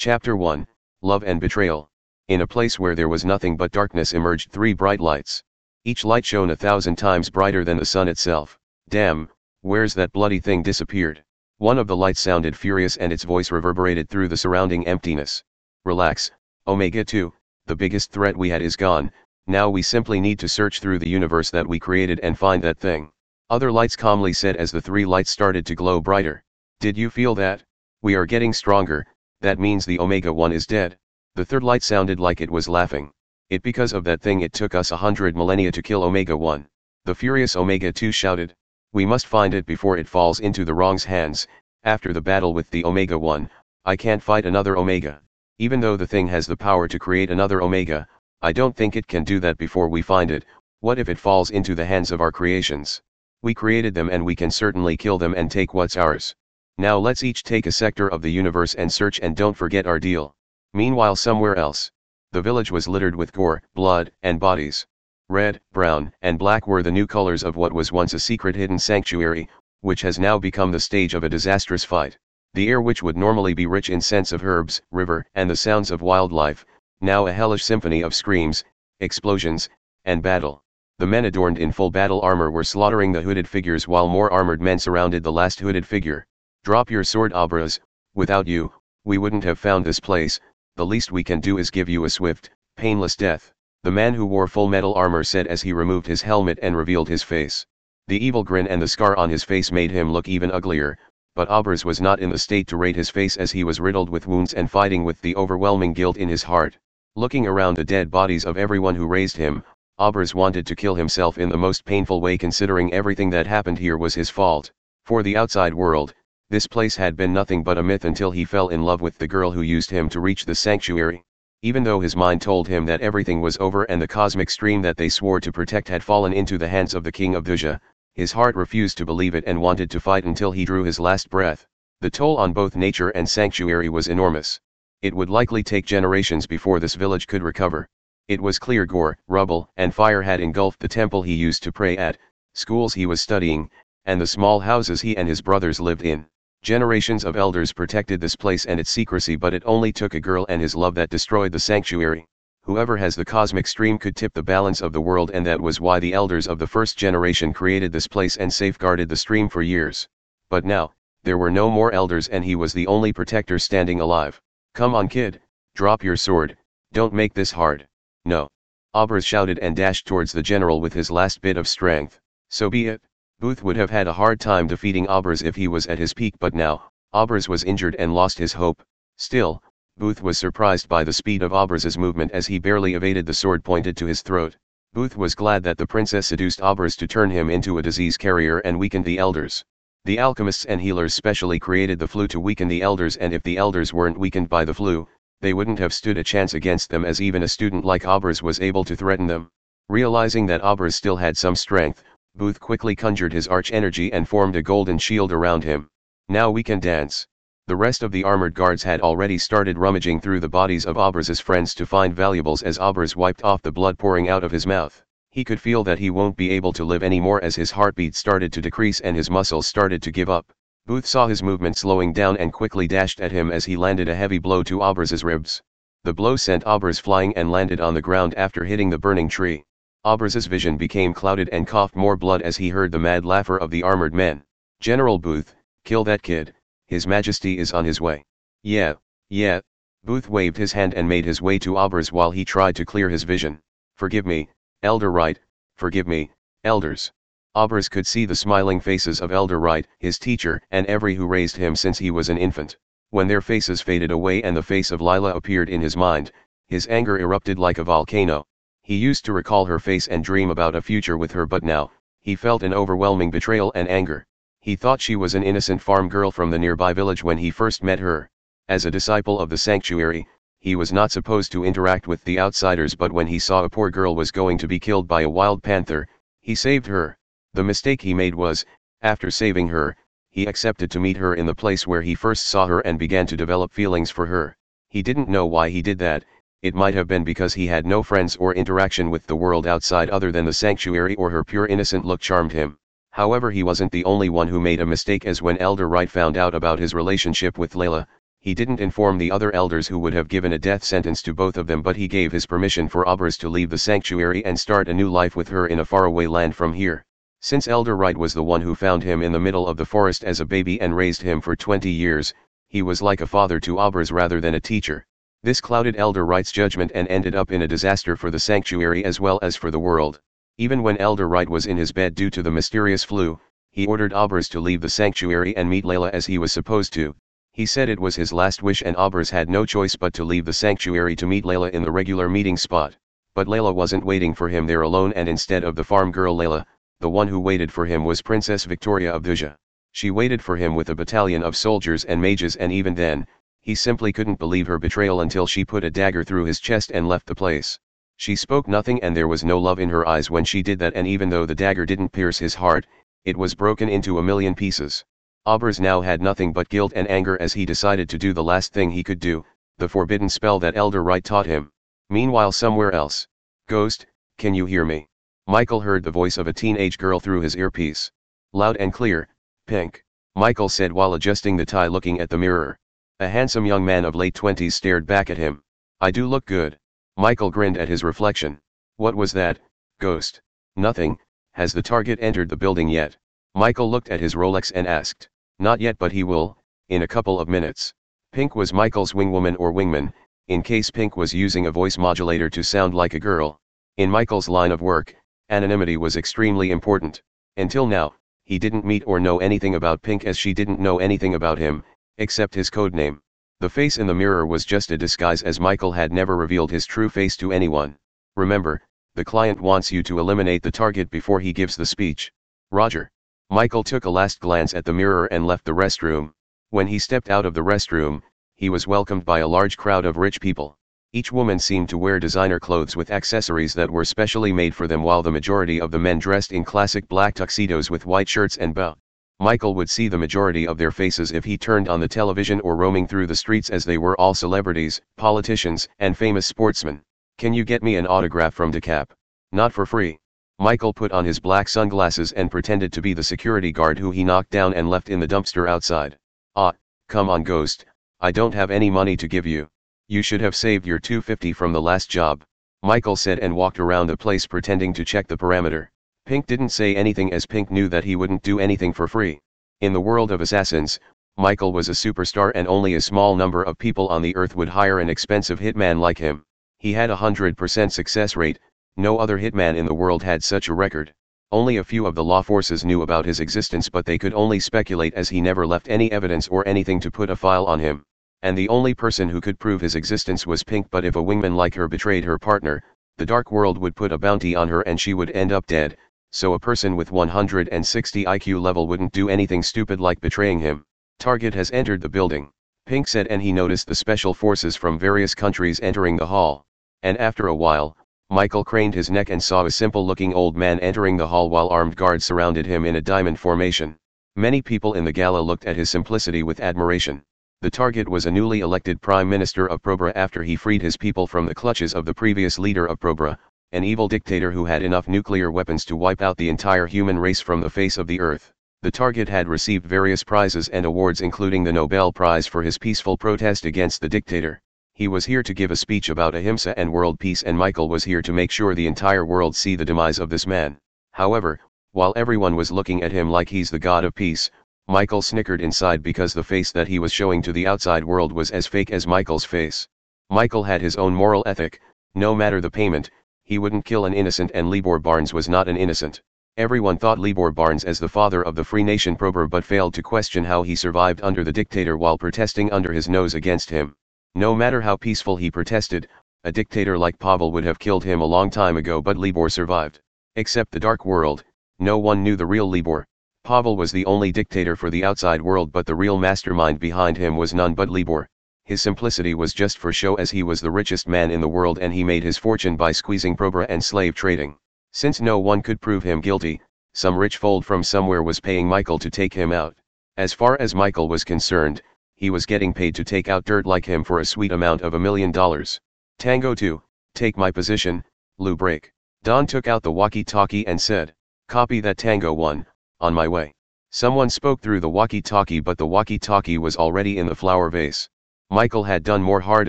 Chapter 1 Love and Betrayal. In a place where there was nothing but darkness emerged three bright lights. Each light shone a thousand times brighter than the sun itself. Damn, where's that bloody thing disappeared? One of the lights sounded furious and its voice reverberated through the surrounding emptiness. Relax, Omega 2, the biggest threat we had is gone, now we simply need to search through the universe that we created and find that thing. Other lights calmly said as the three lights started to glow brighter. Did you feel that? We are getting stronger, that means the Omega 1 is dead. The third light sounded like it was laughing. It because of that thing it took us a hundred millennia to kill Omega 1. The furious Omega 2 shouted. We must find it before it falls into the wrong's hands, after the battle with the Omega 1, I can't fight another Omega. Even though the thing has the power to create another Omega, I don't think it can do that before we find it, what if it falls into the hands of our creations? We created them and we can certainly kill them and take what's ours. Now let's each take a sector of the universe and search and don't forget our deal. Meanwhile somewhere else. The village was littered with gore, blood, and bodies. Red, brown, and black were the new colors of what was once a secret hidden sanctuary, which has now become the stage of a disastrous fight. The air which would normally be rich in scents of herbs, river, and the sounds of wildlife, now a hellish symphony of screams, explosions, and battle. The men adorned in full battle armor were slaughtering the hooded figures while more armored men surrounded the last hooded figure. Drop your sword Abras, without you, we wouldn't have found this place, the least we can do is give you a swift, painless death. The man who wore full metal armor said as he removed his helmet and revealed his face. The evil grin and the scar on his face made him look even uglier, but Abras was not in the state to rate his face as he was riddled with wounds and fighting with the overwhelming guilt in his heart. Looking around the dead bodies of everyone who raised him, Abras wanted to kill himself in the most painful way considering everything that happened here was his fault. For the outside world, this place had been nothing but a myth until he fell in love with the girl who used him to reach the sanctuary. Even though his mind told him that everything was over and the cosmic stream that they swore to protect had fallen into the hands of the king of Dusha, his heart refused to believe it and wanted to fight until he drew his last breath. The toll on both nature and sanctuary was enormous. It would likely take generations before this village could recover. It was clear gore, rubble, and fire had engulfed the temple he used to pray at, schools he was studying, and the small houses he and his brothers lived in. Generations of elders protected this place and its secrecy but it only took a girl and his love that destroyed the sanctuary. Whoever has the cosmic stream could tip the balance of the world and that was why the elders of the first generation created this place and safeguarded the stream for years. But now, there were no more elders and he was the only protector standing alive. Come on kid, drop your sword, don't make this hard. No. Abras shouted and dashed towards the general with his last bit of strength. So be it. Booth would have had a hard time defeating Abras if he was at his peak but now, Abras was injured and lost his hope. Still, Booth was surprised by the speed of Abras's movement as he barely evaded the sword pointed to his throat. Booth was glad that the princess seduced Abras to turn him into a disease carrier and weaken the elders. The alchemists and healers specially created the flu to weaken the elders and if the elders weren't weakened by the flu, they wouldn't have stood a chance against them as even a student like Abras was able to threaten them. Realizing that Abras still had some strength, Booth quickly conjured his arch energy and formed a golden shield around him. Now we can dance. The rest of the armored guards had already started rummaging through the bodies of Abras's friends to find valuables as Abras wiped off the blood pouring out of his mouth. He could feel that he won't be able to live anymore as his heartbeat started to decrease and his muscles started to give up. Booth saw his movement slowing down and quickly dashed at him as he landed a heavy blow to Abras's ribs. The blow sent Abras flying and landed on the ground after hitting the burning tree. Abras's vision became clouded and coughed more blood as he heard the mad laughter of the armored men. General Booth, kill that kid, his majesty is on his way. Yeah, yeah. Booth waved his hand and made his way to Abras while he tried to clear his vision. Forgive me, Elder Wright, forgive me, elders. Abras could see the smiling faces of Elder Wright, his teacher, and every who raised him since he was an infant. When their faces faded away and the face of Lila appeared in his mind, his anger erupted like a volcano. He used to recall her face and dream about a future with her but now, he felt an overwhelming betrayal and anger. He thought she was an innocent farm girl from the nearby village when he first met her. As a disciple of the sanctuary, he was not supposed to interact with the outsiders but when he saw a poor girl was going to be killed by a wild panther, he saved her. The mistake he made was, after saving her, he accepted to meet her in the place where he first saw her and began to develop feelings for her. He didn't know why he did that, it might have been because he had no friends or interaction with the world outside other than the sanctuary or her pure innocent look charmed him. However he wasn't the only one who made a mistake as when Elder Wright found out about his relationship with Layla, He didn't inform the other elders who would have given a death sentence to both of them but he gave his permission for Abras to leave the sanctuary and start a new life with her in a faraway land from here. Since Elder Wright was the one who found him in the middle of the forest as a baby and raised him for 20 years, he was like a father to Abras rather than a teacher. This clouded Elder Wright's judgment and ended up in a disaster for the sanctuary as well as for the world. Even when Elder Wright was in his bed due to the mysterious flu, he ordered Abras to leave the sanctuary and meet Layla as he was supposed to, he said it was his last wish and Abras had no choice but to leave the sanctuary to meet Layla in the regular meeting spot. But Layla wasn't waiting for him there alone and instead of the farm girl Layla, the one who waited for him was Princess Victoria of Dusha. She waited for him with a battalion of soldiers and mages and even then, he simply couldn't believe her betrayal until she put a dagger through his chest and left the place. She spoke nothing and there was no love in her eyes when she did that and even though the dagger didn't pierce his heart, it was broken into a million pieces. Abras now had nothing but guilt and anger as he decided to do the last thing he could do, the forbidden spell that Elder Wright taught him. Meanwhile somewhere else. Ghost, can you hear me? Michael heard the voice of a teenage girl through his earpiece. Loud and clear, pink. Michael said while adjusting the tie looking at the mirror. A handsome young man of late twenties stared back at him. I do look good. Michael grinned at his reflection. What was that, ghost? Nothing, has the target entered the building yet? Michael looked at his Rolex and asked. Not yet but he will, in a couple of minutes. Pink was Michael's wingwoman or wingman, in case Pink was using a voice modulator to sound like a girl. In Michael's line of work, anonymity was extremely important. Until now, he didn't meet or know anything about Pink as she didn't know anything about him, except his code name. The face in the mirror was just a disguise as Michael had never revealed his true face to anyone. Remember, the client wants you to eliminate the target before he gives the speech. Roger. Michael took a last glance at the mirror and left the restroom. When he stepped out of the restroom, he was welcomed by a large crowd of rich people. Each woman seemed to wear designer clothes with accessories that were specially made for them while the majority of the men dressed in classic black tuxedos with white shirts and bow. Michael would see the majority of their faces if he turned on the television or roaming through the streets as they were all celebrities, politicians, and famous sportsmen. Can you get me an autograph from DeCap? Not for free. Michael put on his black sunglasses and pretended to be the security guard who he knocked down and left in the dumpster outside. Ah, come on ghost, I don't have any money to give you. You should have saved your 250 from the last job. Michael said and walked around the place pretending to check the parameter. Pink didn't say anything as Pink knew that he wouldn't do anything for free. In the world of assassins, Michael was a superstar and only a small number of people on the earth would hire an expensive hitman like him. He had a 100% success rate, no other hitman in the world had such a record. Only a few of the law forces knew about his existence but they could only speculate as he never left any evidence or anything to put a file on him. And the only person who could prove his existence was Pink but if a wingman like her betrayed her partner, the dark world would put a bounty on her and she would end up dead, so a person with 160 IQ level wouldn't do anything stupid like betraying him. Target has entered the building. Pink said and he noticed the special forces from various countries entering the hall. And after a while, Michael craned his neck and saw a simple-looking old man entering the hall while armed guards surrounded him in a diamond formation. Many people in the gala looked at his simplicity with admiration. The target was a newly elected Prime Minister of Probra after he freed his people from the clutches of the previous leader of Probra, an evil dictator who had enough nuclear weapons to wipe out the entire human race from the face of the earth. The target had received various prizes and awards including the Nobel Prize for his peaceful protest against the dictator. He was here to give a speech about ahimsa and world peace and Michael was here to make sure the entire world see the demise of this man. However, while everyone was looking at him like he's the god of peace, Michael snickered inside because the face that he was showing to the outside world was as fake as Michael's face. Michael had his own moral ethic, no matter the payment, he wouldn't kill an innocent and Libor Barnes was not an innocent. Everyone thought Libor Barnes as the father of the free nation Probra but failed to question how he survived under the dictator while protesting under his nose against him. No matter how peaceful he protested, a dictator like Pavel would have killed him a long time ago but Libor survived. Except the dark world, no one knew the real Libor. Pavel was the only dictator for the outside world but the real mastermind behind him was none but Libor. His simplicity was just for show as he was the richest man in the world and he made his fortune by squeezing Probra and slave trading. Since no one could prove him guilty, some rich fold from somewhere was paying Michael to take him out. As far as Michael was concerned, he was getting paid to take out dirt like him for a sweet amount of a million dollars. Tango 2, take my position, Lou break. Don took out the walkie-talkie and said, copy that Tango 1, on my way. Someone spoke through the walkie-talkie but the walkie-talkie was already in the flower vase. Michael had done more hard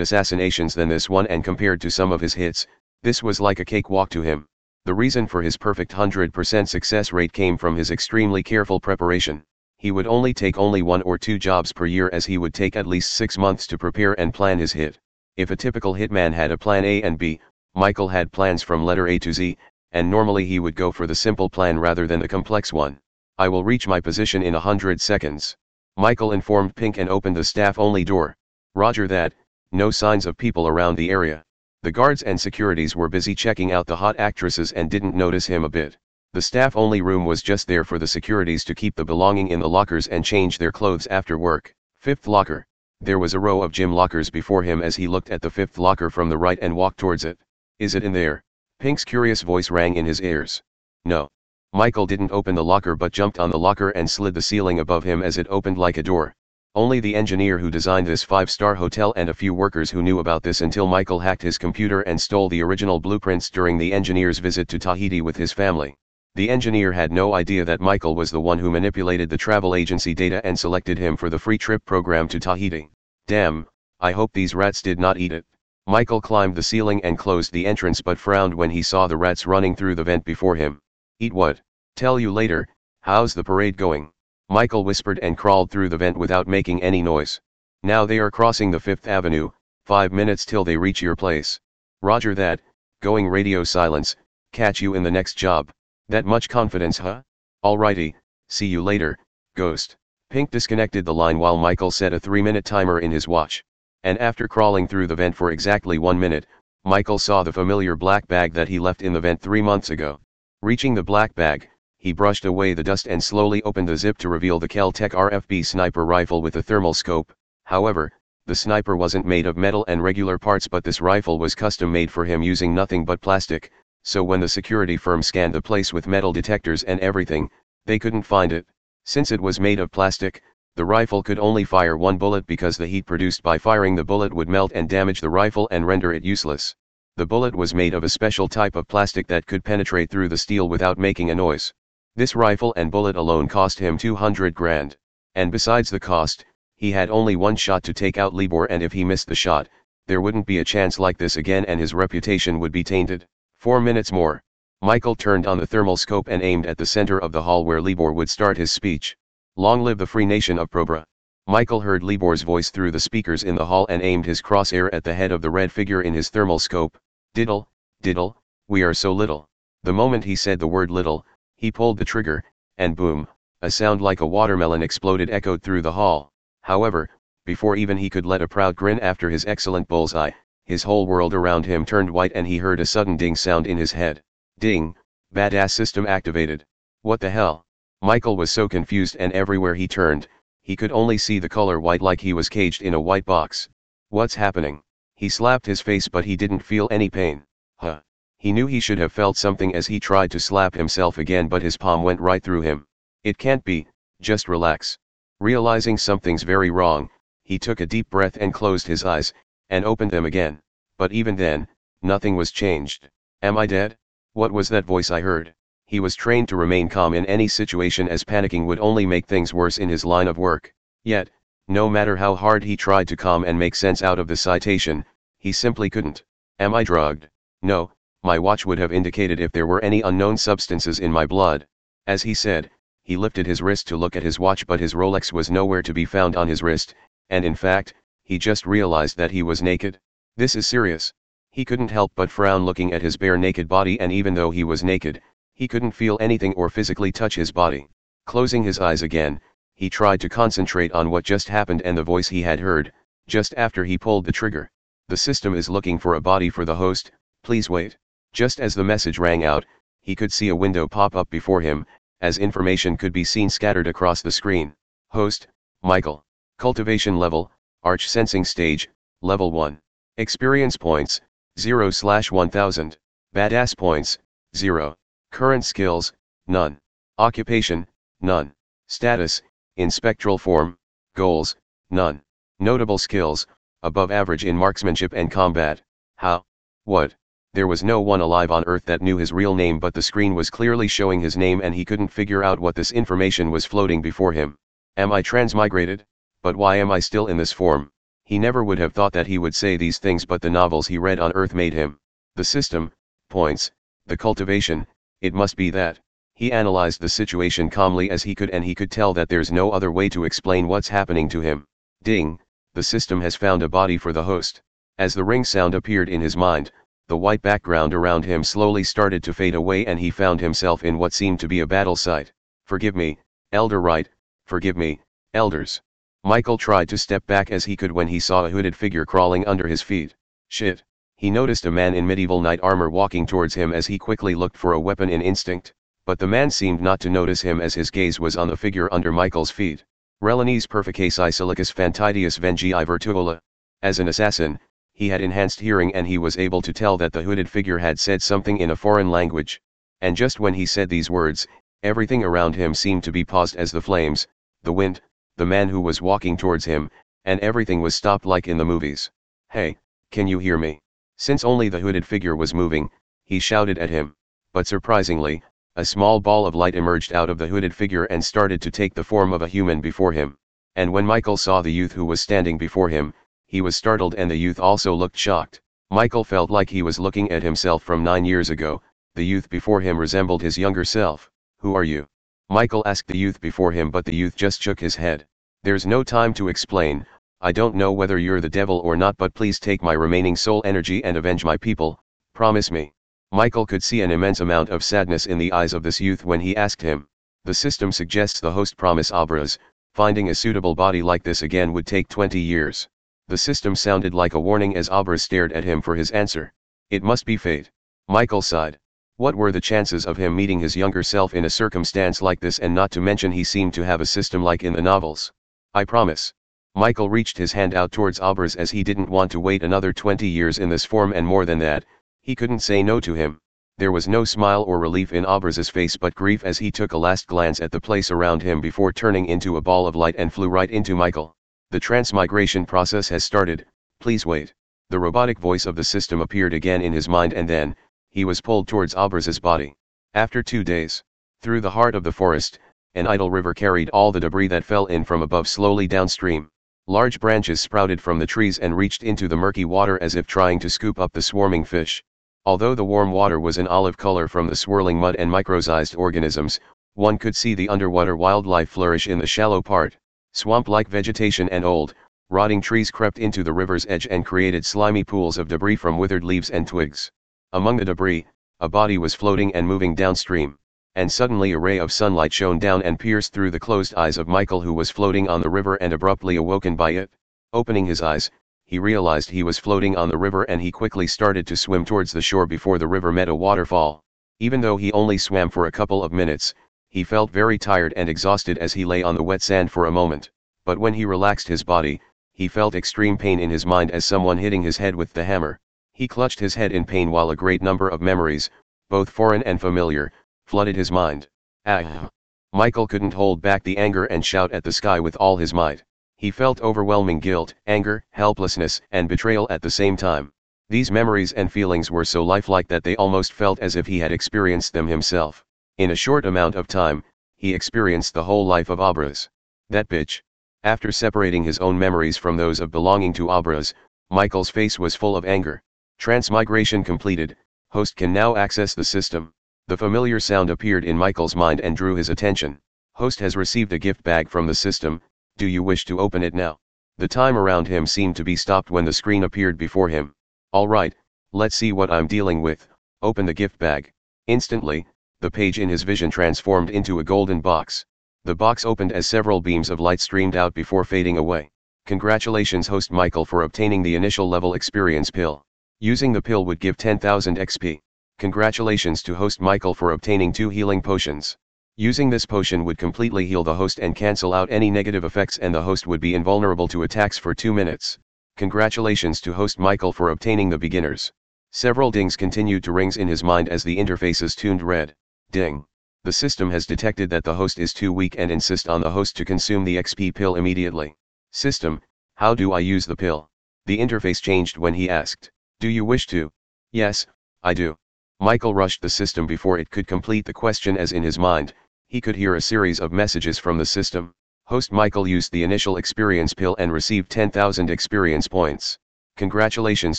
assassinations than this one and compared to some of his hits, this was like a cakewalk to him. The reason for his perfect 100% success rate came from his extremely careful preparation. He would only take only one or two jobs per year as he would take at least six months to prepare and plan his hit. If a typical hitman had a plan A and B, Michael had plans from letter A to Z, and normally he would go for the simple plan rather than the complex one. I will reach my position in a hundred seconds. Michael informed Pink and opened the staff-only door. Roger that, no signs of people around the area. The guards and securities were busy checking out the hot actresses and didn't notice him a bit. The staff-only room was just there for the securities to keep the belonging in the lockers and change their clothes after work. Fifth locker. There was a row of gym lockers before him as he looked at the fifth locker from the right and walked towards it. Is it in there? Pink's curious voice rang in his ears. No. Michael didn't open the locker but jumped on the locker and slid the ceiling above him as it opened like a door. Only the engineer who designed this five-star hotel and a few workers who knew about this until Michael hacked his computer and stole the original blueprints during the engineer's visit to Tahiti with his family. The engineer had no idea that Michael was the one who manipulated the travel agency data and selected him for the free trip program to Tahiti. Damn, I hope these rats did not eat it. Michael climbed the ceiling and closed the entrance but frowned when he saw the rats running through the vent before him. Eat what? Tell you later, how's the parade going? Michael whispered and crawled through the vent without making any noise. Now they are crossing the Fifth Avenue, five minutes till they reach your place. Roger that, going radio silence, catch you in the next job. That much confidence huh? Alrighty, see you later, ghost. Pink disconnected the line while Michael set a three minute timer in his watch. And after crawling through the vent for exactly one minute, Michael saw the familiar black bag that he left in the vent three months ago. Reaching the black bag, he brushed away the dust and slowly opened the zip to reveal the Kel-Tec RFB sniper rifle with a thermal scope. However, the sniper wasn't made of metal and regular parts but this rifle was custom made for him using nothing but plastic, so when the security firm scanned the place with metal detectors and everything, they couldn't find it. Since it was made of plastic, the rifle could only fire one bullet because the heat produced by firing the bullet would melt and damage the rifle and render it useless. The bullet was made of a special type of plastic that could penetrate through the steel without making a noise. This rifle and bullet alone cost him 200 grand. And besides the cost, he had only one shot to take out Libor and if he missed the shot, there wouldn't be a chance like this again and his reputation would be tainted. Four minutes more. Michael turned on the thermal scope and aimed at the center of the hall where Libor would start his speech. Long live the free nation of Probra. Michael heard Libor's voice through the speakers in the hall and aimed his crosshair at the head of the red figure in his thermal scope. Diddle, diddle, we are so little. The moment he said the word little, he pulled the trigger, and boom, a sound like a watermelon exploded echoed through the hall. However, before even he could let a proud grin after his excellent bullseye, his whole world around him turned white and he heard a sudden ding sound in his head. Ding, badass system activated. What the hell? Michael was so confused and everywhere he turned, he could only see the color white like he was caged in a white box. What's happening? He slapped his face but he didn't feel any pain. Huh. He knew he should have felt something as he tried to slap himself again but his palm went right through him. It can't be, just relax. Realizing something's very wrong, he took a deep breath and closed his eyes, and opened them again, but even then, nothing was changed. Am I dead? What was that voice I heard? He was trained to remain calm in any situation as panicking would only make things worse in his line of work. Yet, no matter how hard he tried to calm and make sense out of the citation, he simply couldn't. Am I drugged? No, my watch would have indicated if there were any unknown substances in my blood. As he said, he lifted his wrist to look at his watch but his Rolex was nowhere to be found on his wrist, and in fact, he just realized that he was naked. This is serious. He couldn't help but frown looking at his bare naked body and even though he was naked, he couldn't feel anything or physically touch his body. Closing his eyes again, he tried to concentrate on what just happened and the voice he had heard, just after he pulled the trigger. The system is looking for a body for the host, please wait. Just as the message rang out, he could see a window pop up before him, as information could be seen scattered across the screen. Host, Michael. Cultivation level, Arch Sensing Stage, Level 1. Experience points, 0 slash 1000. Badass points, 0. Current skills, none. Occupation, none. Status, in spectral form, goals, none. Notable skills, above average in marksmanship and combat. How? What? There was no one alive on Earth that knew his real name but the screen was clearly showing his name and he couldn't figure out what this information was floating before him. Am I transmigrated? But why am I still in this form? He never would have thought that he would say these things but the novels he read on earth made him. The system, points, the cultivation, it must be that. He analyzed the situation calmly as he could and he could tell that there's no other way to explain what's happening to him. Ding, the system has found a body for the host. As the ring sound appeared in his mind, the white background around him slowly started to fade away and he found himself in what seemed to be a battle site. Forgive me, Elder Wright, forgive me, elders. Michael tried to step back as he could when he saw a hooded figure crawling under his feet. Shit. He noticed a man in medieval knight armor walking towards him as he quickly looked for a weapon in instinct, but the man seemed not to notice him as his gaze was on the figure under Michael's feet. Relanes perficace silicus fantidius vengii virtuola. As an assassin, he had enhanced hearing and he was able to tell that the hooded figure had said something in a foreign language. And just when he said these words, everything around him seemed to be paused as the flames, the wind, the man who was walking towards him, and everything was stopped like in the movies. Hey, can you hear me? Since only the hooded figure was moving, he shouted at him. But surprisingly, a small ball of light emerged out of the hooded figure and started to take the form of a human before him. And when Michael saw the youth who was standing before him, he was startled and the youth also looked shocked. Michael felt like he was looking at himself from nine years ago, the youth before him resembled his younger self. Who are you? Michael asked the youth before him but the youth just shook his head. There's no time to explain, I don't know whether you're the devil or not but please take my remaining soul energy and avenge my people, promise me. Michael could see an immense amount of sadness in the eyes of this youth when he asked him. The system suggests the host promise Abras, finding a suitable body like this again would take 20 years. The system sounded like a warning as Abras stared at him for his answer. It must be fate. Michael sighed. What were the chances of him meeting his younger self in a circumstance like this and not to mention he seemed to have a system like in the novels? I promise. Michael reached his hand out towards Abras as he didn't want to wait another 20 years in this form and more than that, he couldn't say no to him. There was no smile or relief in Abras's face but grief as he took a last glance at the place around him before turning into a ball of light and flew right into Michael. The transmigration process has started, please wait. The robotic voice of the system appeared again in his mind and then, he was pulled towards Abras's body. After two days, through the heart of the forest, an idle river carried all the debris that fell in from above slowly downstream. Large branches sprouted from the trees and reached into the murky water as if trying to scoop up the swarming fish. Although the warm water was an olive color from the swirling mud and microsized organisms, one could see the underwater wildlife flourish in the shallow part. Swamp-like vegetation and old, rotting trees crept into the river's edge and created slimy pools of debris from withered leaves and twigs. Among the debris, a body was floating and moving downstream, and suddenly a ray of sunlight shone down and pierced through the closed eyes of Michael who was floating on the river and abruptly awoken by it. Opening his eyes, he realized he was floating on the river and he quickly started to swim towards the shore before the river met a waterfall. Even though he only swam for a couple of minutes, he felt very tired and exhausted as he lay on the wet sand for a moment, but when he relaxed his body, he felt extreme pain in his mind as someone hitting his head with the hammer. He clutched his head in pain while a great number of memories, both foreign and familiar, flooded his mind. Ah! Michael couldn't hold back the anger and shout at the sky with all his might. He felt overwhelming guilt, anger, helplessness, and betrayal at the same time. These memories and feelings were so lifelike that they almost felt as if he had experienced them himself. In a short amount of time, he experienced the whole life of Abras. That bitch. After separating his own memories from those of belonging to Abras, Michael's face was full of anger. Transmigration completed, host can now access the system. The familiar sound appeared in Michael's mind and drew his attention. Host has received a gift bag from the system, do you wish to open it now? The time around him seemed to be stopped when the screen appeared before him. Alright, let's see what I'm dealing with, open the gift bag. Instantly, the page in his vision transformed into a golden box. The box opened as several beams of light streamed out before fading away. Congratulations host Michael for obtaining the initial level experience pill. Using the pill would give 10,000 XP. Congratulations to host Michael for obtaining two healing potions. Using this potion would completely heal the host and cancel out any negative effects and the host would be invulnerable to attacks for 2 minutes. Congratulations to host Michael for obtaining the beginners. Several dings continued to rings in his mind as the interfaces tuned red. Ding. The system has detected that the host is too weak and insist on the host to consume the XP pill immediately. System, how do I use the pill? The interface changed when he asked. Do you wish to? Yes, I do. Michael rushed the system before it could complete the question as in his mind, he could hear a series of messages from the system. Host Michael used the initial experience pill and received 10,000 experience points. Congratulations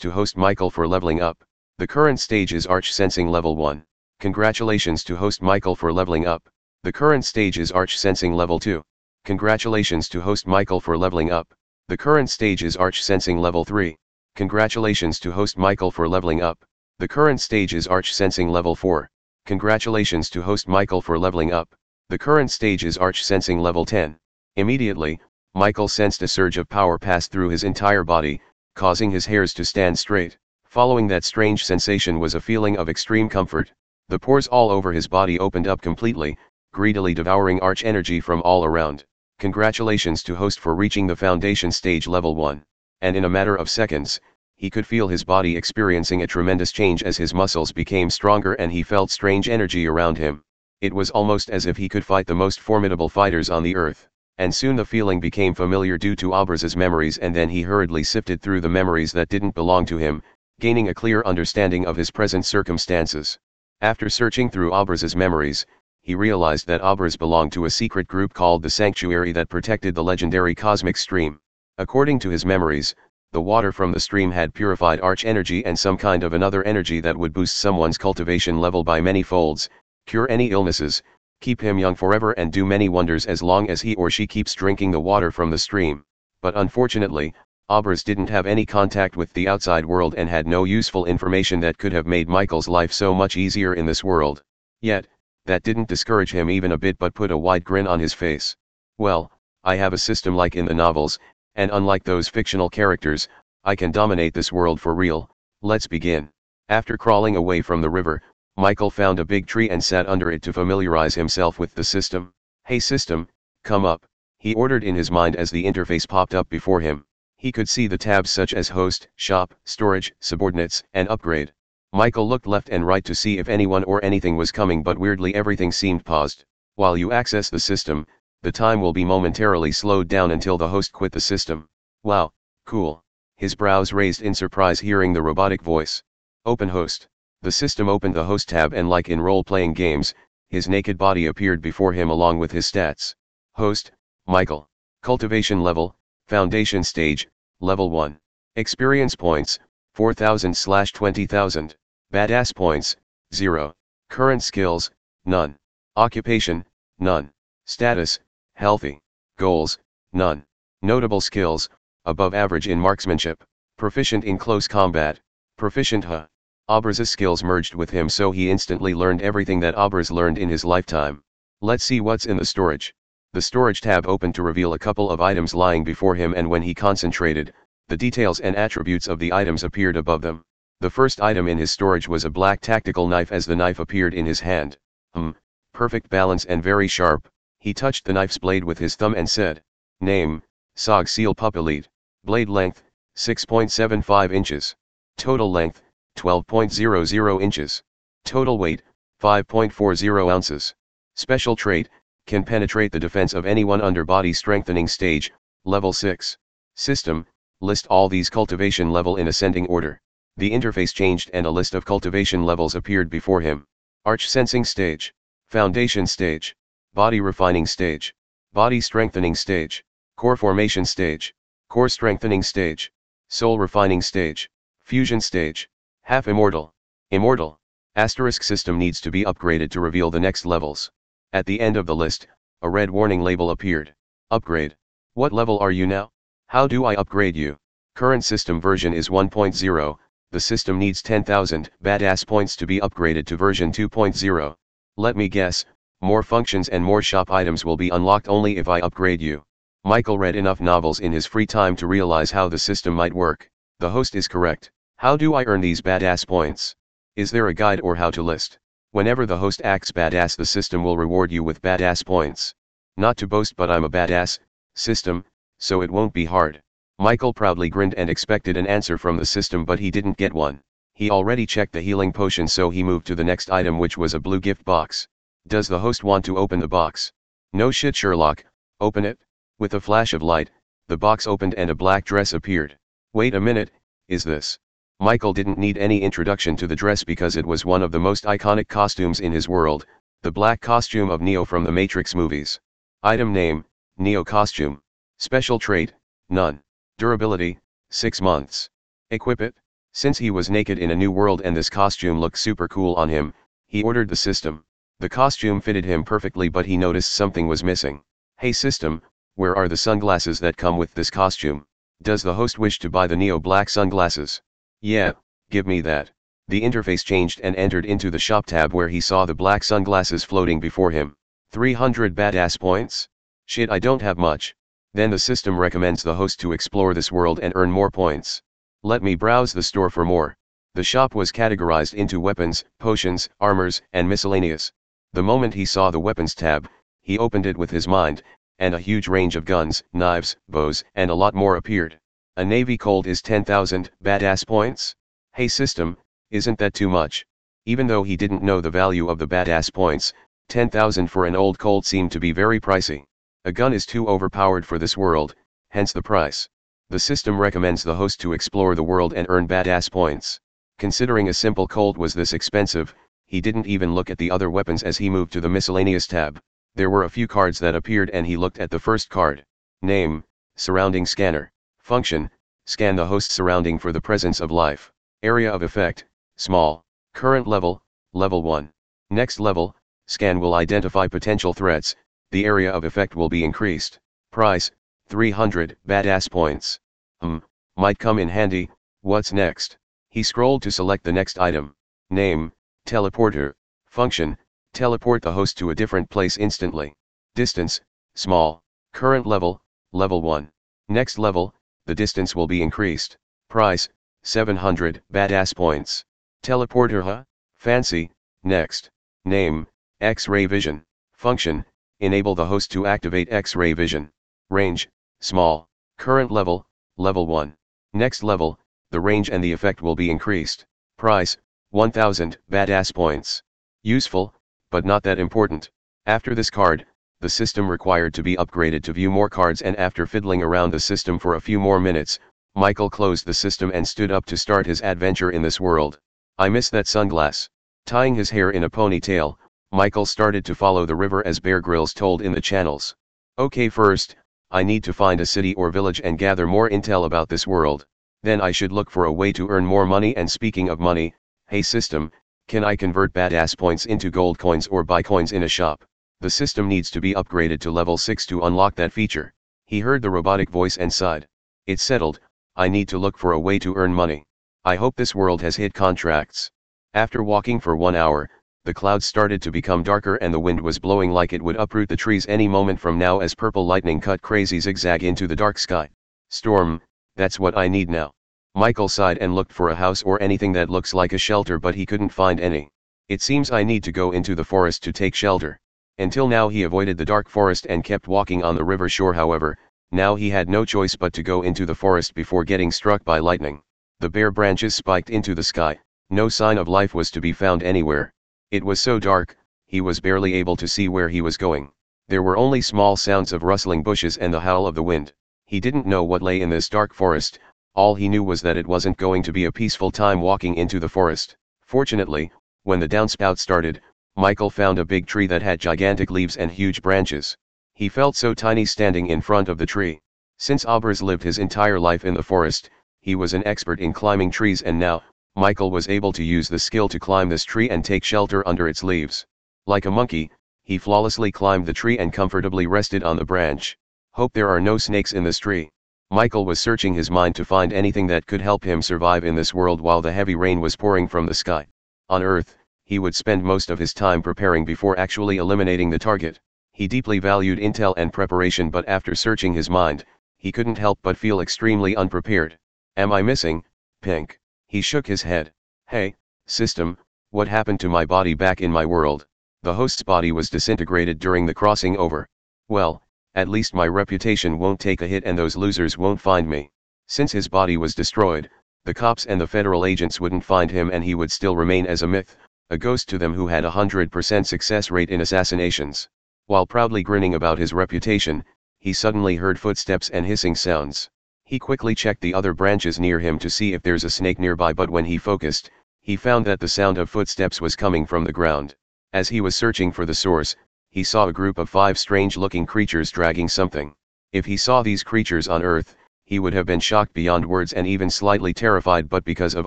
to host Michael for leveling up. The current stage is Arch Sensing Level 1. Congratulations to host Michael for leveling up. The current stage is Arch Sensing Level 2. Congratulations to host Michael for leveling up. The current stage is Arch Sensing Level 3. Congratulations to host Michael for leveling up. The current stage is Arch Sensing Level 4. Congratulations to host Michael for leveling up. The current stage is Arch Sensing Level 10. Immediately, Michael sensed a surge of power pass through his entire body, causing his hairs to stand straight. Following that strange sensation was a feeling of extreme comfort. The pores all over his body opened up completely, greedily devouring arch energy from all around. Congratulations to host for reaching the foundation stage level 1. And in a matter of seconds, he could feel his body experiencing a tremendous change as his muscles became stronger and he felt strange energy around him. It was almost as if he could fight the most formidable fighters on the earth and soon the feeling became familiar due to Abraz's memories and then he hurriedly sifted through the memories that didn't belong to him, gaining a clear understanding of his present circumstances. After searching through Abraz's memories, he realized that Abraz belonged to a secret group called the Sanctuary that protected the legendary cosmic stream. According to his memories, the water from the stream had purified arch energy and some kind of another energy that would boost someone's cultivation level by many folds, cure any illnesses, keep him young forever and do many wonders as long as he or she keeps drinking the water from the stream. But unfortunately, Abraz didn't have any contact with the outside world and had no useful information that could have made Michael's life so much easier in this world. Yet, that didn't discourage him even a bit but put a wide grin on his face. Well, I have a system like in the novels, and unlike those fictional characters, I can dominate this world for real, let's begin. After crawling away from the river, Michael found a big tree and sat under it to familiarize himself with the system. Hey system, come up, he ordered in his mind as the interface popped up before him. He could see the tabs such as Host, Shop, Storage, Subordinates, and Upgrade. Michael looked left and right to see if anyone or anything was coming but weirdly everything seemed paused. While you access the system, the time will be momentarily slowed down until the host quit the system. Wow, cool. His brows raised in surprise hearing the robotic voice. Open host. The system opened the host tab and like in role-playing games, his naked body appeared before him along with his stats. Host, Michael. Cultivation level, Foundation stage, level 1. Experience points, 4000 slash 20,000. Badass points, 0. Current skills, none. Occupation, none. Status, healthy. Goals, none. Notable skills, above average in marksmanship. Proficient in close combat. Proficient huh. Abraz's skills merged with him so he instantly learned everything that Abraz learned in his lifetime. Let's see what's in the storage. The storage tab opened to reveal a couple of items lying before him and when he concentrated, the details and attributes of the items appeared above them. The first item in his storage was a black tactical knife as the knife appeared in his hand. Hmm, perfect balance and very sharp, he touched the knife's blade with his thumb and said, Name, Sog Seal Pup Elite. Blade length, 6.75 inches. Total length, 12.00 inches. Total weight, 5.40 ounces. Special trait, can penetrate the defense of anyone under body strengthening stage, level 6. System, list all these cultivation level in ascending order. The interface changed and a list of cultivation levels appeared before him. Arch sensing stage, foundation stage, body refining stage, body strengthening stage, core formation stage, core strengthening stage, soul refining stage, fusion stage, Half immortal. Immortal. Asterisk system needs to be upgraded to reveal the next levels. At the end of the list, a red warning label appeared. Upgrade. What level are you now? How do I upgrade you? Current system version is 1.0, the system needs 10,000 badass points to be upgraded to version 2.0. Let me guess, more functions and more shop items will be unlocked only if I upgrade you. Michael read enough novels in his free time to realize how the system might work. The host is correct. How do I earn these badass points? Is there a guide or how to list? Whenever the host acts badass the system will reward you with badass points. Not to boast but I'm a badass, system, so it won't be hard. Michael proudly grinned and expected an answer from the system but he didn't get one. He already checked the healing potion so he moved to the next item which was a blue gift box. Does the host want to open the box? No shit Sherlock, open it. With a flash of light, the box opened and a black dress appeared. Wait a minute, is this? Michael didn't need any introduction to the dress because it was one of the most iconic costumes in his world, the black costume of Neo from the Matrix movies. Item name, Neo costume. Special trait, none. Durability, 6 months. Equip it. Since he was naked in a new world and this costume looked super cool on him, he ordered the system. The costume fitted him perfectly but he noticed something was missing. Hey system, where are the sunglasses that come with this costume? Does the host wish to buy the Neo black sunglasses? Yeah, give me that. The interface changed and entered into the shop tab where he saw the black sunglasses floating before him. 300 badass points? Shit I don't have much. Then the system recommends the host to explore this world and earn more points. Let me browse the store for more. The shop was categorized into weapons, potions, armors, and miscellaneous. The moment he saw the weapons tab, he opened it with his mind, and a huge range of guns, knives, bows, and a lot more appeared. A Navy Colt is 10,000 badass points? Hey system, isn't that too much? Even though he didn't know the value of the badass points, 10,000 for an old Colt seemed to be very pricey. A gun is too overpowered for this world, hence the price. The system recommends the host to explore the world and earn badass points. Considering a simple Colt was this expensive, he didn't even look at the other weapons as he moved to the miscellaneous tab. There were a few cards that appeared and he looked at the first card. Name, surrounding scanner. Function, scan the host surrounding for the presence of life. Area of effect, small. Current level, level 1. Next level, scan will identify potential threats, the area of effect will be increased. Price, 300 badass points. Hmm, might come in handy, what's next? He scrolled to select the next item. Name, teleporter. Function, teleport the host to a different place instantly. Distance, small. Current level, level 1. Next level, the distance will be increased. Price, 700 badass points. Teleporter huh? Fancy, next. Name, X-ray vision. Function, enable the host to activate X-ray vision. Range, small, current level, level 1. Next level, the range and the effect will be increased. Price, 1000 badass points. Useful, but not that important. After this card, the system required to be upgraded to view more cards and after fiddling around the system for a few more minutes, Michael closed the system and stood up to start his adventure in this world. I miss that sunglass. Tying his hair in a ponytail, Michael started to follow the river as Bear Grylls told in the channels. Okay first, I need to find a city or village and gather more intel about this world. Then I should look for a way to earn more money and speaking of money, hey system, can I convert badass points into gold coins or buy coins in a shop? The system needs to be upgraded to level 6 to unlock that feature. He heard the robotic voice and sighed. It's settled, I need to look for a way to earn money. I hope this world has hit contracts. After walking for one hour, the clouds started to become darker and the wind was blowing like it would uproot the trees any moment from now as purple lightning cut crazy zigzag into the dark sky. Storm, that's what I need now. Michael sighed and looked for a house or anything that looks like a shelter but he couldn't find any. It seems I need to go into the forest to take shelter. Until now he avoided the dark forest and kept walking on the river shore however, now he had no choice but to go into the forest before getting struck by lightning. The bare branches spiked into the sky, no sign of life was to be found anywhere. It was so dark, he was barely able to see where he was going. There were only small sounds of rustling bushes and the howl of the wind. He didn't know what lay in this dark forest, all he knew was that it wasn't going to be a peaceful time walking into the forest. Fortunately, when the downspout started, Michael found a big tree that had gigantic leaves and huge branches. He felt so tiny standing in front of the tree. Since Aubers lived his entire life in the forest, he was an expert in climbing trees and now, Michael was able to use the skill to climb this tree and take shelter under its leaves. Like a monkey, he flawlessly climbed the tree and comfortably rested on the branch. Hope there are no snakes in this tree. Michael was searching his mind to find anything that could help him survive in this world while the heavy rain was pouring from the sky. On Earth, he would spend most of his time preparing before actually eliminating the target. He deeply valued intel and preparation but after searching his mind, he couldn't help but feel extremely unprepared. Am I missing, Pink? He shook his head. Hey, system, what happened to my body back in my world? The host's body was disintegrated during the crossing over. Well, at least my reputation won't take a hit and those losers won't find me. Since his body was destroyed, the cops and the federal agents wouldn't find him and he would still remain as a myth, a ghost to them who had a 100% success rate in assassinations. While proudly grinning about his reputation, he suddenly heard footsteps and hissing sounds. He quickly checked the other branches near him to see if there's a snake nearby but when he focused, he found that the sound of footsteps was coming from the ground. As he was searching for the source, he saw a group of five strange-looking creatures dragging something. If he saw these creatures on Earth, he would have been shocked beyond words and even slightly terrified but because of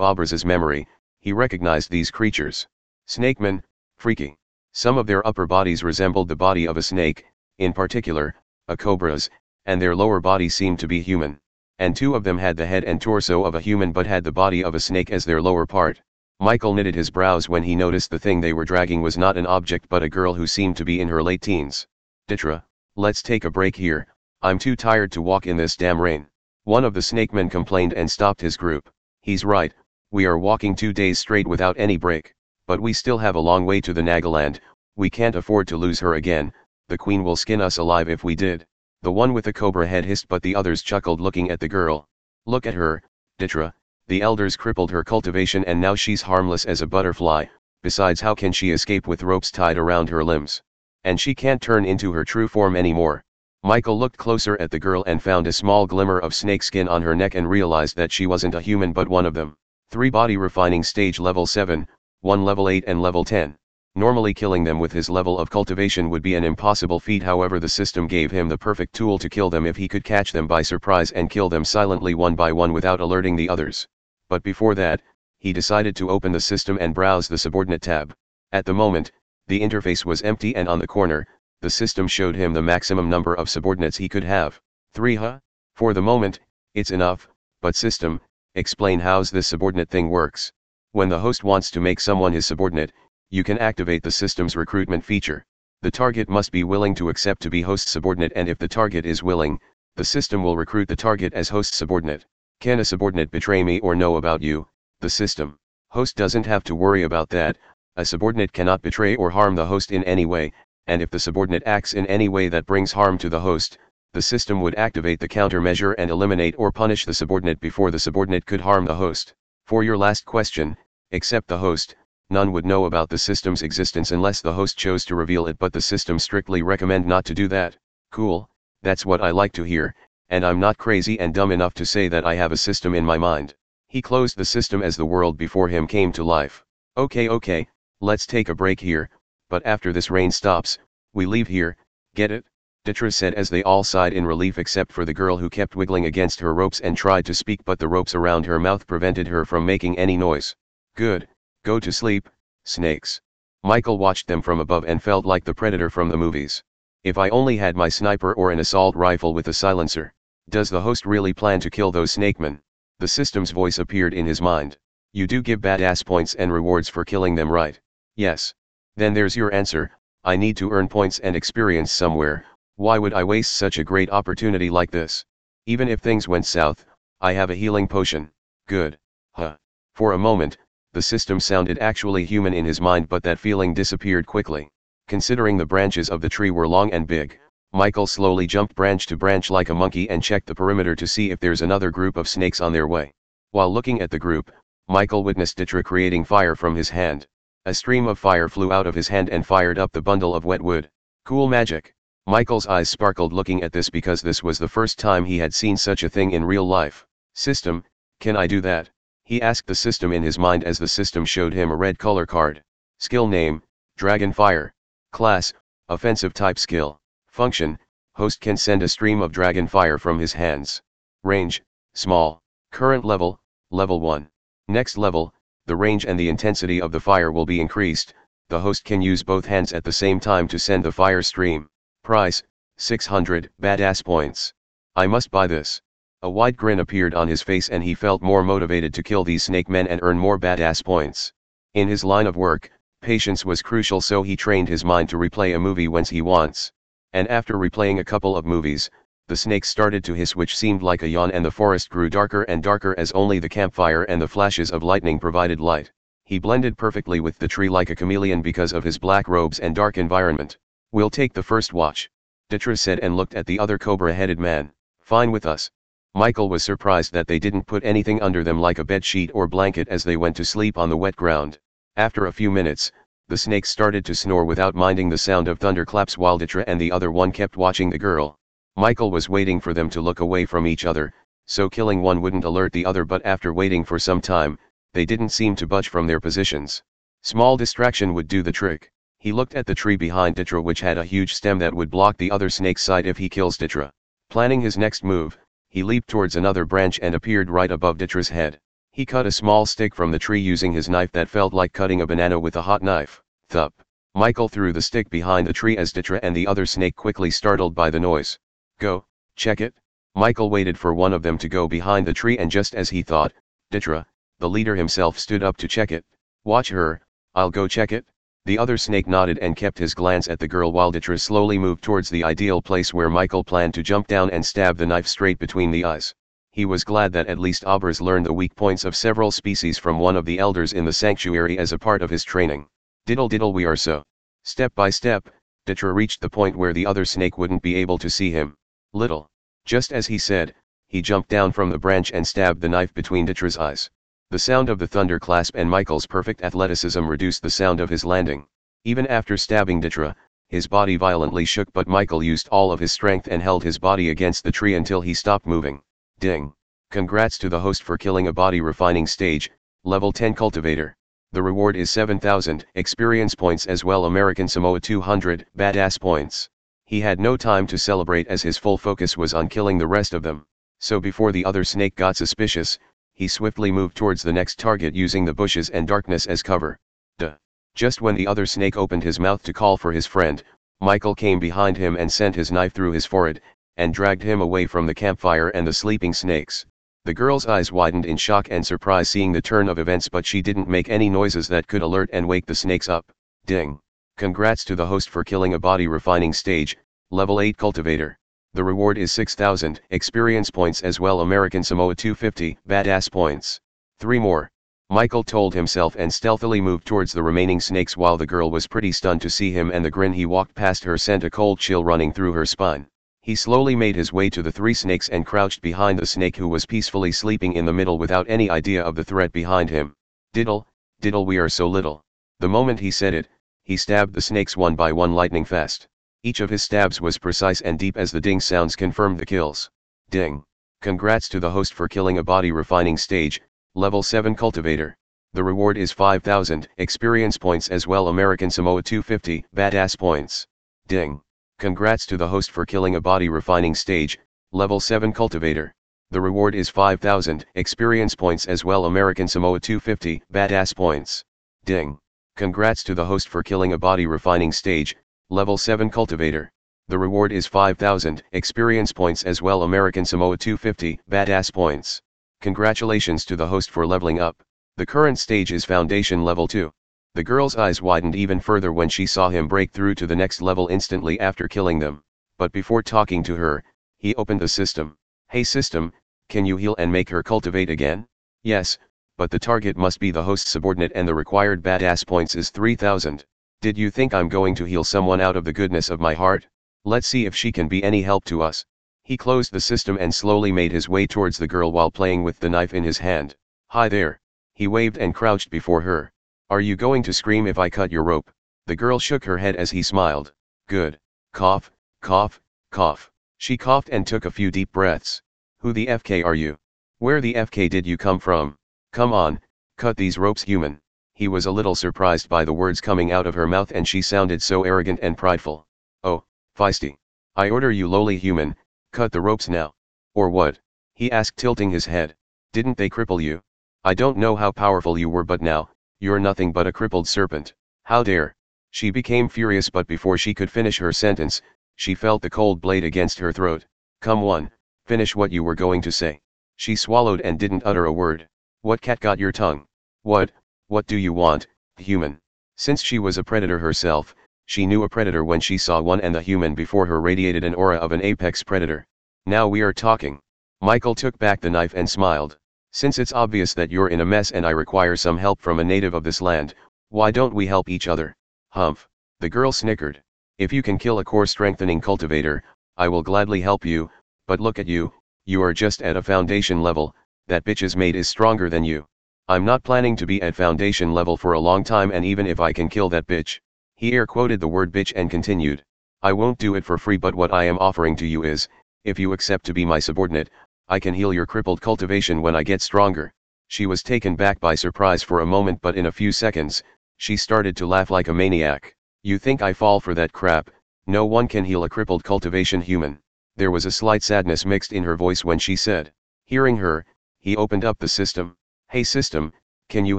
Abraz's memory, he recognized these creatures. Snakemen, freaky. Some of their upper bodies resembled the body of a snake, in particular, a cobra's, and their lower body seemed to be human. And two of them had the head and torso of a human but had the body of a snake as their lower part. Michael knitted his brows when he noticed the thing they were dragging was not an object but a girl who seemed to be in her late teens. Ditra, let's take a break here, I'm too tired to walk in this damn rain. One of the snakemen complained and stopped his group. He's right, we are walking two days straight without any break, but we still have a long way to the Nagaland, we can't afford to lose her again, the queen will skin us alive if we did. The one with the cobra head hissed but the others chuckled looking at the girl. Look at her, Ditra, the elders crippled her cultivation and now she's harmless as a butterfly, besides how can she escape with ropes tied around her limbs? And she can't turn into her true form anymore. Michael looked closer at the girl and found a small glimmer of snakeskin on her neck and realized that she wasn't a human but one of them. 3 body refining stage level 7, 1 level 8 and level 10. Normally killing them with his level of cultivation would be an impossible feat however the system gave him the perfect tool to kill them if he could catch them by surprise and kill them silently one by one without alerting the others. But before that, he decided to open the system and browse the subordinate tab. At the moment, the interface was empty and on the corner, the system showed him the maximum number of subordinates he could have. 3 huh? For the moment, it's enough, but system, explain how's this subordinate thing works. When the host wants to make someone his subordinate, you can activate the system's recruitment feature. The target must be willing to accept to be host subordinate and if the target is willing, the system will recruit the target as host subordinate. Can a subordinate betray me or know about you? The system. Host doesn't have to worry about that, a subordinate cannot betray or harm the host in any way, and if the subordinate acts in any way that brings harm to the host, the system would activate the countermeasure and eliminate or punish the subordinate before the subordinate could harm the host. For your last question, except the host, none would know about the system's existence unless the host chose to reveal it but the system strictly recommend not to do that. Cool, that's what I like to hear, and I'm not crazy and dumb enough to say that I have a system in my mind. He closed the system as the world before him came to life. Okay okay, let's take a break here, but after this rain stops, we leave here, get it? Ditra said as they all sighed in relief except for the girl who kept wiggling against her ropes and tried to speak but the ropes around her mouth prevented her from making any noise. Good, go to sleep, snakes. Michael watched them from above and felt like the predator from the movies. If I only had my sniper or an assault rifle with a silencer. Does the host really plan to kill those snakemen? The system's voice appeared in his mind. You do give badass points and rewards for killing them right. Yes. Then there's your answer, I need to earn points and experience somewhere, why would I waste such a great opportunity like this? Even if things went south, I have a healing potion, good, huh. For a moment, the system sounded actually human in his mind but that feeling disappeared quickly. Considering the branches of the tree were long and big, Michael slowly jumped branch to branch like a monkey and checked the perimeter to see if there's another group of snakes on their way. While looking at the group, Michael witnessed Ditra creating fire from his hand. A stream of fire flew out of his hand and fired up the bundle of wet wood. Cool magic. Michael's eyes sparkled looking at this because this was the first time he had seen such a thing in real life. System, can I do that? He asked the system in his mind as the system showed him a red color card. Skill name, Dragon Fire. Class, Offensive type skill. Function, host can send a stream of dragon fire from his hands. Range, small. Current level, level 1. Next level, the range and the intensity of the fire will be increased, the host can use both hands at the same time to send the fire stream. Price, 600 badass points. I must buy this. A wide grin appeared on his face and he felt more motivated to kill these snake men and earn more badass points. In his line of work, patience was crucial so he trained his mind to replay a movie once he wants. And after replaying a couple of movies, the snakes started to hiss which seemed like a yawn and the forest grew darker and darker as only the campfire and the flashes of lightning provided light. He blended perfectly with the tree like a chameleon because of his black robes and dark environment. We'll take the first watch. Ditra said and looked at the other cobra-headed man. Fine with us. Michael was surprised that they didn't put anything under them like a bed sheet or blanket as they went to sleep on the wet ground. After a few minutes, the snakes started to snore without minding the sound of thunderclaps while Ditra and the other one kept watching the girl. Michael was waiting for them to look away from each other, so killing one wouldn't alert the other but after waiting for some time, they didn't seem to budge from their positions. Small distraction would do the trick. He looked at the tree behind Ditra which had a huge stem that would block the other snake's side if he kills Ditra. Planning his next move, he leaped towards another branch and appeared right above Ditra's head. He cut a small stick from the tree using his knife that felt like cutting a banana with a hot knife. Thup. Michael threw the stick behind the tree as Ditra and the other snake quickly startled by the noise. Go, check it. Michael waited for one of them to go behind the tree and just as he thought, Ditra, the leader himself stood up to check it. Watch her, I'll go check it. The other snake nodded and kept his glance at the girl while Ditra slowly moved towards the ideal place where Michael planned to jump down and stab the knife straight between the eyes. He was glad that at least Abras learned the weak points of several species from one of the elders in the sanctuary as a part of his training. Diddle diddle we are so. Step by step, Ditra reached the point where the other snake wouldn't be able to see him. Little. Just as he said, he jumped down from the branch and stabbed the knife between Ditra's eyes. The sound of the thunderclasp and Michael's perfect athleticism reduced the sound of his landing. Even after stabbing Ditra, his body violently shook but Michael used all of his strength and held his body against the tree until he stopped moving. Ding. Congrats to the host for killing a body refining stage, level 10 cultivator. The reward is 7000 experience points as well American Samoa 200 badass points. He had no time to celebrate as his full focus was on killing the rest of them. So before the other snake got suspicious, he swiftly moved towards the next target using the bushes and darkness as cover. Duh. Just when the other snake opened his mouth to call for his friend, Michael came behind him and sent his knife through his forehead, and dragged him away from the campfire and the sleeping snakes. The girl's eyes widened in shock and surprise seeing the turn of events but she didn't make any noises that could alert and wake the snakes up. Ding. Congrats to the host for killing a body refining stage, level 8 cultivator. The reward is 6000 experience points as well American Samoa 250 badass points. Three more. Michael told himself and stealthily moved towards the remaining snakes while the girl was pretty stunned to see him and the grin he walked past her sent a cold chill running through her spine. He slowly made his way to the three snakes and crouched behind the snake who was peacefully sleeping in the middle without any idea of the threat behind him. Diddle, diddle we are so little. The moment he said it, he stabbed the snakes one by one lightning fast. Each of his stabs was precise and deep as the ding sounds confirmed the kills. Ding. Congrats to the host for killing a body refining stage, level 7 cultivator. The reward is 5000 experience points as well American Samoa 250 badass points. Ding. Congrats to the host for killing a body refining stage, level 7 cultivator. The reward is 5000 experience points as well American Samoa 250 badass points. Ding. Congrats to the host for killing a body refining stage, Level 7 Cultivator. The reward is 5000 experience points as well American Samoa 250 badass points. Congratulations to the host for leveling up. The current stage is Foundation Level 2. The girl's eyes widened even further when she saw him break through to the next level instantly after killing them. But before talking to her, he opened the system. Hey system, can you heal and make her cultivate again? Yes, but the target must be the host subordinate and the required badass points is 3000. Did you think I'm going to heal someone out of the goodness of my heart? Let's see if she can be any help to us. He closed the system and slowly made his way towards the girl while playing with the knife in his hand. Hi there. He waved and crouched before her. Are you going to scream if I cut your rope? The girl shook her head as he smiled. Good. Cough, cough, cough. She coughed and took a few deep breaths. Who the FK are you? Where the FK did you come from? Come on, cut these ropes human he was a little surprised by the words coming out of her mouth and she sounded so arrogant and prideful. Oh, feisty. I order you lowly human, cut the ropes now. Or what? He asked tilting his head. Didn't they cripple you? I don't know how powerful you were but now, you're nothing but a crippled serpent. How dare? She became furious but before she could finish her sentence, she felt the cold blade against her throat. Come on, finish what you were going to say. She swallowed and didn't utter a word. What cat got your tongue? What, what do you want, human? Since she was a predator herself, she knew a predator when she saw one and the human before her radiated an aura of an apex predator. Now we are talking. Michael took back the knife and smiled. Since it's obvious that you're in a mess and I require some help from a native of this land, why don't we help each other? Humph. The girl snickered. If you can kill a core strengthening cultivator, I will gladly help you, but look at you, you are just at a foundation level, that bitch's mate is stronger than you. I'm not planning to be at foundation level for a long time and even if I can kill that bitch. He air quoted the word bitch and continued. I won't do it for free but what I am offering to you is, if you accept to be my subordinate, I can heal your crippled cultivation when I get stronger. She was taken back by surprise for a moment but in a few seconds, she started to laugh like a maniac. You think I fall for that crap, no one can heal a crippled cultivation human. There was a slight sadness mixed in her voice when she said. Hearing her, he opened up the system. Hey system, can you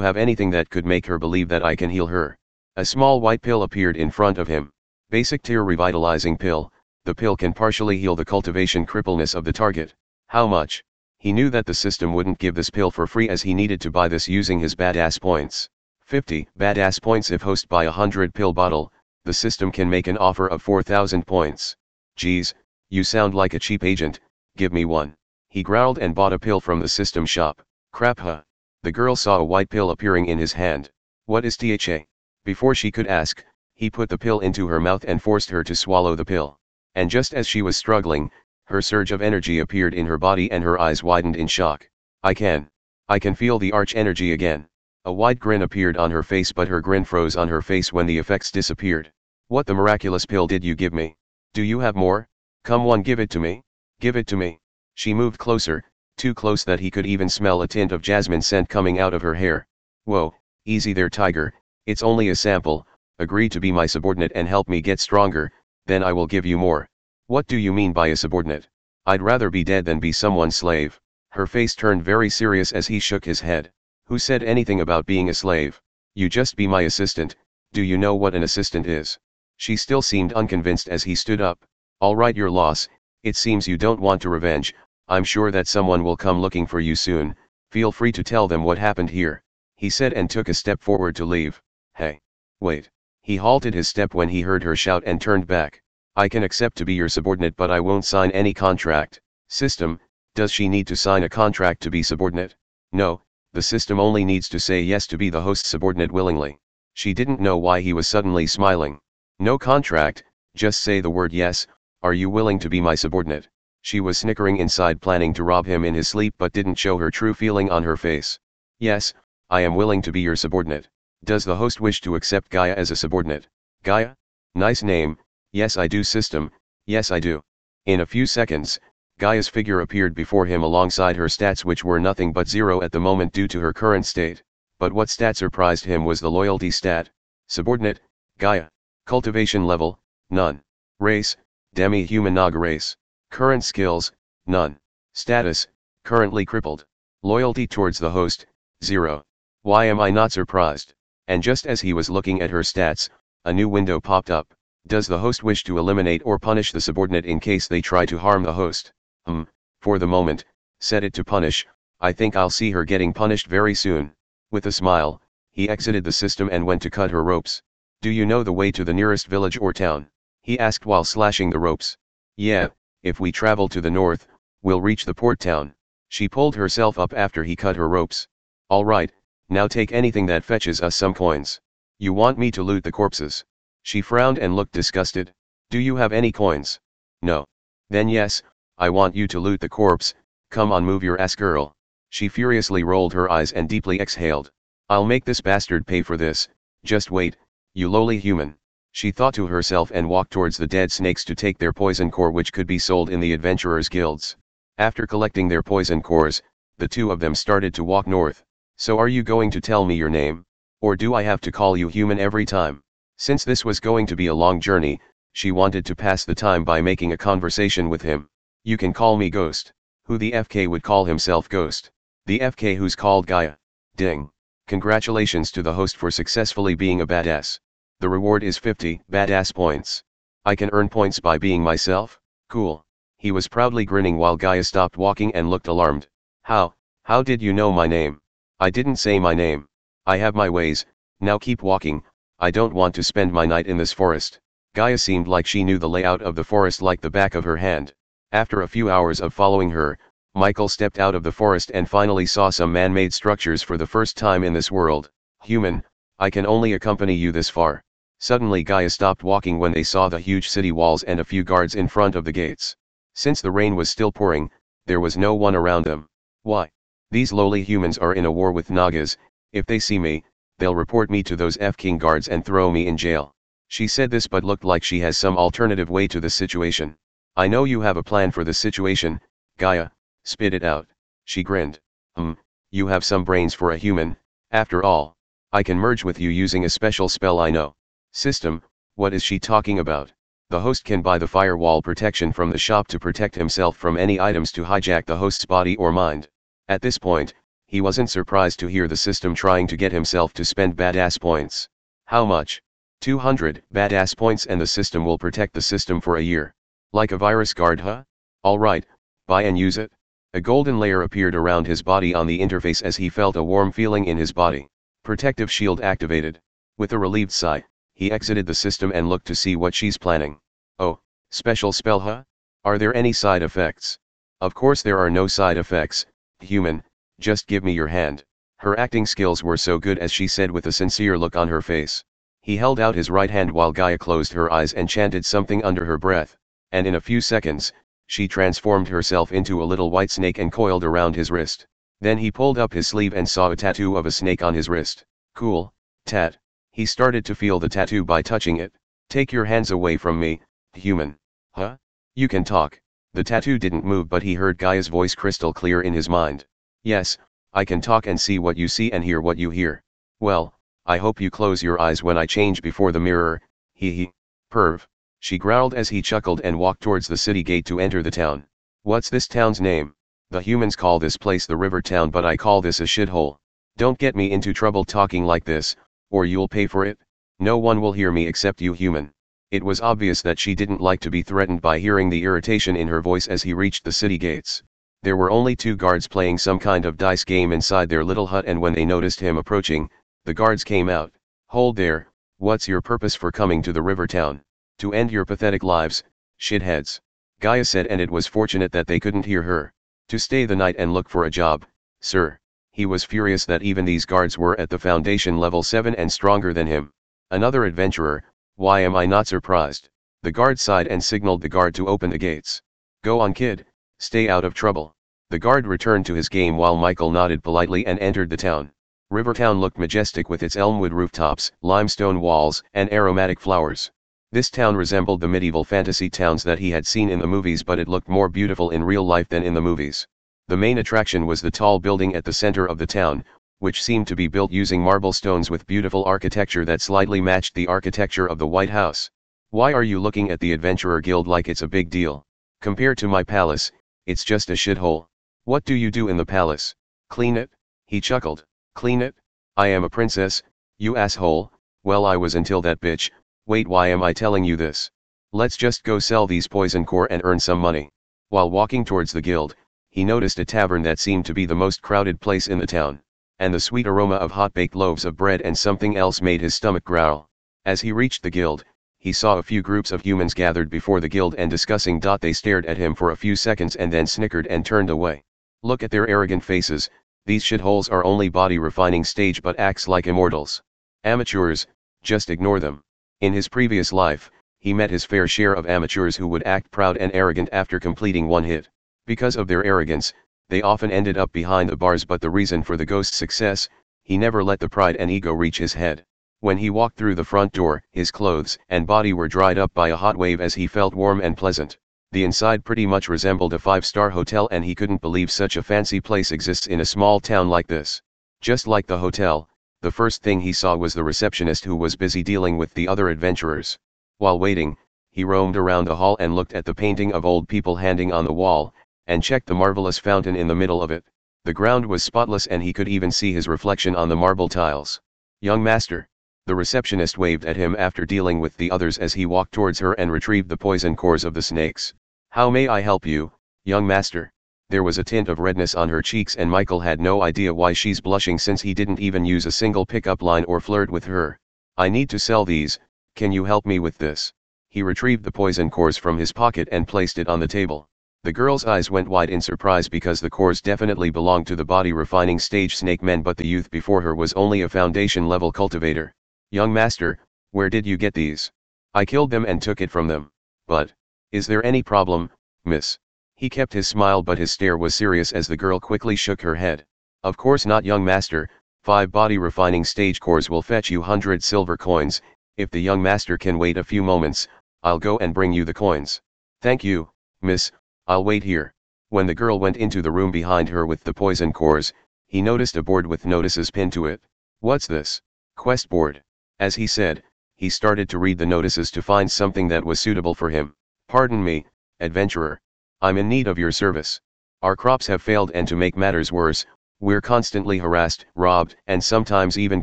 have anything that could make her believe that I can heal her? A small white pill appeared in front of him. Basic tier revitalizing pill, the pill can partially heal the cultivation crippleness of the target. How much? He knew that the system wouldn't give this pill for free as he needed to buy this using his badass points. 50 badass points if host buy a 100 pill bottle, the system can make an offer of 4000 points. Geez, you sound like a cheap agent, give me one. He growled and bought a pill from the system shop. Crap huh. The girl saw a white pill appearing in his hand. What is THA? Before she could ask, he put the pill into her mouth and forced her to swallow the pill. And just as she was struggling, her surge of energy appeared in her body and her eyes widened in shock. I can. I can feel the arch energy again. A wide grin appeared on her face but her grin froze on her face when the effects disappeared. What the miraculous pill did you give me? Do you have more? Come one give it to me. Give it to me. She moved closer, too close that he could even smell a tint of jasmine scent coming out of her hair. Whoa, easy there tiger, it's only a sample, agree to be my subordinate and help me get stronger, then I will give you more. What do you mean by a subordinate? I'd rather be dead than be someone's slave. Her face turned very serious as he shook his head. Who said anything about being a slave? You just be my assistant, do you know what an assistant is? She still seemed unconvinced as he stood up. Alright your loss, it seems you don't want to revenge, I'm sure that someone will come looking for you soon, feel free to tell them what happened here, he said and took a step forward to leave. Hey. Wait. He halted his step when he heard her shout and turned back. I can accept to be your subordinate but I won't sign any contract. System, does she need to sign a contract to be subordinate? No, the system only needs to say yes to be the host's subordinate willingly. She didn't know why he was suddenly smiling. No contract, just say the word yes, are you willing to be my subordinate? She was snickering inside planning to rob him in his sleep but didn't show her true feeling on her face. Yes, I am willing to be your subordinate. Does the host wish to accept Gaia as a subordinate? Gaia? Nice name, yes I do system, yes I do. In a few seconds, Gaia's figure appeared before him alongside her stats which were nothing but zero at the moment due to her current state. But what stat surprised him was the loyalty stat. Subordinate, Gaia. Cultivation level, none. Race, demi-human Naga race. Current skills, none. Status, currently crippled. Loyalty towards the host, zero. Why am I not surprised? And just as he was looking at her stats, a new window popped up. Does the host wish to eliminate or punish the subordinate in case they try to harm the host? Hmm, for the moment, set it to punish, I think I'll see her getting punished very soon. With a smile, he exited the system and went to cut her ropes. Do you know the way to the nearest village or town? He asked while slashing the ropes. Yeah, if we travel to the north, we'll reach the port town. She pulled herself up after he cut her ropes. Alright, now take anything that fetches us some coins. You want me to loot the corpses? She frowned and looked disgusted. Do you have any coins? No. Then yes, I want you to loot the corpse, come on move your ass girl. She furiously rolled her eyes and deeply exhaled. I'll make this bastard pay for this, just wait, you lowly human. She thought to herself and walked towards the dead snakes to take their poison core which could be sold in the adventurers guilds. After collecting their poison cores, the two of them started to walk north. So are you going to tell me your name? Or do I have to call you human every time? Since this was going to be a long journey, she wanted to pass the time by making a conversation with him. You can call me Ghost. Who the FK would call himself Ghost? The FK who's called Gaia. Ding. Congratulations to the host for successfully being a badass. The reward is 50 badass points. I can earn points by being myself? Cool. He was proudly grinning while Gaia stopped walking and looked alarmed. How, how did you know my name? I didn't say my name. I have my ways, now keep walking, I don't want to spend my night in this forest. Gaia seemed like she knew the layout of the forest like the back of her hand. After a few hours of following her, Michael stepped out of the forest and finally saw some man-made structures for the first time in this world. Human, I can only accompany you this far. Suddenly Gaia stopped walking when they saw the huge city walls and a few guards in front of the gates. Since the rain was still pouring, there was no one around them. Why? These lowly humans are in a war with Nagas, if they see me, they'll report me to those F-King guards and throw me in jail. She said this but looked like she has some alternative way to the situation. I know you have a plan for the situation, Gaia, spit it out. She grinned. Hmm, you have some brains for a human, after all. I can merge with you using a special spell I know. System, What is she talking about? The host can buy the firewall protection from the shop to protect himself from any items to hijack the host's body or mind. At this point, he wasn't surprised to hear the system trying to get himself to spend badass points. How much? 200 badass points and the system will protect the system for a year. Like a virus guard huh? Alright, buy and use it. A golden layer appeared around his body on the interface as he felt a warm feeling in his body. Protective shield activated. With a relieved sigh, he exited the system and looked to see what she's planning. Oh, special spell huh? Are there any side effects? Of course there are no side effects, human, just give me your hand. Her acting skills were so good as she said with a sincere look on her face. He held out his right hand while Gaia closed her eyes and chanted something under her breath, and in a few seconds, she transformed herself into a little white snake and coiled around his wrist. Then he pulled up his sleeve and saw a tattoo of a snake on his wrist. Cool, tat. He started to feel the tattoo by touching it. Take your hands away from me, human. Huh? You can talk. The tattoo didn't move but he heard Gaia's voice crystal clear in his mind. Yes, I can talk and see what you see and hear what you hear. Well, I hope you close your eyes when I change before the mirror, hee hee. Perv. She growled as he chuckled and walked towards the city gate to enter the town. What's this town's name? The humans call this place the river town but I call this a shithole. Don't get me into trouble talking like this, or you'll pay for it. No one will hear me except you human. It was obvious that she didn't like to be threatened by hearing the irritation in her voice as he reached the city gates. There were only two guards playing some kind of dice game inside their little hut and when they noticed him approaching, the guards came out. Hold there, what's your purpose for coming to the river town? To end your pathetic lives, shitheads. Gaia said and it was fortunate that they couldn't hear her. To stay the night and look for a job, sir. He was furious that even these guards were at the foundation level 7 and stronger than him. Another adventurer, why am I not surprised? The guard sighed and signaled the guard to open the gates. Go on kid, stay out of trouble. The guard returned to his game while Michael nodded politely and entered the town. Rivertown looked majestic with its elmwood rooftops, limestone walls, and aromatic flowers. This town resembled the medieval fantasy towns that he had seen in the movies but it looked more beautiful in real life than in the movies. The main attraction was the tall building at the center of the town, which seemed to be built using marble stones with beautiful architecture that slightly matched the architecture of the White House. Why are you looking at the Adventurer Guild like it's a big deal? Compared to my palace, it's just a shithole. What do you do in the palace? Clean it? He chuckled. Clean it? I am a princess, you asshole, well I was until that bitch, wait why am I telling you this? Let's just go sell these poison core and earn some money. While walking towards the guild, he noticed a tavern that seemed to be the most crowded place in the town, and the sweet aroma of hot-baked loaves of bread and something else made his stomach growl. As he reached the guild, he saw a few groups of humans gathered before the guild and discussing. They stared at him for a few seconds and then snickered and turned away. Look at their arrogant faces, these shitholes are only body refining stage but acts like immortals. Amateurs, just ignore them. In his previous life, he met his fair share of amateurs who would act proud and arrogant after completing one hit. Because of their arrogance, they often ended up behind the bars but the reason for the ghost's success, he never let the pride and ego reach his head. When he walked through the front door, his clothes and body were dried up by a hot wave as he felt warm and pleasant. The inside pretty much resembled a five-star hotel and he couldn't believe such a fancy place exists in a small town like this. Just like the hotel, the first thing he saw was the receptionist who was busy dealing with the other adventurers. While waiting, he roamed around the hall and looked at the painting of old people handing on the wall, and checked the marvelous fountain in the middle of it. The ground was spotless and he could even see his reflection on the marble tiles. Young master. The receptionist waved at him after dealing with the others as he walked towards her and retrieved the poison cores of the snakes. How may I help you, young master? There was a tint of redness on her cheeks and Michael had no idea why she's blushing since he didn't even use a single pickup line or flirt with her. I need to sell these, can you help me with this? He retrieved the poison cores from his pocket and placed it on the table. The girl's eyes went wide in surprise because the cores definitely belonged to the body refining stage snake men but the youth before her was only a foundation level cultivator. Young master, where did you get these? I killed them and took it from them. But, is there any problem, miss? He kept his smile but his stare was serious as the girl quickly shook her head. Of course not young master, five body refining stage cores will fetch you hundred silver coins, if the young master can wait a few moments, I'll go and bring you the coins. Thank you, miss, I'll wait here. When the girl went into the room behind her with the poison cores, he noticed a board with notices pinned to it. What's this? Quest board. As he said, he started to read the notices to find something that was suitable for him. Pardon me, adventurer. I'm in need of your service. Our crops have failed and to make matters worse, we're constantly harassed, robbed, and sometimes even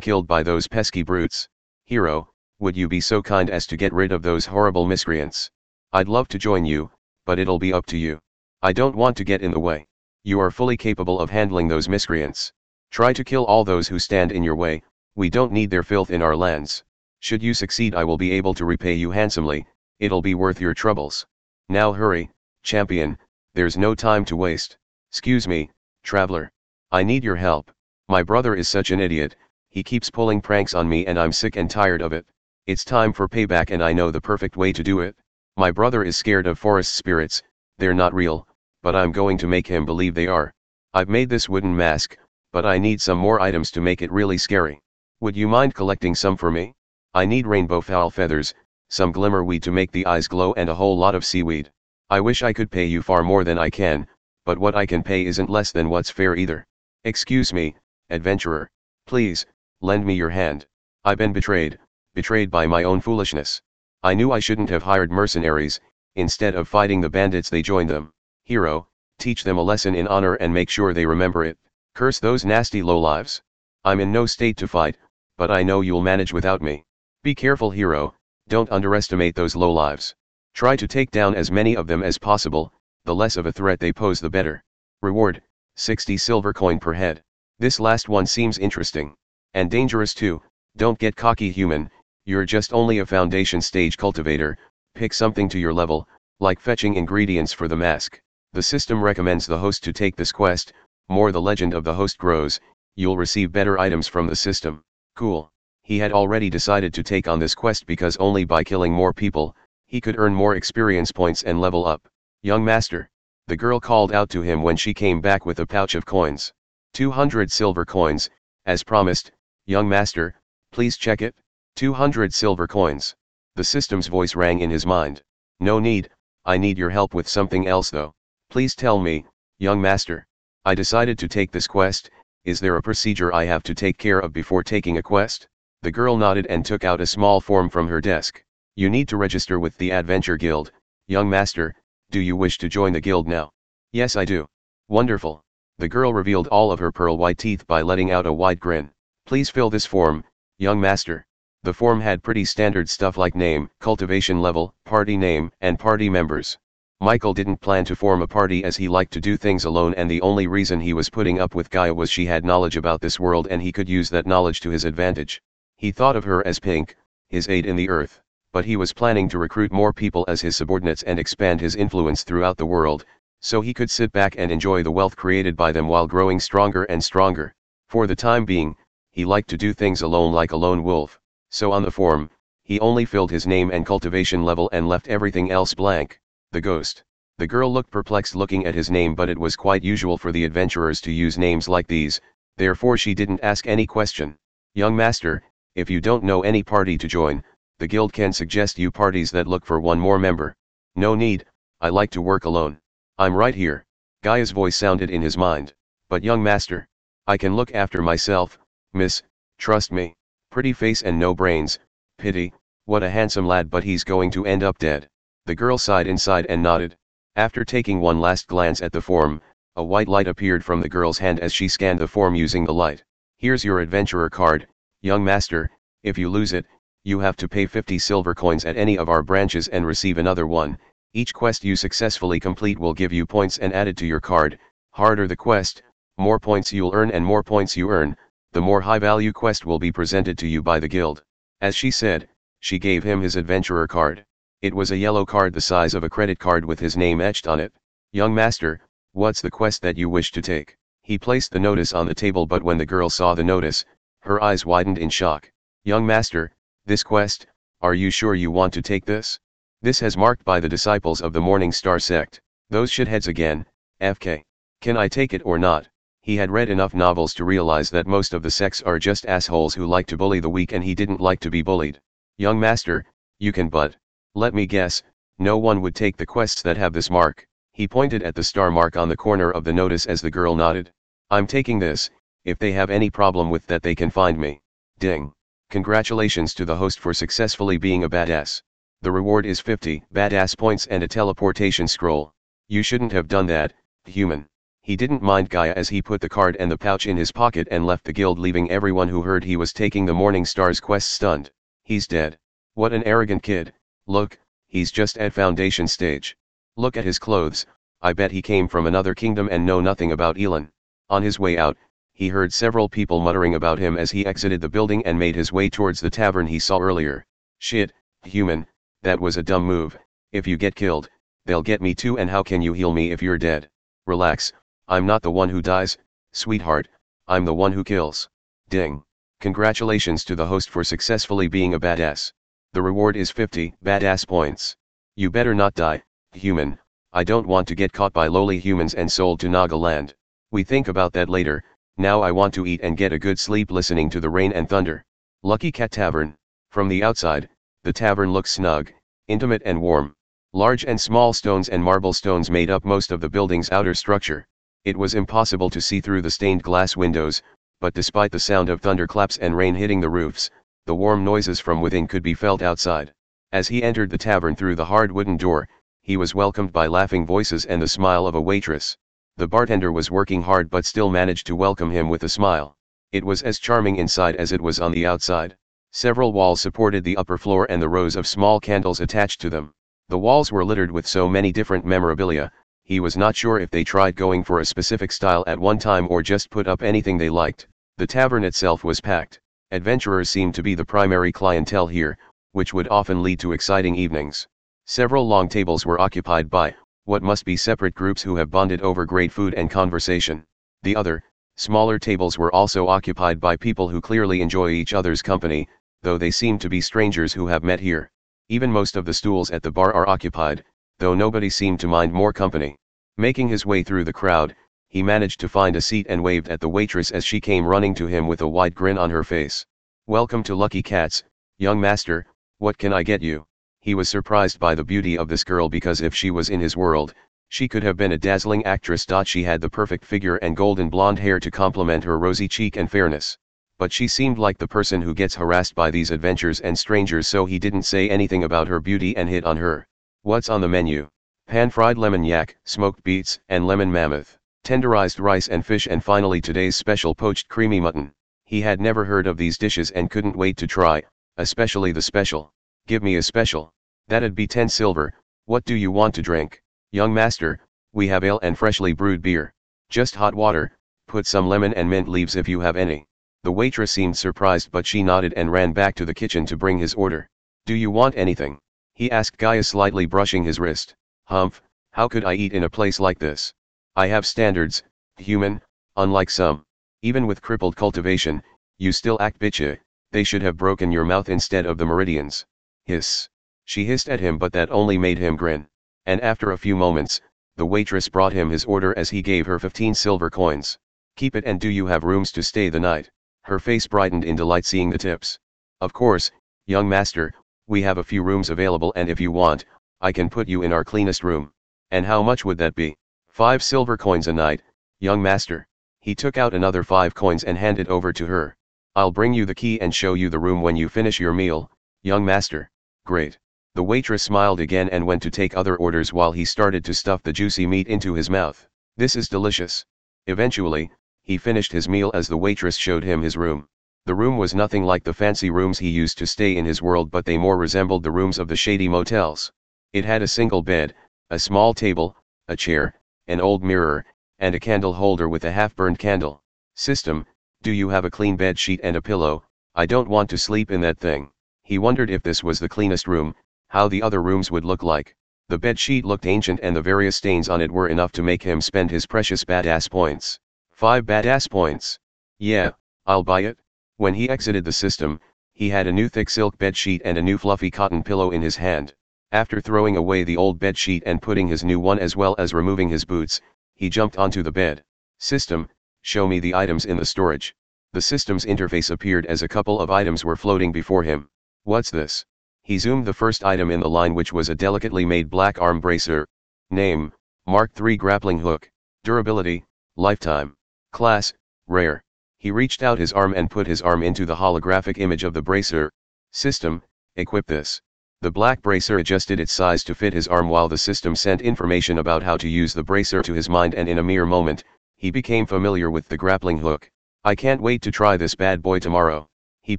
killed by those pesky brutes. Hero, would you be so kind as to get rid of those horrible miscreants? I'd love to join you, but it'll be up to you. I don't want to get in the way. You are fully capable of handling those miscreants. Try to kill all those who stand in your way, we don't need their filth in our lands. Should you succeed I will be able to repay you handsomely, it'll be worth your troubles. Now hurry, champion, there's no time to waste. Excuse me, traveler. I need your help. My brother is such an idiot, he keeps pulling pranks on me and I'm sick and tired of it. It's time for payback and I know the perfect way to do it. My brother is scared of forest spirits, they're not real, but I'm going to make him believe they are. I've made this wooden mask, but I need some more items to make it really scary. Would you mind collecting some for me? I need rainbow fowl feathers, some glimmer weed to make the eyes glow and a whole lot of seaweed. I wish I could pay you far more than I can, but what I can pay isn't less than what's fair either. Excuse me, adventurer. Please, lend me your hand. I've been betrayed, betrayed by my own foolishness. I knew I shouldn't have hired mercenaries, instead of fighting the bandits they joined them. Hero, teach them a lesson in honor and make sure they remember it. Curse those nasty lowlives. I'm in no state to fight, but I know you'll manage without me. Be careful hero, don't underestimate those lowlives. Try to take down as many of them as possible, the less of a threat they pose the better. Reward, 60 silver coin per head. This last one seems interesting. And dangerous too, don't get cocky human, you're just only a foundation stage cultivator, pick something to your level, like fetching ingredients for the mask. The system recommends the host to take this quest, more the legend of the host grows, you'll receive better items from the system. Cool. He had already decided to take on this quest because only by killing more people, he could earn more experience points and level up. Young master. The girl called out to him when she came back with a pouch of coins. 200 silver coins, as promised, young master, please check it. 200 silver coins. The system's voice rang in his mind. No need, I need your help with something else though. Please tell me, young master. I decided to take this quest, is there a procedure I have to take care of before taking a quest? The girl nodded and took out a small form from her desk. You need to register with the Adventure Guild, young master, do you wish to join the guild now? Yes I do. Wonderful. The girl revealed all of her pearl white teeth by letting out a wide grin. Please fill this form, young master. The form had pretty standard stuff like name, cultivation level, party name, and party members. Michael didn't plan to form a party as he liked to do things alone and the only reason he was putting up with Gaia was she had knowledge about this world and he could use that knowledge to his advantage. He thought of her as Pink, his aide in the earth, but he was planning to recruit more people as his subordinates and expand his influence throughout the world, so he could sit back and enjoy the wealth created by them while growing stronger and stronger. For the time being, he liked to do things alone like a lone wolf, so on the form, he only filled his name and cultivation level and left everything else blank. The ghost. The girl looked perplexed looking at his name but it was quite usual for the adventurers to use names like these, therefore she didn't ask any question. Young master, if you don't know any party to join, the guild can suggest you parties that look for one more member. No need, I like to work alone. I'm right here. Gaia's voice sounded in his mind. But young master, I can look after myself, miss, trust me. Pretty face and no brains, pity, what a handsome lad but he's going to end up dead. The girl sighed inside and nodded. After taking one last glance at the form, a white light appeared from the girl's hand as she scanned the form using the light. Here's your adventurer card, Young master, if you lose it, you have to pay 50 silver coins at any of our branches and receive another one. Each quest you successfully complete will give you points and added to your card. Harder the quest, more points you'll earn and more points you earn, the more high value quest will be presented to you by the guild. As she said, she gave him his adventurer card. It was a yellow card the size of a credit card with his name etched on it. Young master, what's the quest that you wish to take? He placed the notice on the table but when the girl saw the notice, her eyes widened in shock. Young master, this quest, are you sure you want to take this? This has marked by the disciples of the Morning Star sect, those shitheads again, FK. Can I take it or not? He had read enough novels to realize that most of the sects are just assholes who like to bully the weak and he didn't like to be bullied. Young master, you can but. Let me guess, no one would take the quests that have this mark. He pointed at the star mark on the corner of the notice as the girl nodded. I'm taking this, if they have any problem with that they can find me. Ding. Congratulations to the host for successfully being a badass. The reward is 50 badass points and a teleportation scroll. You shouldn't have done that, human. He didn't mind Gaia as he put the card and the pouch in his pocket and left the guild leaving everyone who heard he was taking the Morning Star's quest stunned. He's dead. What an arrogant kid, look, he's just at foundation stage. Look at his clothes, I bet he came from another kingdom and know nothing about Elon. On his way out, he heard several people muttering about him as he exited the building and made his way towards the tavern he saw earlier. Shit, human, that was a dumb move, if you get killed, they'll get me too and how can you heal me if you're dead? Relax, I'm not the one who dies, sweetheart, I'm the one who kills. Ding. Congratulations to the host for successfully being a badass. The reward is 50 badass points. You better not die, human, I don't want to get caught by lowly humans and sold to Nagaland. We think about that later, now I want to eat and get a good sleep listening to the rain and thunder. Lucky Cat Tavern. From the outside, the tavern looks snug, intimate and warm. Large and small stones and marble stones made up most of the building's outer structure. It was impossible to see through the stained glass windows, but despite the sound of thunderclaps and rain hitting the roofs, the warm noises from within could be felt outside. As he entered the tavern through the hard wooden door, he was welcomed by laughing voices and the smile of a waitress. The bartender was working hard but still managed to welcome him with a smile. It was as charming inside as it was on the outside. Several walls supported the upper floor and the rows of small candles attached to them. The walls were littered with so many different memorabilia, he was not sure if they tried going for a specific style at one time or just put up anything they liked. The tavern itself was packed. Adventurers seemed to be the primary clientele here, which would often lead to exciting evenings. Several long tables were occupied by, what must be separate groups who have bonded over great food and conversation. The other, smaller tables were also occupied by people who clearly enjoy each other's company, though they seem to be strangers who have met here. Even most of the stools at the bar are occupied, though nobody seemed to mind more company. Making his way through the crowd, he managed to find a seat and waved at the waitress as she came running to him with a wide grin on her face. Welcome to Lucky Cats, young master, what can I get you? He was surprised by the beauty of this girl because if she was in his world, she could have been a dazzling actress. She had the perfect figure and golden blonde hair to complement her rosy cheek and fairness. But she seemed like the person who gets harassed by these adventures and strangers so he didn't say anything about her beauty and hit on her. What's on the menu? Pan-fried lemon yak, smoked beets, and lemon mammoth, tenderized rice and fish and finally today's special poached creamy mutton. He had never heard of these dishes and couldn't wait to try, especially the special. Give me a special. That'd be 10 silver, what do you want to drink? Young master, we have ale and freshly brewed beer. Just hot water, put some lemon and mint leaves if you have any. The waitress seemed surprised but she nodded and ran back to the kitchen to bring his order. Do you want anything? He asked Gaia slightly brushing his wrist. Humph, how could I eat in a place like this? I have standards, human, unlike some. Even with crippled cultivation, you still act bitchy, eh? they should have broken your mouth instead of the meridians. Hiss. She hissed at him but that only made him grin. And after a few moments, the waitress brought him his order as he gave her 15 silver coins. Keep it and do you have rooms to stay the night? Her face brightened in delight seeing the tips. Of course, young master, we have a few rooms available and if you want, I can put you in our cleanest room. And how much would that be? Five silver coins a night, young master. He took out another five coins and handed over to her. I'll bring you the key and show you the room when you finish your meal, young master. Great. The waitress smiled again and went to take other orders while he started to stuff the juicy meat into his mouth. This is delicious. Eventually, he finished his meal as the waitress showed him his room. The room was nothing like the fancy rooms he used to stay in his world but they more resembled the rooms of the shady motels. It had a single bed, a small table, a chair, an old mirror, and a candle holder with a half-burned candle. System, do you have a clean bed sheet and a pillow, I don't want to sleep in that thing. He wondered if this was the cleanest room, how the other rooms would look like. The bed sheet looked ancient and the various stains on it were enough to make him spend his precious badass points. 5 badass points. Yeah, I'll buy it. When he exited the system, he had a new thick silk bed sheet and a new fluffy cotton pillow in his hand. After throwing away the old bed sheet and putting his new one as well as removing his boots, he jumped onto the bed. System, show me the items in the storage. The system's interface appeared as a couple of items were floating before him. What's this? He zoomed the first item in the line which was a delicately made black arm bracer. Name, Mark III grappling hook. Durability, lifetime. Class, rare. He reached out his arm and put his arm into the holographic image of the bracer. System, equip this. The black bracer adjusted its size to fit his arm while the system sent information about how to use the bracer to his mind and in a mere moment, he became familiar with the grappling hook. I can't wait to try this bad boy tomorrow. He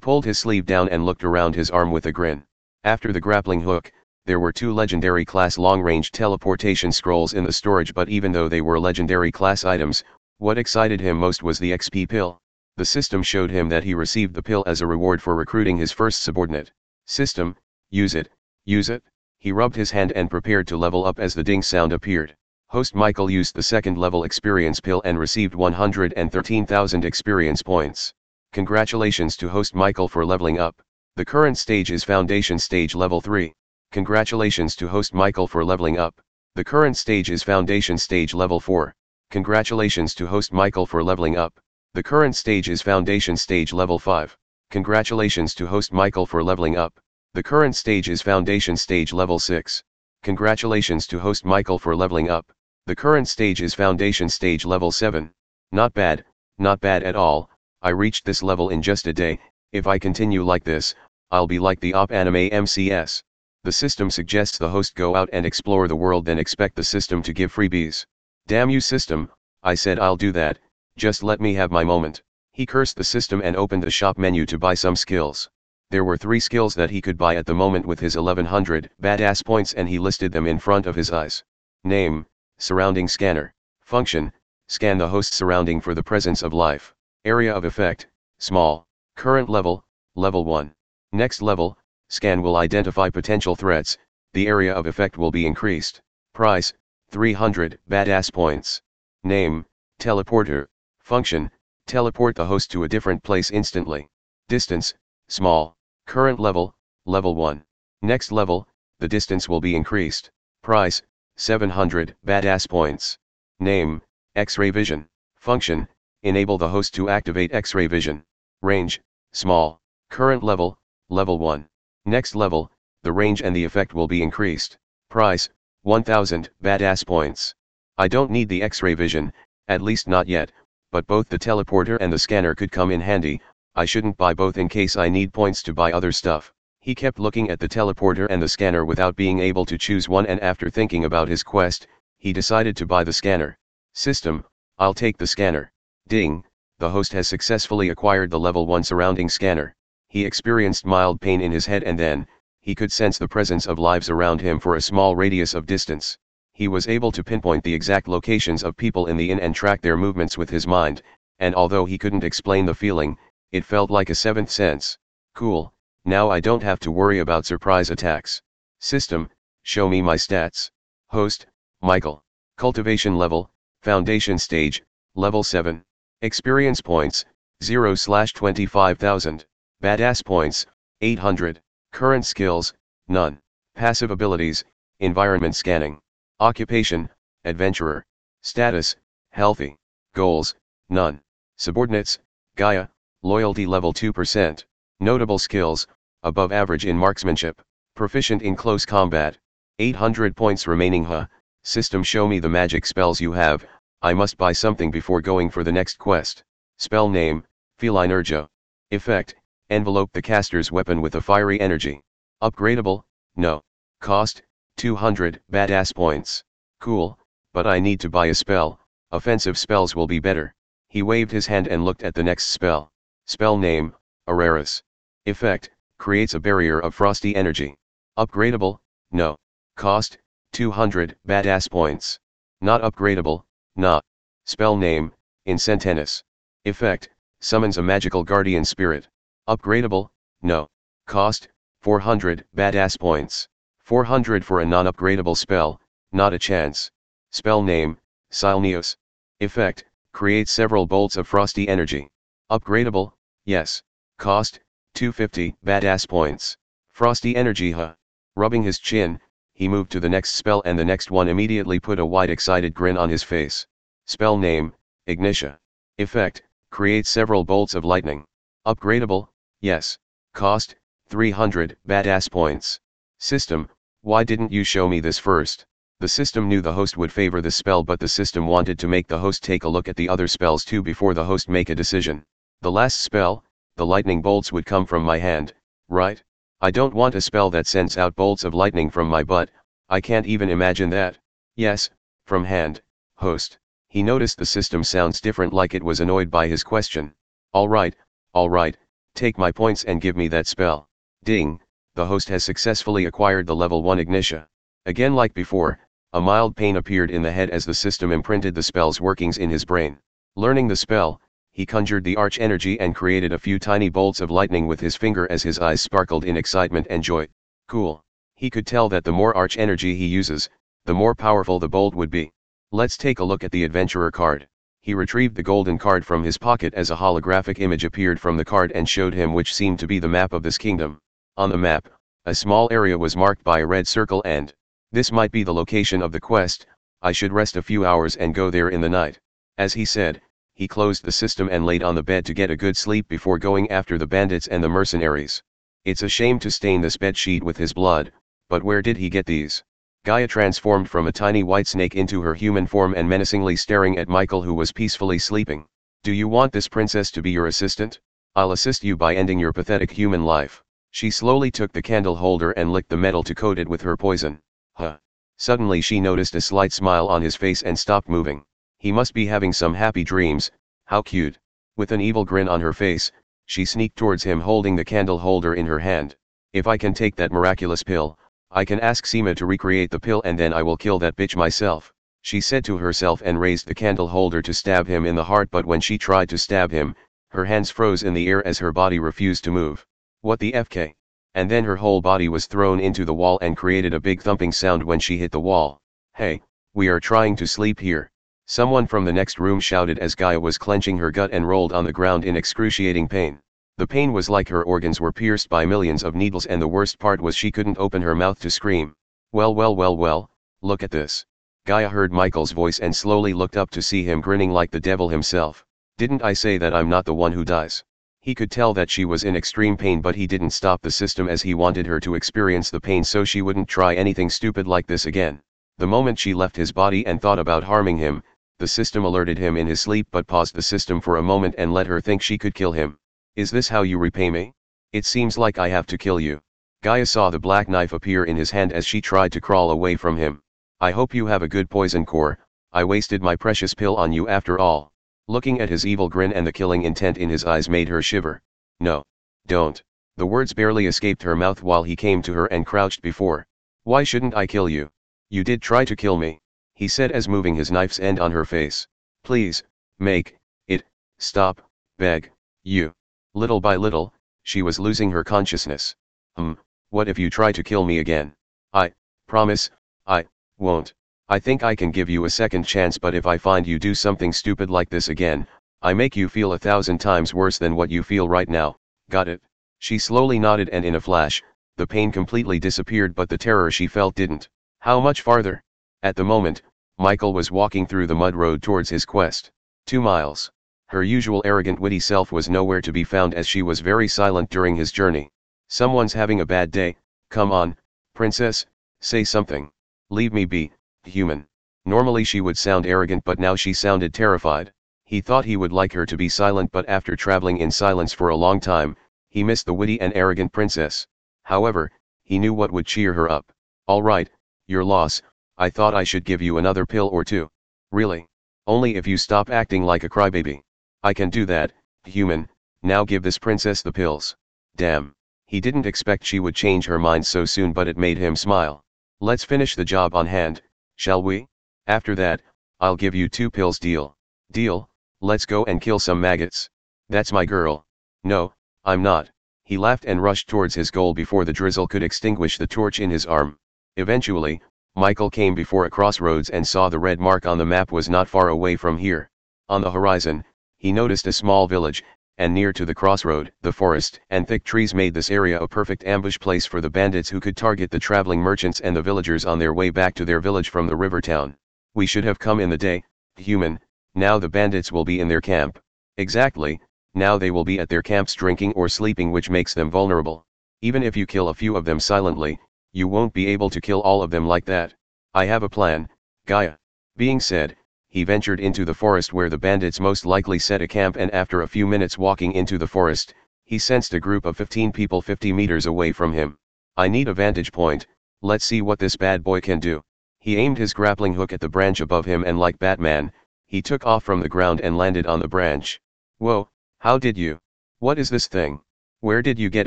pulled his sleeve down and looked around his arm with a grin. After the grappling hook, there were two legendary class long-range teleportation scrolls in the storage but even though they were legendary class items, what excited him most was the XP pill. The system showed him that he received the pill as a reward for recruiting his first subordinate. System, use it, use it. He rubbed his hand and prepared to level up as the ding sound appeared. Host Michael used the second level experience pill and received 113,000 experience points. Congratulations to host Michael for leveling up. The current stage is foundation stage level 3. Congratulations to host Michael for leveling up. The current stage is foundation stage level 4. Congratulations to host Michael for leveling up. The current stage is Foundation Stage Level 5. Congratulations to host Michael for leveling up. The current stage is Foundation Stage Level 6. Congratulations to host Michael for leveling up. The current stage is Foundation Stage Level 7. Not bad, not bad at all, I reached this level in just a day, if I continue like this, I'll be like the OP anime MCS. The system suggests the host go out and explore the world then expect the system to give freebies. Damn you system, I said I'll do that, just let me have my moment. He cursed the system and opened the shop menu to buy some skills. There were three skills that he could buy at the moment with his 1100 badass points and he listed them in front of his eyes. Name, surrounding scanner. Function, scan the host surrounding for the presence of life. Area of effect, small. Current level, level 1. Next level, scan will identify potential threats, the area of effect will be increased. Price, 300 badass points. Name, teleporter, Function, teleport the host to a different place instantly. Distance, small. Current level, level 1. Next level, the distance will be increased. Price, 700 badass points. Name, X-ray vision. Function, enable the host to activate X-ray vision. Range, small. Current level, level 1. Next level, the range and the effect will be increased. Price, 1000 badass points. I don't need the X-ray vision, at least not yet, but both the teleporter and the scanner could come in handy, I shouldn't buy both in case I need points to buy other stuff. He kept looking at the teleporter and the scanner without being able to choose one and after thinking about his quest, he decided to buy the scanner. System, I'll take the scanner. Ding, the host has successfully acquired the level 1 surrounding scanner. He experienced mild pain in his head and then, he could sense the presence of lives around him for a small radius of distance he was able to pinpoint the exact locations of people in the inn and track their movements with his mind, and although he couldn't explain the feeling, it felt like a seventh sense. Cool, now I don't have to worry about surprise attacks. System, show me my stats. Host, Michael. Cultivation level, Foundation stage, level 7. Experience points, 0 slash 25,000. Badass points, 800. Current skills, none. Passive abilities, environment scanning. Occupation, adventurer. Status, healthy. Goals, none. Subordinates, Gaia, loyalty level 2%. Notable skills, above average in marksmanship, proficient in close combat. 800 points remaining huh, system show me the magic spells you have, I must buy something before going for the next quest. Spell name, Feline Urja. Effect, envelope the caster's weapon with a fiery energy. Upgradable, no. Cost, 200 badass points. Cool, but I need to buy a spell, offensive spells will be better. He waved his hand and looked at the next spell. Spell name, Araris. Effect, creates a barrier of frosty energy. Upgradable, no. Cost, 200 badass points. Not upgradable, not. Spell name, Incentennis. Effect, summons a magical guardian spirit. Upgradable, no. Cost, 400 badass points. 400 for a non-upgradable spell, not a chance. Spell name, Silneos. Effect, create several bolts of frosty energy. Upgradable, yes. Cost, 250 badass points. Frosty energy huh. Rubbing his chin, he moved to the next spell and the next one immediately put a wide excited grin on his face. Spell name, Ignitia. Effect, create several bolts of lightning. Upgradable, yes. Cost, 300 badass points. System, why didn't you show me this first? The system knew the host would favor this spell but the system wanted to make the host take a look at the other spells too before the host make a decision. The last spell, the lightning bolts would come from my hand, right? I don't want a spell that sends out bolts of lightning from my butt, I can't even imagine that. Yes, from hand, host. He noticed the system sounds different like it was annoyed by his question. Alright, alright, take my points and give me that spell. Ding, the host has successfully acquired the level 1 Ignitia. Again like before, a mild pain appeared in the head as the system imprinted the spell's workings in his brain. Learning the spell, he conjured the arch energy and created a few tiny bolts of lightning with his finger as his eyes sparkled in excitement and joy. Cool. He could tell that the more arch energy he uses, the more powerful the bolt would be. Let's take a look at the adventurer card. He retrieved the golden card from his pocket as a holographic image appeared from the card and showed him which seemed to be the map of this kingdom. On the map, a small area was marked by a red circle and, this might be the location of the quest, I should rest a few hours and go there in the night. As he said, he closed the system and laid on the bed to get a good sleep before going after the bandits and the mercenaries. It's a shame to stain this bed sheet with his blood, but where did he get these? Gaia transformed from a tiny white snake into her human form and menacingly staring at Michael who was peacefully sleeping. Do you want this princess to be your assistant? I'll assist you by ending your pathetic human life. She slowly took the candle holder and licked the metal to coat it with her poison. Huh. Suddenly she noticed a slight smile on his face and stopped moving. He must be having some happy dreams, how cute. With an evil grin on her face, she sneaked towards him holding the candle holder in her hand. If I can take that miraculous pill, I can ask Seema to recreate the pill and then I will kill that bitch myself. She said to herself and raised the candle holder to stab him in the heart but when she tried to stab him, her hands froze in the air as her body refused to move. What the FK? And then her whole body was thrown into the wall and created a big thumping sound when she hit the wall. Hey, we are trying to sleep here. Someone from the next room shouted as Gaia was clenching her gut and rolled on the ground in excruciating pain. The pain was like her organs were pierced by millions of needles and the worst part was she couldn't open her mouth to scream. Well well well well, look at this. Gaia heard Michael's voice and slowly looked up to see him grinning like the devil himself. Didn't I say that I'm not the one who dies? He could tell that she was in extreme pain but he didn't stop the system as he wanted her to experience the pain so she wouldn't try anything stupid like this again. The moment she left his body and thought about harming him, the system alerted him in his sleep but paused the system for a moment and let her think she could kill him. Is this how you repay me? It seems like I have to kill you. Gaia saw the black knife appear in his hand as she tried to crawl away from him. I hope you have a good poison core, I wasted my precious pill on you after all. Looking at his evil grin and the killing intent in his eyes made her shiver. No. Don't. The words barely escaped her mouth while he came to her and crouched before. Why shouldn't I kill you? You did try to kill me he said as moving his knife's end on her face. Please, make, it, stop, beg, you. Little by little, she was losing her consciousness. Hmm, what if you try to kill me again? I, promise, I, won't. I think I can give you a second chance but if I find you do something stupid like this again, I make you feel a thousand times worse than what you feel right now, got it? She slowly nodded and in a flash, the pain completely disappeared but the terror she felt didn't. How much farther? At the moment, Michael was walking through the mud road towards his quest. Two miles. Her usual arrogant witty self was nowhere to be found as she was very silent during his journey. Someone's having a bad day, come on, princess, say something. Leave me be, human. Normally she would sound arrogant but now she sounded terrified. He thought he would like her to be silent but after traveling in silence for a long time, he missed the witty and arrogant princess. However, he knew what would cheer her up. Alright, your loss, I thought I should give you another pill or two. Really? Only if you stop acting like a crybaby. I can do that, human, now give this princess the pills. Damn. He didn't expect she would change her mind so soon but it made him smile. Let's finish the job on hand, shall we? After that, I'll give you two pills deal. Deal, let's go and kill some maggots. That's my girl. No, I'm not. He laughed and rushed towards his goal before the drizzle could extinguish the torch in his arm. Eventually, Michael came before a crossroads and saw the red mark on the map was not far away from here. On the horizon, he noticed a small village, and near to the crossroad, the forest and thick trees made this area a perfect ambush place for the bandits who could target the traveling merchants and the villagers on their way back to their village from the river town. We should have come in the day, human, now the bandits will be in their camp. Exactly, now they will be at their camps drinking or sleeping which makes them vulnerable. Even if you kill a few of them silently, you won't be able to kill all of them like that. I have a plan, Gaia. Being said, he ventured into the forest where the bandits most likely set a camp and after a few minutes walking into the forest, he sensed a group of 15 people 50 meters away from him. I need a vantage point, let's see what this bad boy can do. He aimed his grappling hook at the branch above him and like Batman, he took off from the ground and landed on the branch. Whoa, how did you? What is this thing? Where did you get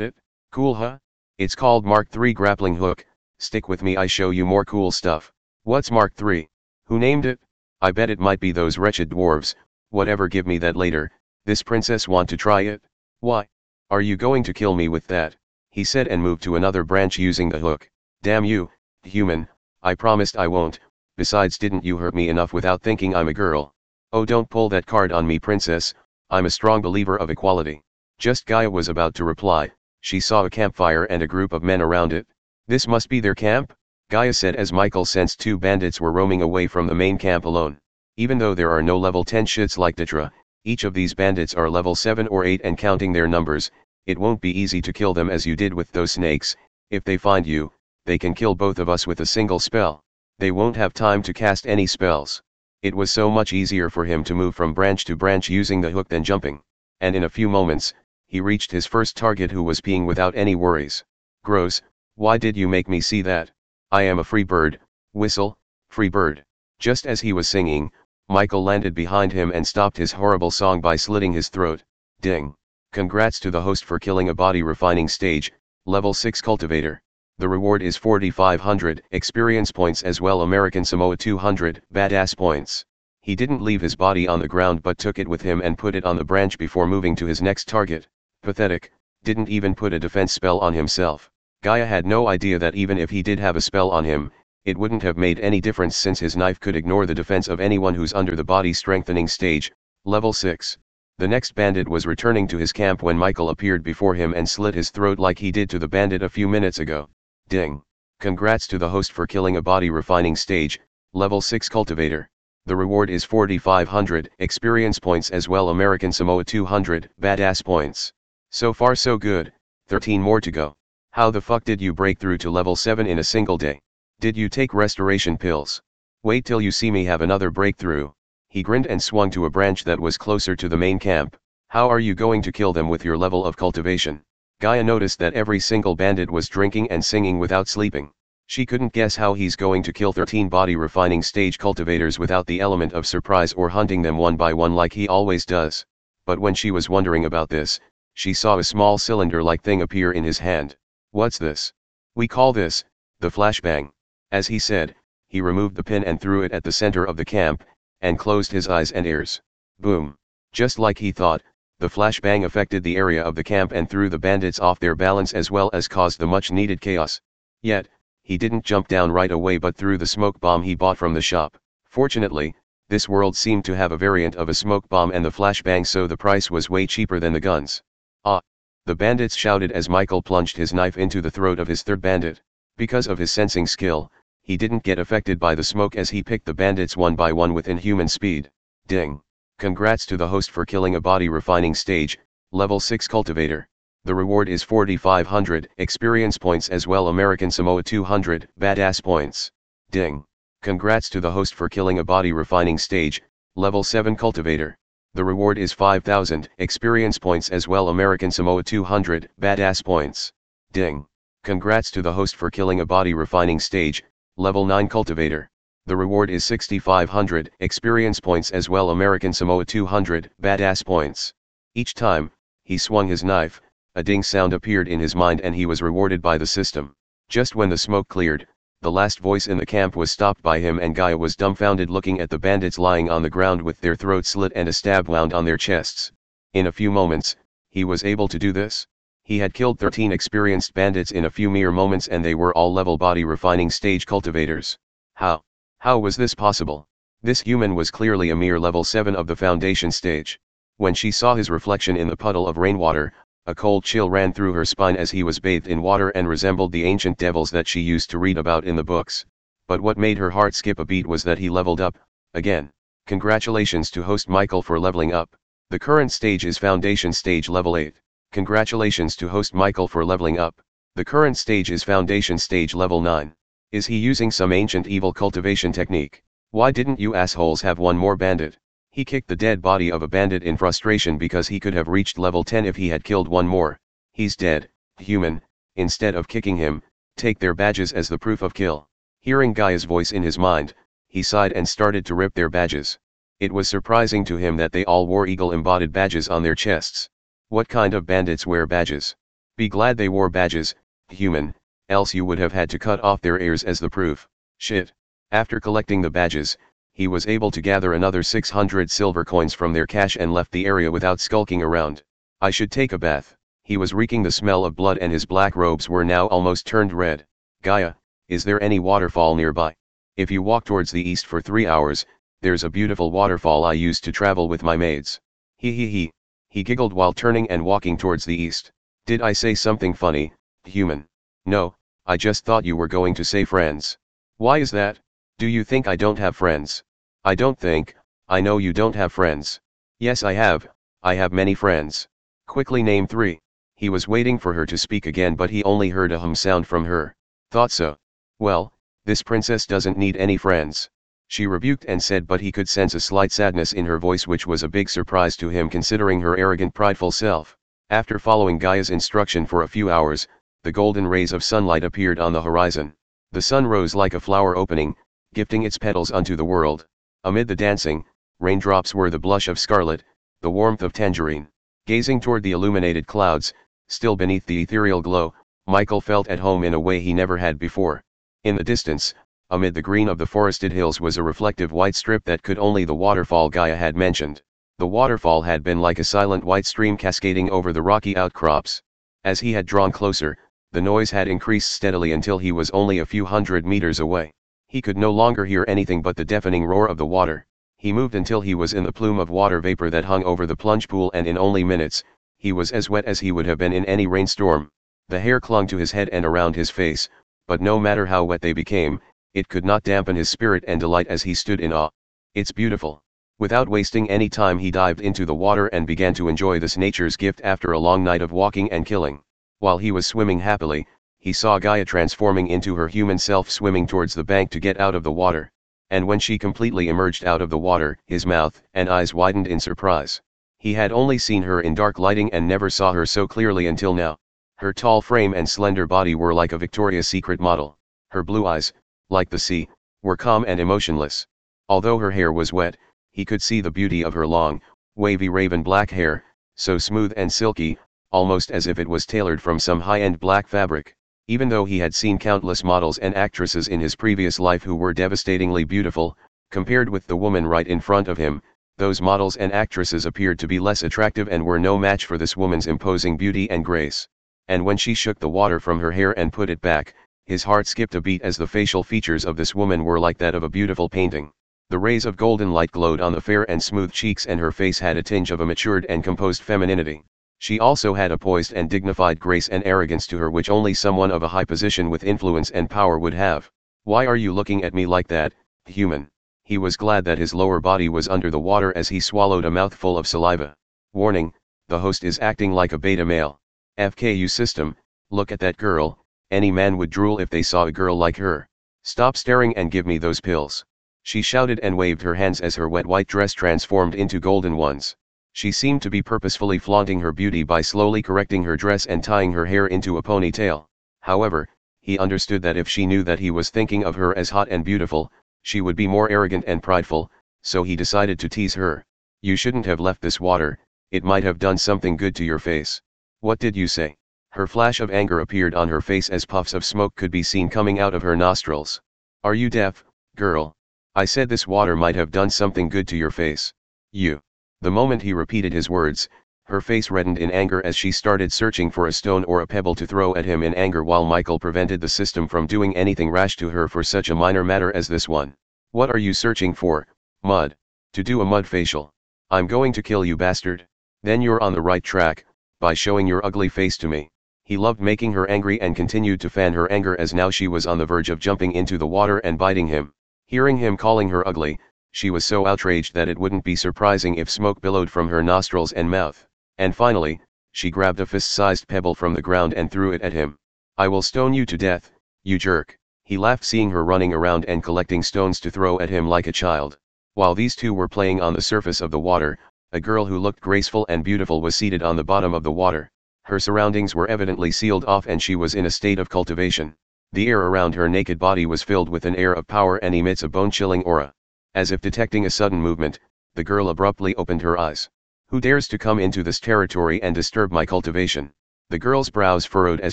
it? Cool huh? It's called Mark III grappling hook, stick with me I show you more cool stuff. What's Mark III? Who named it? I bet it might be those wretched dwarves, whatever give me that later, this princess want to try it? Why? Are you going to kill me with that? He said and moved to another branch using the hook. Damn you, human, I promised I won't, besides didn't you hurt me enough without thinking I'm a girl. Oh don't pull that card on me princess, I'm a strong believer of equality. Just Gaia was about to reply, she saw a campfire and a group of men around it. This must be their camp? Gaia said as Michael sensed two bandits were roaming away from the main camp alone. Even though there are no level 10 shits like Ditra, each of these bandits are level 7 or 8 and counting their numbers, it won't be easy to kill them as you did with those snakes, if they find you, they can kill both of us with a single spell. They won't have time to cast any spells. It was so much easier for him to move from branch to branch using the hook than jumping. And in a few moments, he reached his first target who was peeing without any worries. Gross, why did you make me see that? I am a free bird, whistle, free bird. Just as he was singing, Michael landed behind him and stopped his horrible song by slitting his throat. Ding. Congrats to the host for killing a body refining stage, level 6 cultivator. The reward is 4500 experience points as well American Samoa 200 badass points. He didn't leave his body on the ground but took it with him and put it on the branch before moving to his next target. Pathetic, didn't even put a defense spell on himself. Gaia had no idea that even if he did have a spell on him, it wouldn't have made any difference since his knife could ignore the defense of anyone who's under the body strengthening stage, level 6. The next bandit was returning to his camp when Michael appeared before him and slit his throat like he did to the bandit a few minutes ago. Ding. Congrats to the host for killing a body refining stage, level 6 cultivator. The reward is 4500 experience points as well American Samoa 200 badass points. So far so good, 13 more to go. How the fuck did you break through to level 7 in a single day? Did you take restoration pills? Wait till you see me have another breakthrough. He grinned and swung to a branch that was closer to the main camp. How are you going to kill them with your level of cultivation? Gaia noticed that every single bandit was drinking and singing without sleeping. She couldn't guess how he's going to kill 13 body refining stage cultivators without the element of surprise or hunting them one by one like he always does. But when she was wondering about this, she saw a small cylinder-like thing appear in his hand. What's this? We call this, the flashbang. As he said, he removed the pin and threw it at the center of the camp, and closed his eyes and ears. Boom. Just like he thought, the flashbang affected the area of the camp and threw the bandits off their balance as well as caused the much needed chaos. Yet, he didn't jump down right away but threw the smoke bomb he bought from the shop. Fortunately, this world seemed to have a variant of a smoke bomb and the flashbang so the price was way cheaper than the guns. Ah! The bandits shouted as Michael plunged his knife into the throat of his third bandit. Because of his sensing skill, he didn't get affected by the smoke as he picked the bandits one by one with inhuman speed. Ding. Congrats to the host for killing a body refining stage, level 6 cultivator. The reward is 4500 experience points as well American Samoa 200 badass points. Ding. Congrats to the host for killing a body refining stage, level 7 cultivator. The reward is 5000 experience points as well American Samoa 200 badass points. Ding. Congrats to the host for killing a body refining stage, Level 9 Cultivator. The reward is 6500 experience points as well American Samoa 200 badass points. Each time, he swung his knife, a ding sound appeared in his mind and he was rewarded by the system. Just when the smoke cleared, the last voice in the camp was stopped by him and Gaia was dumbfounded looking at the bandits lying on the ground with their throats slit and a stab wound on their chests. In a few moments, he was able to do this. He had killed 13 experienced bandits in a few mere moments and they were all level body refining stage cultivators. How? How was this possible? This human was clearly a mere level 7 of the foundation stage. When she saw his reflection in the puddle of rainwater, a cold chill ran through her spine as he was bathed in water and resembled the ancient devils that she used to read about in the books. But what made her heart skip a beat was that he leveled up, again. Congratulations to host Michael for leveling up. The current stage is Foundation Stage Level 8. Congratulations to host Michael for leveling up. The current stage is Foundation Stage Level 9. Is he using some ancient evil cultivation technique? Why didn't you assholes have one more bandit? He kicked the dead body of a bandit in frustration because he could have reached level 10 if he had killed one more. He's dead, human, instead of kicking him, take their badges as the proof of kill. Hearing Gaia's voice in his mind, he sighed and started to rip their badges. It was surprising to him that they all wore eagle embodied badges on their chests. What kind of bandits wear badges? Be glad they wore badges, human, else you would have had to cut off their ears as the proof. Shit. After collecting the badges, he was able to gather another 600 silver coins from their cache and left the area without skulking around. I should take a bath. He was reeking the smell of blood and his black robes were now almost turned red. Gaia, is there any waterfall nearby? If you walk towards the east for three hours, there's a beautiful waterfall I used to travel with my maids. He he he. He giggled while turning and walking towards the east. Did I say something funny, human? No, I just thought you were going to say friends. Why is that? Do you think I don't have friends? I don't think, I know you don't have friends. Yes I have, I have many friends. Quickly name three. He was waiting for her to speak again but he only heard a hum sound from her. Thought so. Well, this princess doesn't need any friends. She rebuked and said but he could sense a slight sadness in her voice which was a big surprise to him considering her arrogant prideful self. After following Gaia's instruction for a few hours, the golden rays of sunlight appeared on the horizon. The sun rose like a flower opening, gifting its petals unto the world. Amid the dancing, raindrops were the blush of scarlet, the warmth of tangerine. Gazing toward the illuminated clouds, still beneath the ethereal glow, Michael felt at home in a way he never had before. In the distance, amid the green of the forested hills was a reflective white strip that could only the waterfall Gaia had mentioned. The waterfall had been like a silent white stream cascading over the rocky outcrops. As he had drawn closer, the noise had increased steadily until he was only a few hundred meters away. He could no longer hear anything but the deafening roar of the water. He moved until he was in the plume of water vapor that hung over the plunge pool and in only minutes, he was as wet as he would have been in any rainstorm. The hair clung to his head and around his face, but no matter how wet they became, it could not dampen his spirit and delight as he stood in awe. It's beautiful. Without wasting any time he dived into the water and began to enjoy this nature's gift after a long night of walking and killing. While he was swimming happily, he saw Gaia transforming into her human self swimming towards the bank to get out of the water. And when she completely emerged out of the water, his mouth and eyes widened in surprise. He had only seen her in dark lighting and never saw her so clearly until now. Her tall frame and slender body were like a Victoria's Secret model. Her blue eyes, like the sea, were calm and emotionless. Although her hair was wet, he could see the beauty of her long, wavy raven black hair, so smooth and silky, almost as if it was tailored from some high-end black fabric. Even though he had seen countless models and actresses in his previous life who were devastatingly beautiful, compared with the woman right in front of him, those models and actresses appeared to be less attractive and were no match for this woman's imposing beauty and grace. And when she shook the water from her hair and put it back, his heart skipped a beat as the facial features of this woman were like that of a beautiful painting. The rays of golden light glowed on the fair and smooth cheeks and her face had a tinge of a matured and composed femininity. She also had a poised and dignified grace and arrogance to her which only someone of a high position with influence and power would have. Why are you looking at me like that, human? He was glad that his lower body was under the water as he swallowed a mouthful of saliva. Warning, the host is acting like a beta male. FKU system, look at that girl, any man would drool if they saw a girl like her. Stop staring and give me those pills. She shouted and waved her hands as her wet white dress transformed into golden ones. She seemed to be purposefully flaunting her beauty by slowly correcting her dress and tying her hair into a ponytail. However, he understood that if she knew that he was thinking of her as hot and beautiful, she would be more arrogant and prideful, so he decided to tease her. You shouldn't have left this water, it might have done something good to your face. What did you say? Her flash of anger appeared on her face as puffs of smoke could be seen coming out of her nostrils. Are you deaf, girl? I said this water might have done something good to your face. You. The moment he repeated his words, her face reddened in anger as she started searching for a stone or a pebble to throw at him in anger while Michael prevented the system from doing anything rash to her for such a minor matter as this one. What are you searching for, mud? To do a mud facial. I'm going to kill you bastard. Then you're on the right track, by showing your ugly face to me. He loved making her angry and continued to fan her anger as now she was on the verge of jumping into the water and biting him. Hearing him calling her ugly, she was so outraged that it wouldn't be surprising if smoke billowed from her nostrils and mouth. And finally, she grabbed a fist-sized pebble from the ground and threw it at him. I will stone you to death, you jerk. He laughed seeing her running around and collecting stones to throw at him like a child. While these two were playing on the surface of the water, a girl who looked graceful and beautiful was seated on the bottom of the water. Her surroundings were evidently sealed off and she was in a state of cultivation. The air around her naked body was filled with an air of power and emits a bone-chilling aura. As if detecting a sudden movement, the girl abruptly opened her eyes. Who dares to come into this territory and disturb my cultivation? The girl's brows furrowed as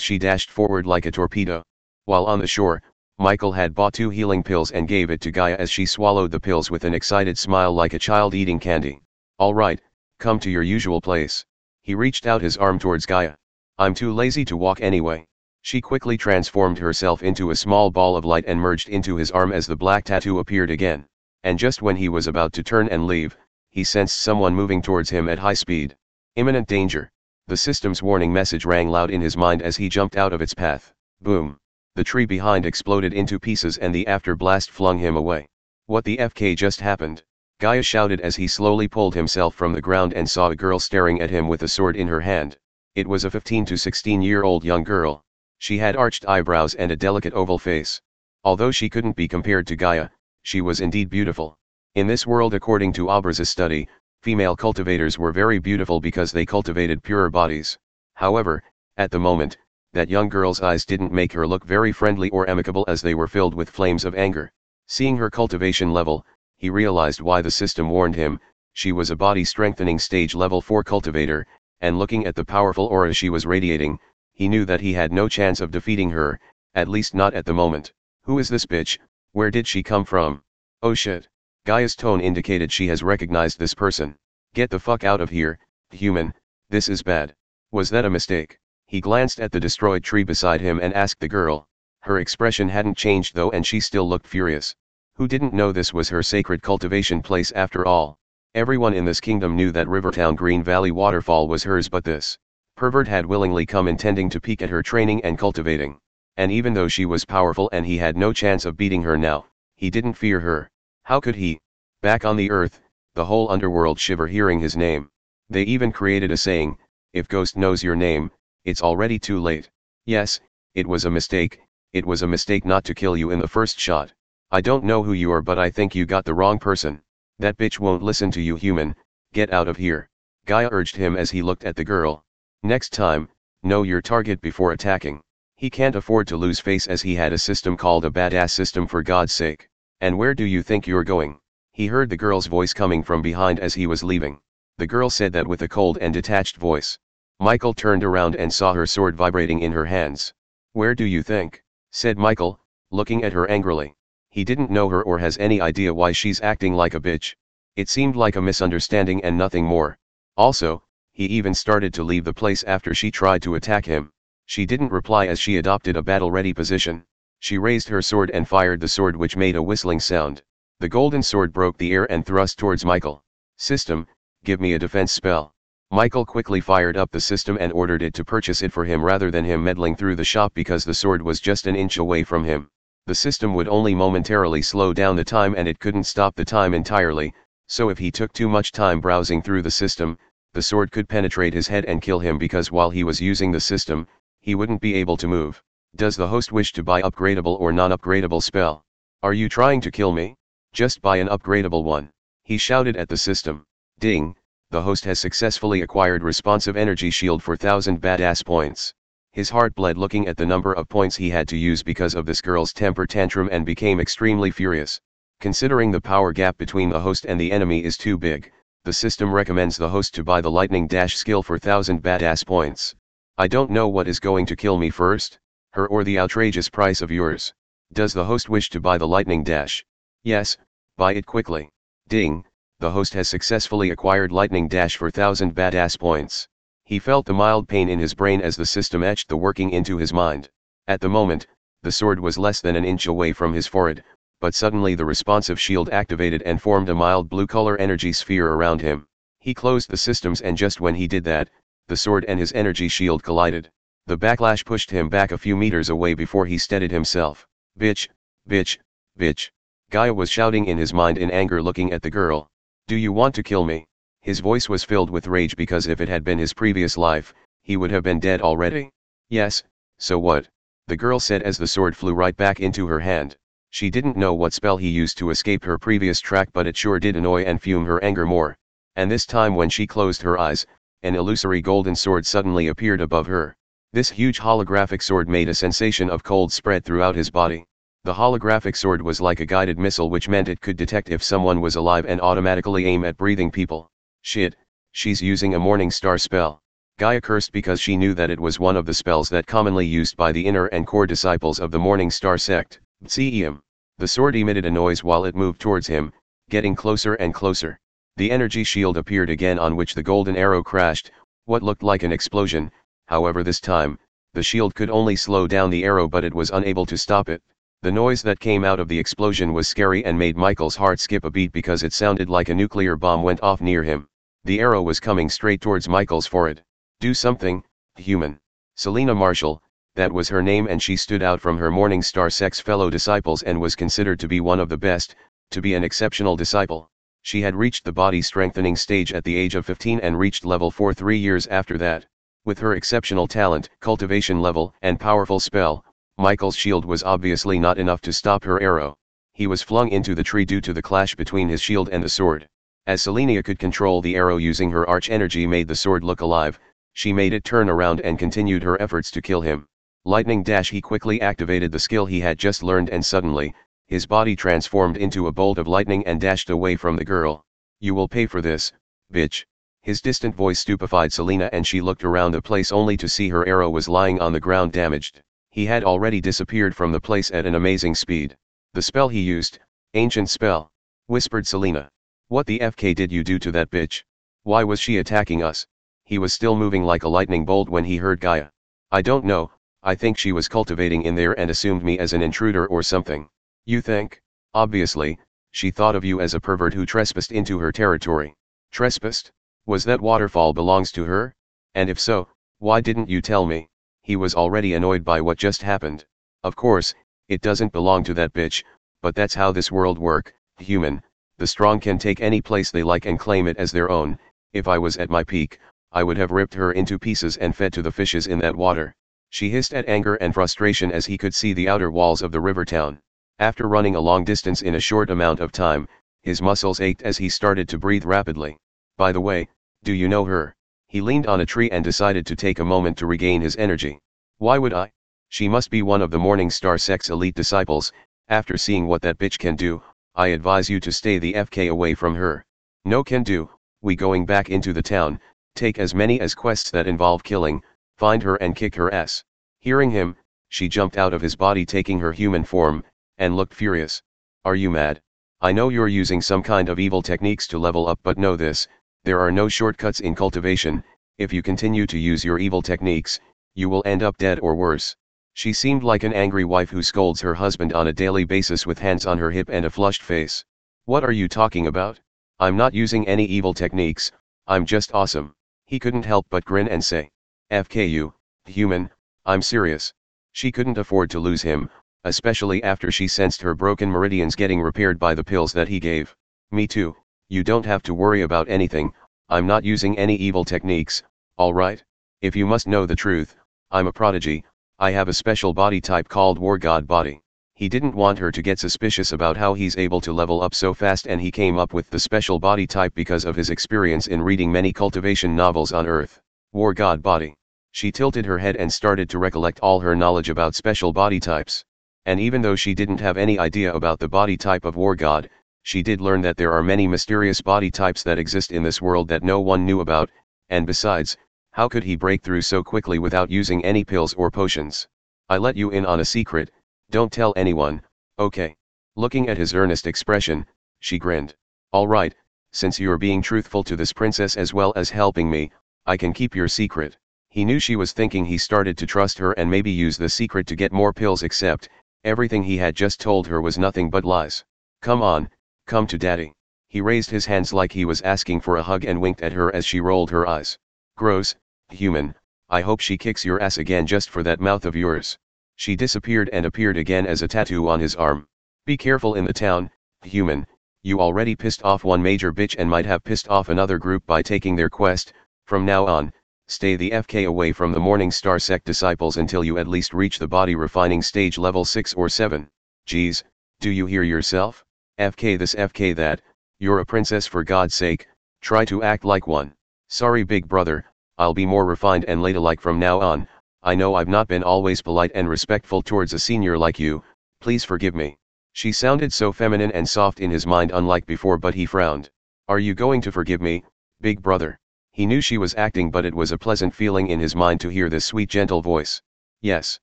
she dashed forward like a torpedo. While on the shore, Michael had bought two healing pills and gave it to Gaia as she swallowed the pills with an excited smile like a child eating candy. All right, come to your usual place. He reached out his arm towards Gaia. I'm too lazy to walk anyway. She quickly transformed herself into a small ball of light and merged into his arm as the black tattoo appeared again. And just when he was about to turn and leave, he sensed someone moving towards him at high speed. Imminent danger. The system's warning message rang loud in his mind as he jumped out of its path. Boom. The tree behind exploded into pieces and the after blast flung him away. What the FK just happened? Gaia shouted as he slowly pulled himself from the ground and saw a girl staring at him with a sword in her hand. It was a 15 to 16 year old young girl. She had arched eyebrows and a delicate oval face. Although she couldn't be compared to Gaia, she was indeed beautiful. In this world according to Abra's study, female cultivators were very beautiful because they cultivated purer bodies. However, at the moment, that young girl's eyes didn't make her look very friendly or amicable as they were filled with flames of anger. Seeing her cultivation level, he realized why the system warned him, she was a body strengthening stage level 4 cultivator, and looking at the powerful aura she was radiating, he knew that he had no chance of defeating her, at least not at the moment. Who is this bitch, where did she come from? Oh shit. Gaia's tone indicated she has recognized this person. Get the fuck out of here, human, this is bad. Was that a mistake? He glanced at the destroyed tree beside him and asked the girl. Her expression hadn't changed though and she still looked furious. Who didn't know this was her sacred cultivation place after all? Everyone in this kingdom knew that Rivertown Green Valley waterfall was hers but this. Pervert had willingly come intending to peek at her training and cultivating. And even though she was powerful and he had no chance of beating her now, he didn't fear her. How could he? Back on the earth, the whole underworld shiver hearing his name. They even created a saying, if ghost knows your name, it's already too late. Yes, it was a mistake, it was a mistake not to kill you in the first shot. I don't know who you are but I think you got the wrong person. That bitch won't listen to you human, get out of here. Gaia urged him as he looked at the girl. Next time, know your target before attacking. He can't afford to lose face as he had a system called a badass system for God's sake. And where do you think you're going? He heard the girl's voice coming from behind as he was leaving. The girl said that with a cold and detached voice. Michael turned around and saw her sword vibrating in her hands. Where do you think? said Michael, looking at her angrily. He didn't know her or has any idea why she's acting like a bitch. It seemed like a misunderstanding and nothing more. Also, he even started to leave the place after she tried to attack him. She didn't reply as she adopted a battle-ready position. She raised her sword and fired the sword which made a whistling sound. The golden sword broke the air and thrust towards Michael. System, give me a defense spell. Michael quickly fired up the system and ordered it to purchase it for him rather than him meddling through the shop because the sword was just an inch away from him. The system would only momentarily slow down the time and it couldn't stop the time entirely, so if he took too much time browsing through the system, the sword could penetrate his head and kill him because while he was using the system, he wouldn't be able to move. Does the host wish to buy upgradable or non-upgradable spell? Are you trying to kill me? Just buy an upgradable one. He shouted at the system. Ding, the host has successfully acquired responsive energy shield for 1000 badass points. His heart bled looking at the number of points he had to use because of this girl's temper tantrum and became extremely furious. Considering the power gap between the host and the enemy is too big, the system recommends the host to buy the lightning dash skill for 1000 badass points. I don't know what is going to kill me first, her or the outrageous price of yours. Does the host wish to buy the lightning dash? Yes, buy it quickly. Ding, the host has successfully acquired Lightning Dash for 1000 badass points. He felt the mild pain in his brain as the system etched the working into his mind. At the moment, the sword was less than an inch away from his forehead, but suddenly the responsive shield activated and formed a mild blue color energy sphere around him. He closed the systems and just when he did that, the sword and his energy shield collided. The backlash pushed him back a few meters away before he steadied himself. Bitch, bitch, bitch. Gaia was shouting in his mind in anger looking at the girl. Do you want to kill me? His voice was filled with rage because if it had been his previous life, he would have been dead already. Yes, so what? the girl said as the sword flew right back into her hand. She didn't know what spell he used to escape her previous track but it sure did annoy and fume her anger more. And this time when she closed her eyes, an illusory golden sword suddenly appeared above her. This huge holographic sword made a sensation of cold spread throughout his body. The holographic sword was like a guided missile which meant it could detect if someone was alive and automatically aim at breathing people. Shit, she's using a morning star spell. Gaia cursed because she knew that it was one of the spells that commonly used by the inner and core disciples of the morning star sect. Tseum. The sword emitted a noise while it moved towards him, getting closer and closer. The energy shield appeared again on which the golden arrow crashed, what looked like an explosion, however this time, the shield could only slow down the arrow but it was unable to stop it. The noise that came out of the explosion was scary and made Michael's heart skip a beat because it sounded like a nuclear bomb went off near him. The arrow was coming straight towards Michael's forehead. Do something, human. Selena Marshall, that was her name and she stood out from her Morning Star sect's fellow disciples and was considered to be one of the best, to be an exceptional disciple. She had reached the body strengthening stage at the age of 15 and reached level 4 three years after that. With her exceptional talent, cultivation level, and powerful spell, Michael's shield was obviously not enough to stop her arrow. He was flung into the tree due to the clash between his shield and the sword. As Selena could control the arrow using her arch energy made the sword look alive, she made it turn around and continued her efforts to kill him. Lightning Dash he quickly activated the skill he had just learned and suddenly, his body transformed into a bolt of lightning and dashed away from the girl. You will pay for this, bitch. His distant voice stupefied Selena and she looked around the place only to see her arrow was lying on the ground damaged. He had already disappeared from the place at an amazing speed. The spell he used, ancient spell, whispered Selena. What the FK did you do to that bitch? Why was she attacking us? He was still moving like a lightning bolt when he heard Gaia. I don't know, I think she was cultivating in there and assumed me as an intruder or something. You think? Obviously, she thought of you as a pervert who trespassed into her territory. Trespassed? Was that waterfall belongs to her? And if so, why didn't you tell me? He was already annoyed by what just happened. Of course, it doesn't belong to that bitch, but that's how this world work, human, the strong can take any place they like and claim it as their own, if I was at my peak, I would have ripped her into pieces and fed to the fishes in that water. She hissed at anger and frustration as he could see the outer walls of the river town. After running a long distance in a short amount of time, his muscles ached as he started to breathe rapidly. By the way, do you know her? He leaned on a tree and decided to take a moment to regain his energy. Why would I? She must be one of the Morning Star Sect's elite disciples, after seeing what that bitch can do, I advise you to stay the FK away from her. No can do, we going back into the town, take as many as quests that involve killing, find her and kick her ass. Hearing him, she jumped out of his body taking her human form, and looked furious. Are you mad? I know you're using some kind of evil techniques to level up but know this, there are no shortcuts in cultivation, if you continue to use your evil techniques, you will end up dead or worse. She seemed like an angry wife who scolds her husband on a daily basis with hands on her hip and a flushed face. What are you talking about? I'm not using any evil techniques, I'm just awesome. He couldn't help but grin and say. FKU, human, I'm serious. She couldn't afford to lose him, especially after she sensed her broken meridians getting repaired by the pills that he gave. Me too, you don't have to worry about anything, I'm not using any evil techniques, alright? If you must know the truth, I'm a prodigy, I have a special body type called War God Body. He didn't want her to get suspicious about how he's able to level up so fast and he came up with the special body type because of his experience in reading many cultivation novels on Earth. War God Body. She tilted her head and started to recollect all her knowledge about special body types. And even though she didn't have any idea about the body type of War God, she did learn that there are many mysterious body types that exist in this world that no one knew about, and besides, how could he break through so quickly without using any pills or potions? I let you in on a secret, don't tell anyone, okay. Looking at his earnest expression, she grinned. Alright, since you're being truthful to this princess as well as helping me, I can keep your secret. He knew she was thinking he started to trust her and maybe use the secret to get more pills except, everything he had just told her was nothing but lies. Come on, come to daddy. He raised his hands like he was asking for a hug and winked at her as she rolled her eyes. Gross, human, I hope she kicks your ass again just for that mouth of yours. She disappeared and appeared again as a tattoo on his arm. Be careful in the town, human, you already pissed off one major bitch and might have pissed off another group by taking their quest, from now on, Stay the FK away from the Morning Star sect disciples until you at least reach the body refining stage level 6 or 7. Geez, do you hear yourself? FK this FK that, you're a princess for God's sake, try to act like one. Sorry big brother, I'll be more refined and ladylike from now on, I know I've not been always polite and respectful towards a senior like you, please forgive me. She sounded so feminine and soft in his mind unlike before but he frowned. Are you going to forgive me, big brother? He knew she was acting but it was a pleasant feeling in his mind to hear this sweet gentle voice. Yes.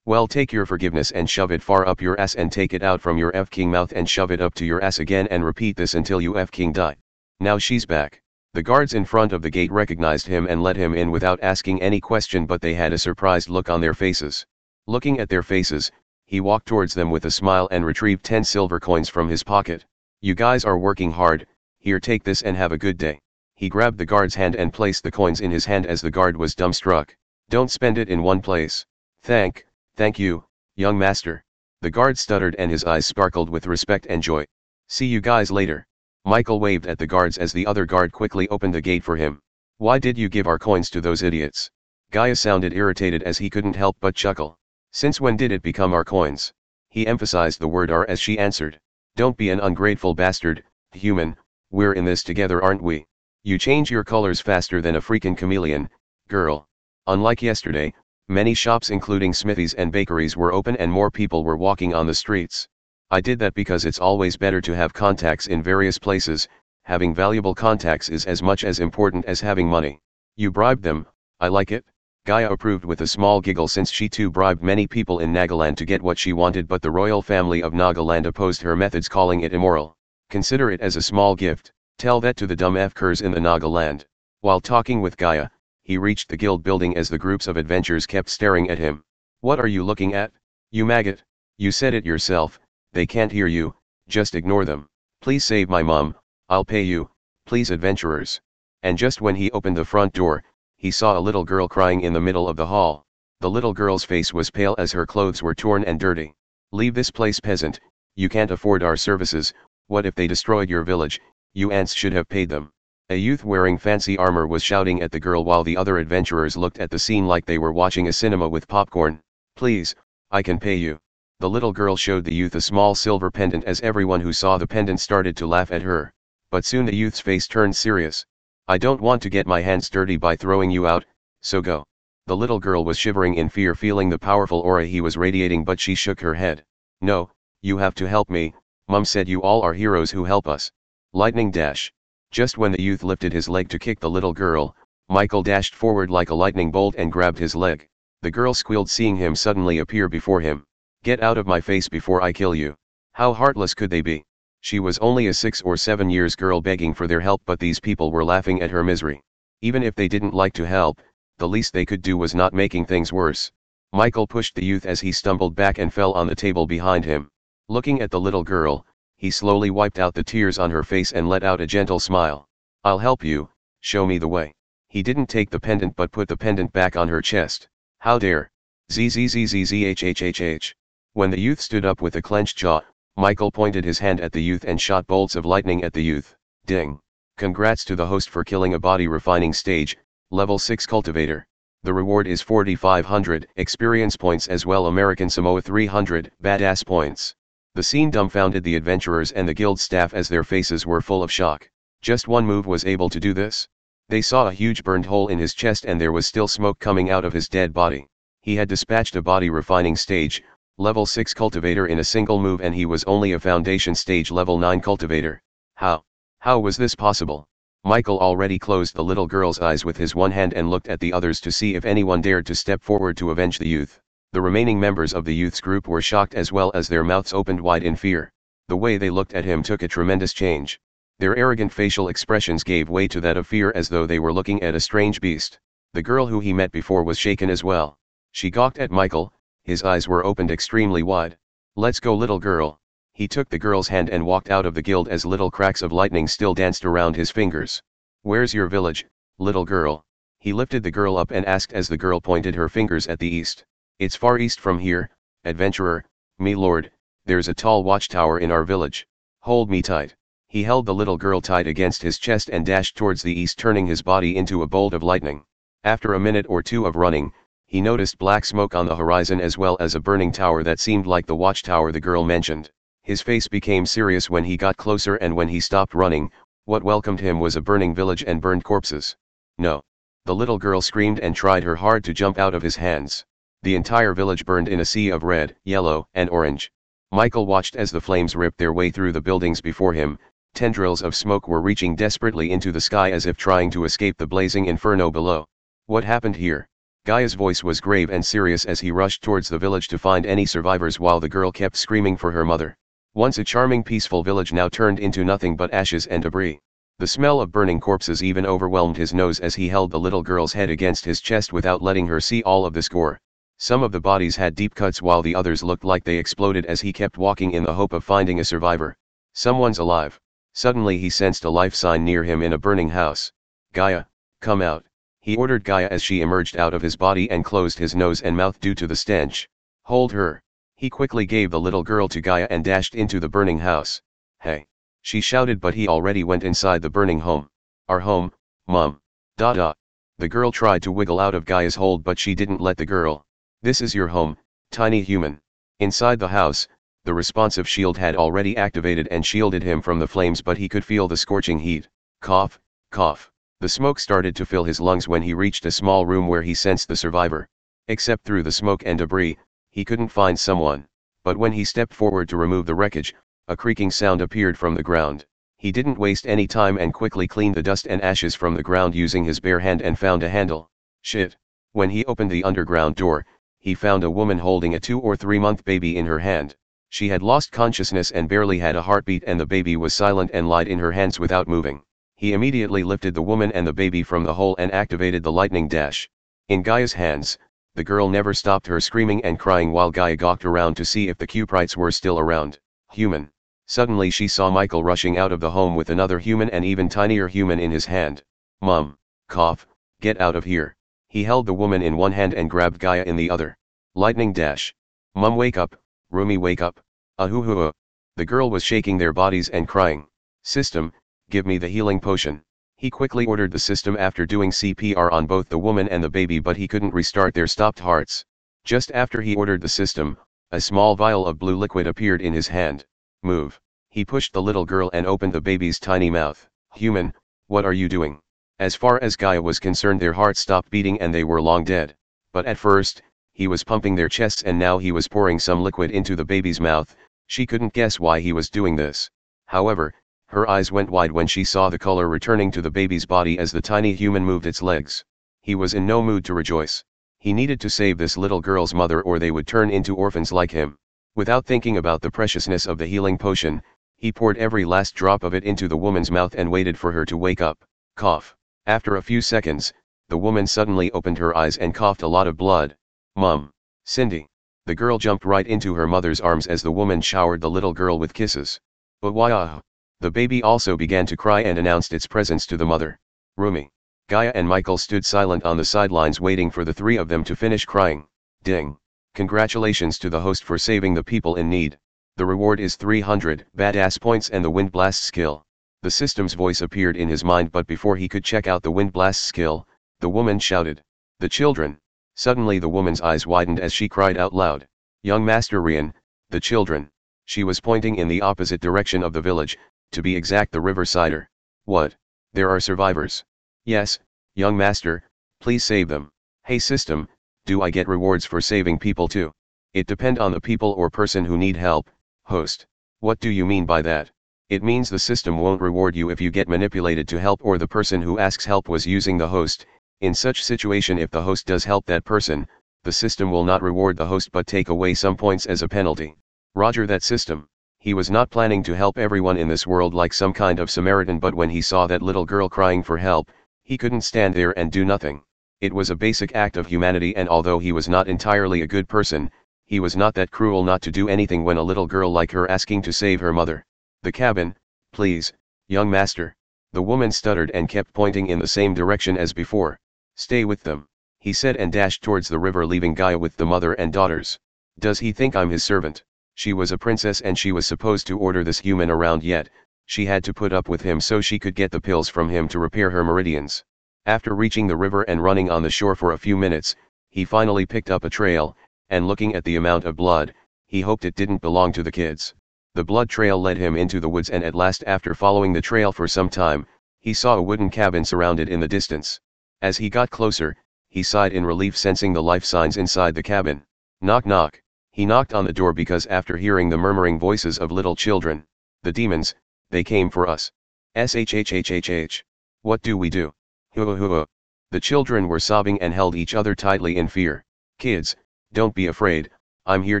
Well take your forgiveness and shove it far up your ass and take it out from your F-king mouth and shove it up to your ass again and repeat this until you F-king die. Now she's back. The guards in front of the gate recognized him and let him in without asking any question but they had a surprised look on their faces. Looking at their faces, he walked towards them with a smile and retrieved 10 silver coins from his pocket. You guys are working hard, here take this and have a good day. He grabbed the guard's hand and placed the coins in his hand as the guard was dumbstruck. Don't spend it in one place. Thank, thank you, young master. The guard stuttered and his eyes sparkled with respect and joy. See you guys later. Michael waved at the guards as the other guard quickly opened the gate for him. Why did you give our coins to those idiots? Gaia sounded irritated as he couldn't help but chuckle. Since when did it become our coins? He emphasized the word our as she answered. Don't be an ungrateful bastard, human, we're in this together aren't we? You change your colors faster than a freaking chameleon, girl. Unlike yesterday, many shops including smithies and bakeries were open and more people were walking on the streets. I did that because it's always better to have contacts in various places, having valuable contacts is as much as important as having money. You bribed them, I like it. Gaia approved with a small giggle since she too bribed many people in Nagaland to get what she wanted but the royal family of Nagaland opposed her methods calling it immoral. Consider it as a small gift, tell that to the dumb F-curs in the Nagaland. While talking with Gaia, he reached the guild building as the groups of adventurers kept staring at him. What are you looking at? You maggot, you said it yourself, they can't hear you, just ignore them. Please save my mom, I'll pay you, please adventurers. And just when he opened the front door, he saw a little girl crying in the middle of the hall. The little girl's face was pale as her clothes were torn and dirty. Leave this place peasant, you can't afford our services, what if they destroyed your village, you ants should have paid them. A youth wearing fancy armor was shouting at the girl while the other adventurers looked at the scene like they were watching a cinema with popcorn. Please, I can pay you. The little girl showed the youth a small silver pendant as everyone who saw the pendant started to laugh at her, but soon the youth's face turned serious. I don't want to get my hands dirty by throwing you out, so go. The little girl was shivering in fear feeling the powerful aura he was radiating but she shook her head. No, you have to help me, mum said you all are heroes who help us. Lightning dash. Just when the youth lifted his leg to kick the little girl, Michael dashed forward like a lightning bolt and grabbed his leg. The girl squealed seeing him suddenly appear before him. Get out of my face before I kill you. How heartless could they be? She was only a six or seven years girl begging for their help but these people were laughing at her misery. Even if they didn't like to help, the least they could do was not making things worse. Michael pushed the youth as he stumbled back and fell on the table behind him. Looking at the little girl, he slowly wiped out the tears on her face and let out a gentle smile. I'll help you, show me the way. He didn't take the pendant but put the pendant back on her chest. How dare. ZZZZZHHHH. When the youth stood up with a clenched jaw, Michael pointed his hand at the youth and shot bolts of lightning at the youth. Ding. Congrats to the host for killing a body refining stage, level 6 cultivator. The reward is 4500 experience points as well American Samoa 300 badass points. The scene dumbfounded the adventurers and the guild staff as their faces were full of shock. Just one move was able to do this? They saw a huge burned hole in his chest and there was still smoke coming out of his dead body. He had dispatched a body refining stage, level 6 cultivator in a single move and he was only a foundation stage level 9 cultivator. How? How was this possible? Michael already closed the little girl's eyes with his one hand and looked at the others to see if anyone dared to step forward to avenge the youth. The remaining members of the youth's group were shocked as well as their mouths opened wide in fear. The way they looked at him took a tremendous change. Their arrogant facial expressions gave way to that of fear as though they were looking at a strange beast. The girl who he met before was shaken as well. She gawked at Michael, his eyes were opened extremely wide. Let's go little girl. He took the girl's hand and walked out of the guild as little cracks of lightning still danced around his fingers. Where's your village, little girl? He lifted the girl up and asked as the girl pointed her fingers at the east. It's far east from here, adventurer, me lord, there's a tall watchtower in our village. Hold me tight. He held the little girl tight against his chest and dashed towards the east turning his body into a bolt of lightning. After a minute or two of running, he noticed black smoke on the horizon as well as a burning tower that seemed like the watchtower the girl mentioned. His face became serious when he got closer and when he stopped running, what welcomed him was a burning village and burned corpses. No. The little girl screamed and tried her hard to jump out of his hands. The entire village burned in a sea of red, yellow, and orange. Michael watched as the flames ripped their way through the buildings before him, tendrils of smoke were reaching desperately into the sky as if trying to escape the blazing inferno below. What happened here? Gaia's voice was grave and serious as he rushed towards the village to find any survivors while the girl kept screaming for her mother. Once a charming peaceful village now turned into nothing but ashes and debris. The smell of burning corpses even overwhelmed his nose as he held the little girl's head against his chest without letting her see all of the score. Some of the bodies had deep cuts while the others looked like they exploded as he kept walking in the hope of finding a survivor. Someone's alive. Suddenly he sensed a life sign near him in a burning house. Gaia, come out. He ordered Gaia as she emerged out of his body and closed his nose and mouth due to the stench. Hold her. He quickly gave the little girl to Gaia and dashed into the burning house. Hey. She shouted but he already went inside the burning home. Our home, mom. Da da. The girl tried to wiggle out of Gaia's hold but she didn't let the girl. This is your home, tiny human. Inside the house, the responsive shield had already activated and shielded him from the flames but he could feel the scorching heat. Cough, cough. The smoke started to fill his lungs when he reached a small room where he sensed the survivor. Except through the smoke and debris, he couldn't find someone. But when he stepped forward to remove the wreckage, a creaking sound appeared from the ground. He didn't waste any time and quickly cleaned the dust and ashes from the ground using his bare hand and found a handle. Shit. When he opened the underground door, he found a woman holding a two or three month baby in her hand. She had lost consciousness and barely had a heartbeat and the baby was silent and lied in her hands without moving. He immediately lifted the woman and the baby from the hole and activated the lightning dash. In Gaia's hands, the girl never stopped her screaming and crying while Gaia gawked around to see if the culprits were still around. Human. Suddenly she saw Michael rushing out of the home with another human and even tinier human in his hand. Mom, cough, get out of here. He held the woman in one hand and grabbed Gaia in the other. Lightning dash. Mum wake up, Rumi wake up. Ahuhua. The girl was shaking their bodies and crying. System, give me the healing potion. He quickly ordered the system after doing CPR on both the woman and the baby but he couldn't restart their stopped hearts. Just after he ordered the system, a small vial of blue liquid appeared in his hand. Move. He pushed the little girl and opened the baby's tiny mouth. Human, what are you doing? As far as Gaia was concerned their hearts stopped beating and they were long dead. But at first, he was pumping their chests and now he was pouring some liquid into the baby's mouth, she couldn't guess why he was doing this. However, her eyes went wide when she saw the color returning to the baby's body as the tiny human moved its legs. He was in no mood to rejoice. He needed to save this little girl's mother or they would turn into orphans like him. Without thinking about the preciousness of the healing potion, he poured every last drop of it into the woman's mouth and waited for her to wake up. Cough. After a few seconds, the woman suddenly opened her eyes and coughed a lot of blood. Mum. Cindy. The girl jumped right into her mother's arms as the woman showered the little girl with kisses. But why ah? The baby also began to cry and announced its presence to the mother. Rumi. Gaia and Michael stood silent on the sidelines waiting for the three of them to finish crying. Ding. Congratulations to the host for saving the people in need. The reward is 300 badass points and the wind blast skill. The system's voice appeared in his mind but before he could check out the wind blast skill, the woman shouted. The children. Suddenly the woman's eyes widened as she cried out loud. Young Master Rian, the children. She was pointing in the opposite direction of the village, to be exact the Riversider. What? There are survivors. Yes, young master, please save them. Hey system, do I get rewards for saving people too? It depend on the people or person who need help, host. What do you mean by that? It means the system won't reward you if you get manipulated to help or the person who asks help was using the host. In such situation if the host does help that person, the system will not reward the host but take away some points as a penalty. Roger that system. He was not planning to help everyone in this world like some kind of Samaritan but when he saw that little girl crying for help, he couldn't stand there and do nothing. It was a basic act of humanity and although he was not entirely a good person, he was not that cruel not to do anything when a little girl like her asking to save her mother. The cabin, please, young master. The woman stuttered and kept pointing in the same direction as before. Stay with them, he said and dashed towards the river leaving Gaia with the mother and daughters. Does he think I'm his servant? She was a princess and she was supposed to order this human around yet, she had to put up with him so she could get the pills from him to repair her meridians. After reaching the river and running on the shore for a few minutes, he finally picked up a trail, and looking at the amount of blood, he hoped it didn't belong to the kids. The blood trail led him into the woods and at last after following the trail for some time, he saw a wooden cabin surrounded in the distance. As he got closer, he sighed in relief sensing the life signs inside the cabin. Knock knock. He knocked on the door because after hearing the murmuring voices of little children, the demons, they came for us. SHHHHH. What do we do? Hoo The children were sobbing and held each other tightly in fear. Kids, don't be afraid, I'm here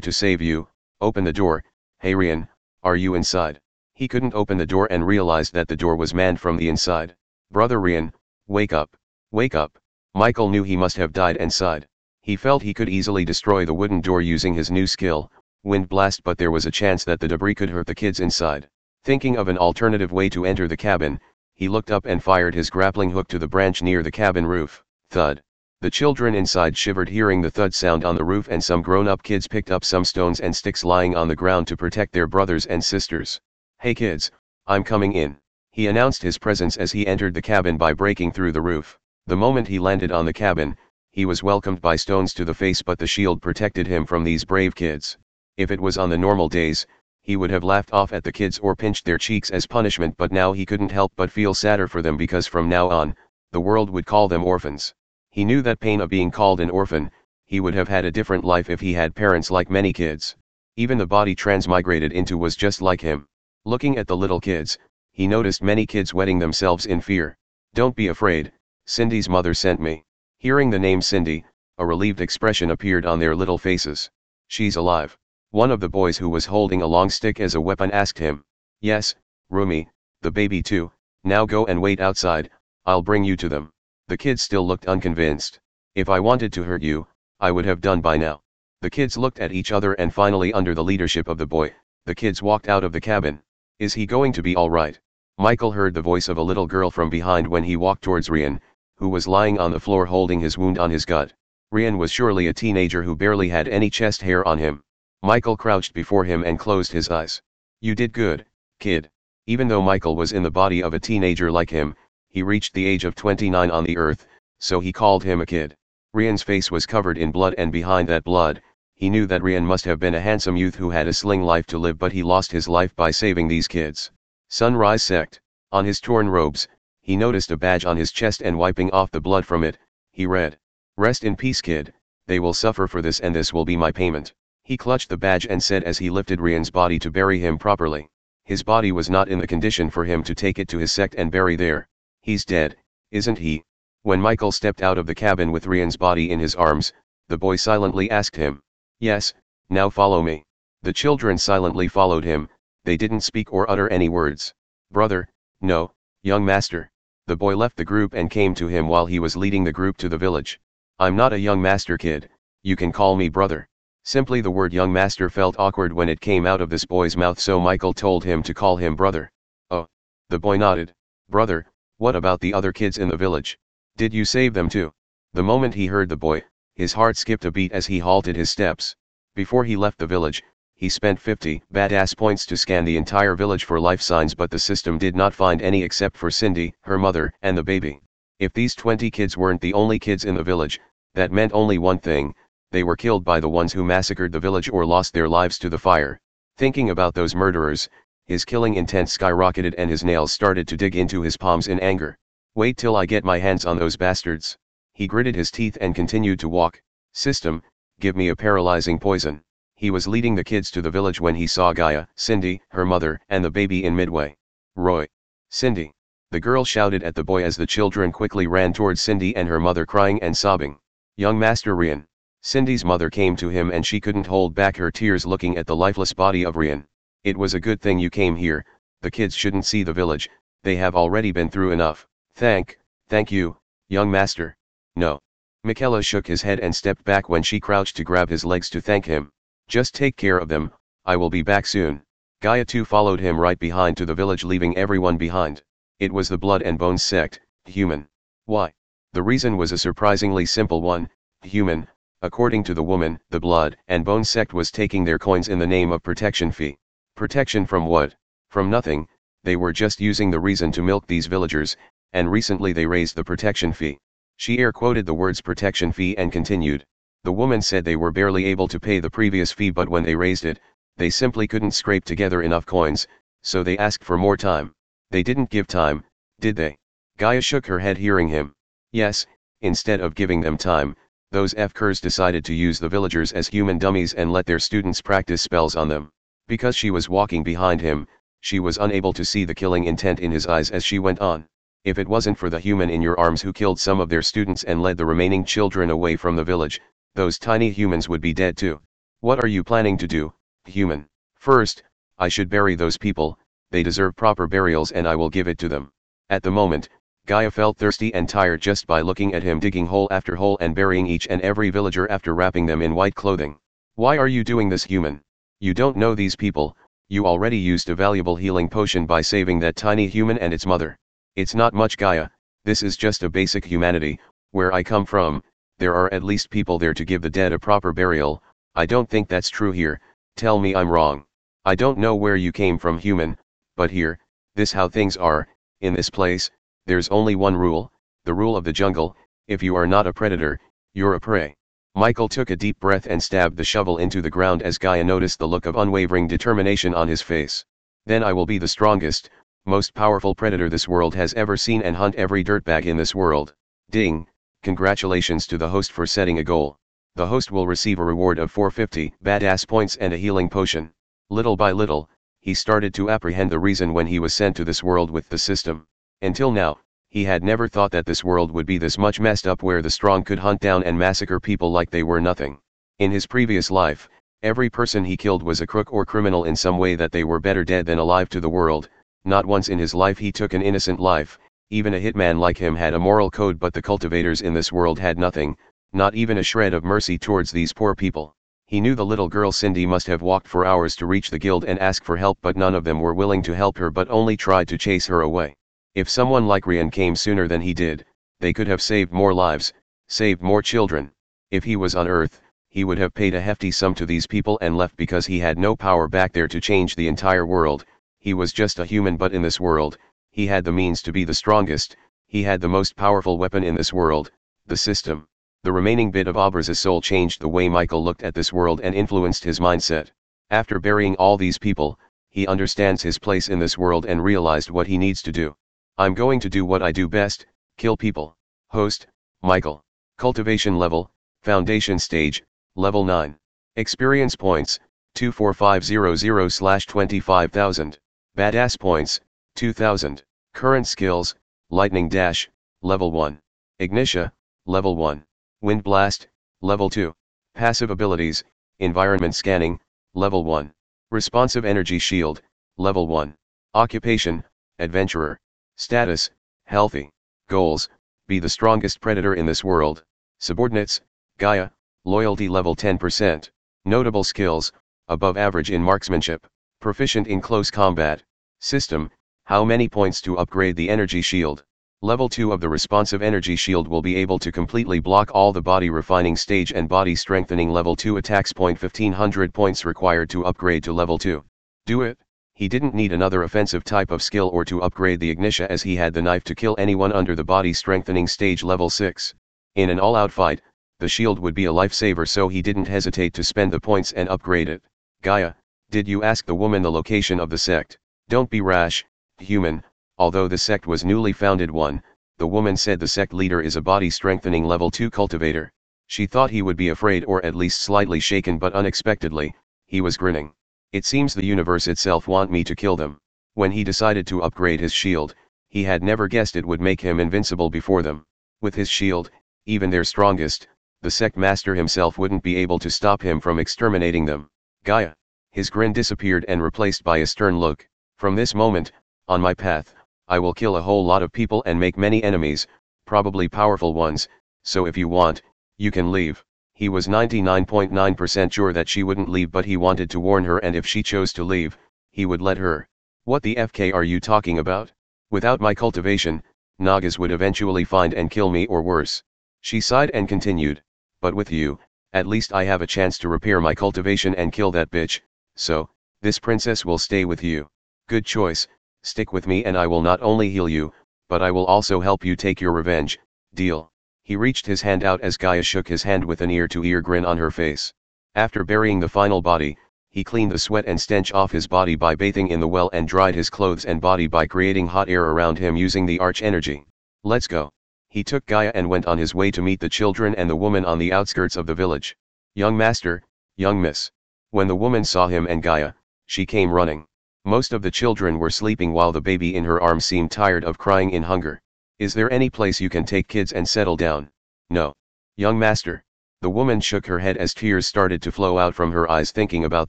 to save you, open the door, hey Rian, are you inside? He couldn't open the door and realized that the door was manned from the inside. Brother Rian, wake up, wake up. Michael knew he must have died and sighed. He felt he could easily destroy the wooden door using his new skill, wind blast but there was a chance that the debris could hurt the kids inside. Thinking of an alternative way to enter the cabin, he looked up and fired his grappling hook to the branch near the cabin roof. Thud. The children inside shivered hearing the thud sound on the roof and some grown-up kids picked up some stones and sticks lying on the ground to protect their brothers and sisters. Hey kids, I'm coming in. He announced his presence as he entered the cabin by breaking through the roof. The moment he landed on the cabin, he was welcomed by stones to the face but the shield protected him from these brave kids. If it was on the normal days, he would have laughed off at the kids or pinched their cheeks as punishment but now he couldn't help but feel sadder for them because from now on, the world would call them orphans. He knew that pain of being called an orphan, he would have had a different life if he had parents like many kids. Even the body transmigrated into was just like him. Looking at the little kids, he noticed many kids wetting themselves in fear. Don't be afraid, Cindy's mother sent me. Hearing the name Cindy, a relieved expression appeared on their little faces. She's alive. One of the boys who was holding a long stick as a weapon asked him. Yes, Rumi, the baby too, now go and wait outside, I'll bring you to them. The kids still looked unconvinced. If I wanted to hurt you, I would have done by now. The kids looked at each other and finally under the leadership of the boy, the kids walked out of the cabin. Is he going to be alright? Michael heard the voice of a little girl from behind when he walked towards Rian, who was lying on the floor holding his wound on his gut. Rian was surely a teenager who barely had any chest hair on him. Michael crouched before him and closed his eyes. You did good, kid. Even though Michael was in the body of a teenager like him, he reached the age of 29 on the earth, so he called him a kid. Rian's face was covered in blood and behind that blood, he knew that Rian must have been a handsome youth who had a sling life to live but he lost his life by saving these kids. Sunrise sect. On his torn robes, he noticed a badge on his chest and wiping off the blood from it, he read. Rest in peace kid, they will suffer for this and this will be my payment. He clutched the badge and said as he lifted Rian's body to bury him properly. His body was not in the condition for him to take it to his sect and bury there. He's dead, isn't he? When Michael stepped out of the cabin with Rian's body in his arms, the boy silently asked him. Yes, now follow me. The children silently followed him, they didn't speak or utter any words. Brother, no, young master. The boy left the group and came to him while he was leading the group to the village. I'm not a young master kid, you can call me brother. Simply the word young master felt awkward when it came out of this boy's mouth so Michael told him to call him brother. Oh. The boy nodded. Brother, what about the other kids in the village? Did you save them too? The moment he heard the boy, his heart skipped a beat as he halted his steps. Before he left the village, he spent 50 badass points to scan the entire village for life signs but the system did not find any except for Cindy, her mother, and the baby. If these 20 kids weren't the only kids in the village, that meant only one thing, they were killed by the ones who massacred the village or lost their lives to the fire. Thinking about those murderers, his killing intent skyrocketed and his nails started to dig into his palms in anger. Wait till I get my hands on those bastards. He gritted his teeth and continued to walk. System, give me a paralyzing poison. He was leading the kids to the village when he saw Gaia, Cindy, her mother, and the baby in midway. Roy. Cindy. The girl shouted at the boy as the children quickly ran towards Cindy and her mother crying and sobbing. Young Master Rian. Cindy's mother came to him and she couldn't hold back her tears looking at the lifeless body of Rian. It was a good thing you came here, the kids shouldn't see the village, they have already been through enough. Thank, thank you, young master. No. Michael shook his head and stepped back when she crouched to grab his legs to thank him. Just take care of them, I will be back soon. Gaia too followed him right behind to the village leaving everyone behind. It was the Blood and Bones sect, human. Why? The reason was a surprisingly simple one, human, According to the woman, the blood and bone sect was taking their coins in the name of protection fee. Protection from what? From nothing, they were just using the reason to milk these villagers, and recently they raised the protection fee. She air quoted the words protection fee and continued. The woman said they were barely able to pay the previous fee but when they raised it, they simply couldn't scrape together enough coins, so they asked for more time. They didn't give time, did they? Gaia shook her head hearing him. Yes, instead of giving them time, those F-Kers decided to use the villagers as human dummies and let their students practice spells on them. Because she was walking behind him, she was unable to see the killing intent in his eyes as she went on. If it wasn't for the human in your arms who killed some of their students and led the remaining children away from the village, those tiny humans would be dead too. What are you planning to do, human? First, I should bury those people, they deserve proper burials and I will give it to them. At the moment, Gaia felt thirsty and tired just by looking at him digging hole after hole and burying each and every villager after wrapping them in white clothing. Why are you doing this human? You don't know these people, you already used a valuable healing potion by saving that tiny human and its mother. It's not much Gaia, this is just a basic humanity, where I come from, there are at least people there to give the dead a proper burial, I don't think that's true here, tell me I'm wrong. I don't know where you came from human, but here, this how things are, in this place, there's only one rule, the rule of the jungle, if you are not a predator, you're a prey. Michael took a deep breath and stabbed the shovel into the ground as Gaia noticed the look of unwavering determination on his face. Then I will be the strongest, most powerful predator this world has ever seen and hunt every dirtbag in this world. Ding, congratulations to the host for setting a goal. The host will receive a reward of 450 badass points and a healing potion. Little by little, he started to apprehend the reason when he was sent to this world with the system. Until now, he had never thought that this world would be this much messed up where the strong could hunt down and massacre people like they were nothing. In his previous life, every person he killed was a crook or criminal in some way that they were better dead than alive to the world, not once in his life he took an innocent life, even a hitman like him had a moral code but the cultivators in this world had nothing, not even a shred of mercy towards these poor people. He knew the little girl Cindy must have walked for hours to reach the guild and ask for help but none of them were willing to help her but only tried to chase her away. If someone like Rian came sooner than he did, they could have saved more lives, saved more children. If he was on Earth, he would have paid a hefty sum to these people and left because he had no power back there to change the entire world, he was just a human but in this world, he had the means to be the strongest, he had the most powerful weapon in this world, the system. The remaining bit of Abra's soul changed the way Michael looked at this world and influenced his mindset. After burying all these people, he understands his place in this world and realized what he needs to do. I'm going to do what I do best, kill people. Host, Michael. Cultivation level, Foundation stage, level 9. Experience points, 24500 slash 25,000. Badass points, 2000. Current skills, Lightning Dash, level 1. Ignitia, level 1. Wind Blast, level 2. Passive abilities, Environment Scanning, level 1. Responsive Energy Shield, level 1. Occupation, Adventurer. Status, Healthy. Goals, be the strongest predator in this world. Subordinates, Gaia, loyalty level 10%. Notable skills, above average in marksmanship. Proficient in close combat. System, how many points to upgrade the energy shield? Level 2 of the responsive energy shield will be able to completely block all the body refining stage and body strengthening level 2 attacks. Point 1500 points required to upgrade to level 2. Do it. He didn't need another offensive type of skill or to upgrade the Ignitia as he had the knife to kill anyone under the body strengthening stage level 6. In an all-out fight, the shield would be a lifesaver so he didn't hesitate to spend the points and upgrade it. Gaia, did you ask the woman the location of the sect? Don't be rash, human, although the sect was newly founded one, the woman said the sect leader is a body strengthening level 2 cultivator. She thought he would be afraid or at least slightly shaken but unexpectedly, he was grinning. It seems the universe itself want me to kill them. When he decided to upgrade his shield, he had never guessed it would make him invincible before them. With his shield, even their strongest, the sect master himself wouldn't be able to stop him from exterminating them. Gaia. His grin disappeared and replaced by a stern look. From this moment, on my path, I will kill a whole lot of people and make many enemies, probably powerful ones, so if you want, you can leave. He was 99.9% sure that she wouldn't leave but he wanted to warn her and if she chose to leave, he would let her. What the FK are you talking about? Without my cultivation, Nagas would eventually find and kill me or worse. She sighed and continued, but with you, at least I have a chance to repair my cultivation and kill that bitch, so, this princess will stay with you. Good choice, stick with me and I will not only heal you, But I will also help you take your revenge, deal. He reached his hand out as Gaia shook his hand with an ear-to-ear grin on her face. After burying the final body, he cleaned the sweat and stench off his body by bathing in the well and dried his clothes and body by creating hot air around him using the arch energy. Let's go. He took Gaia and went on his way to meet the children and the woman on the outskirts of the village. Young master, young miss. When the woman saw him and Gaia, she came running. Most of the children were sleeping while the baby in her arms seemed tired of crying in hunger. Is there any place you can take kids and settle down? No. Young master. The woman shook her head as tears started to flow out from her eyes thinking about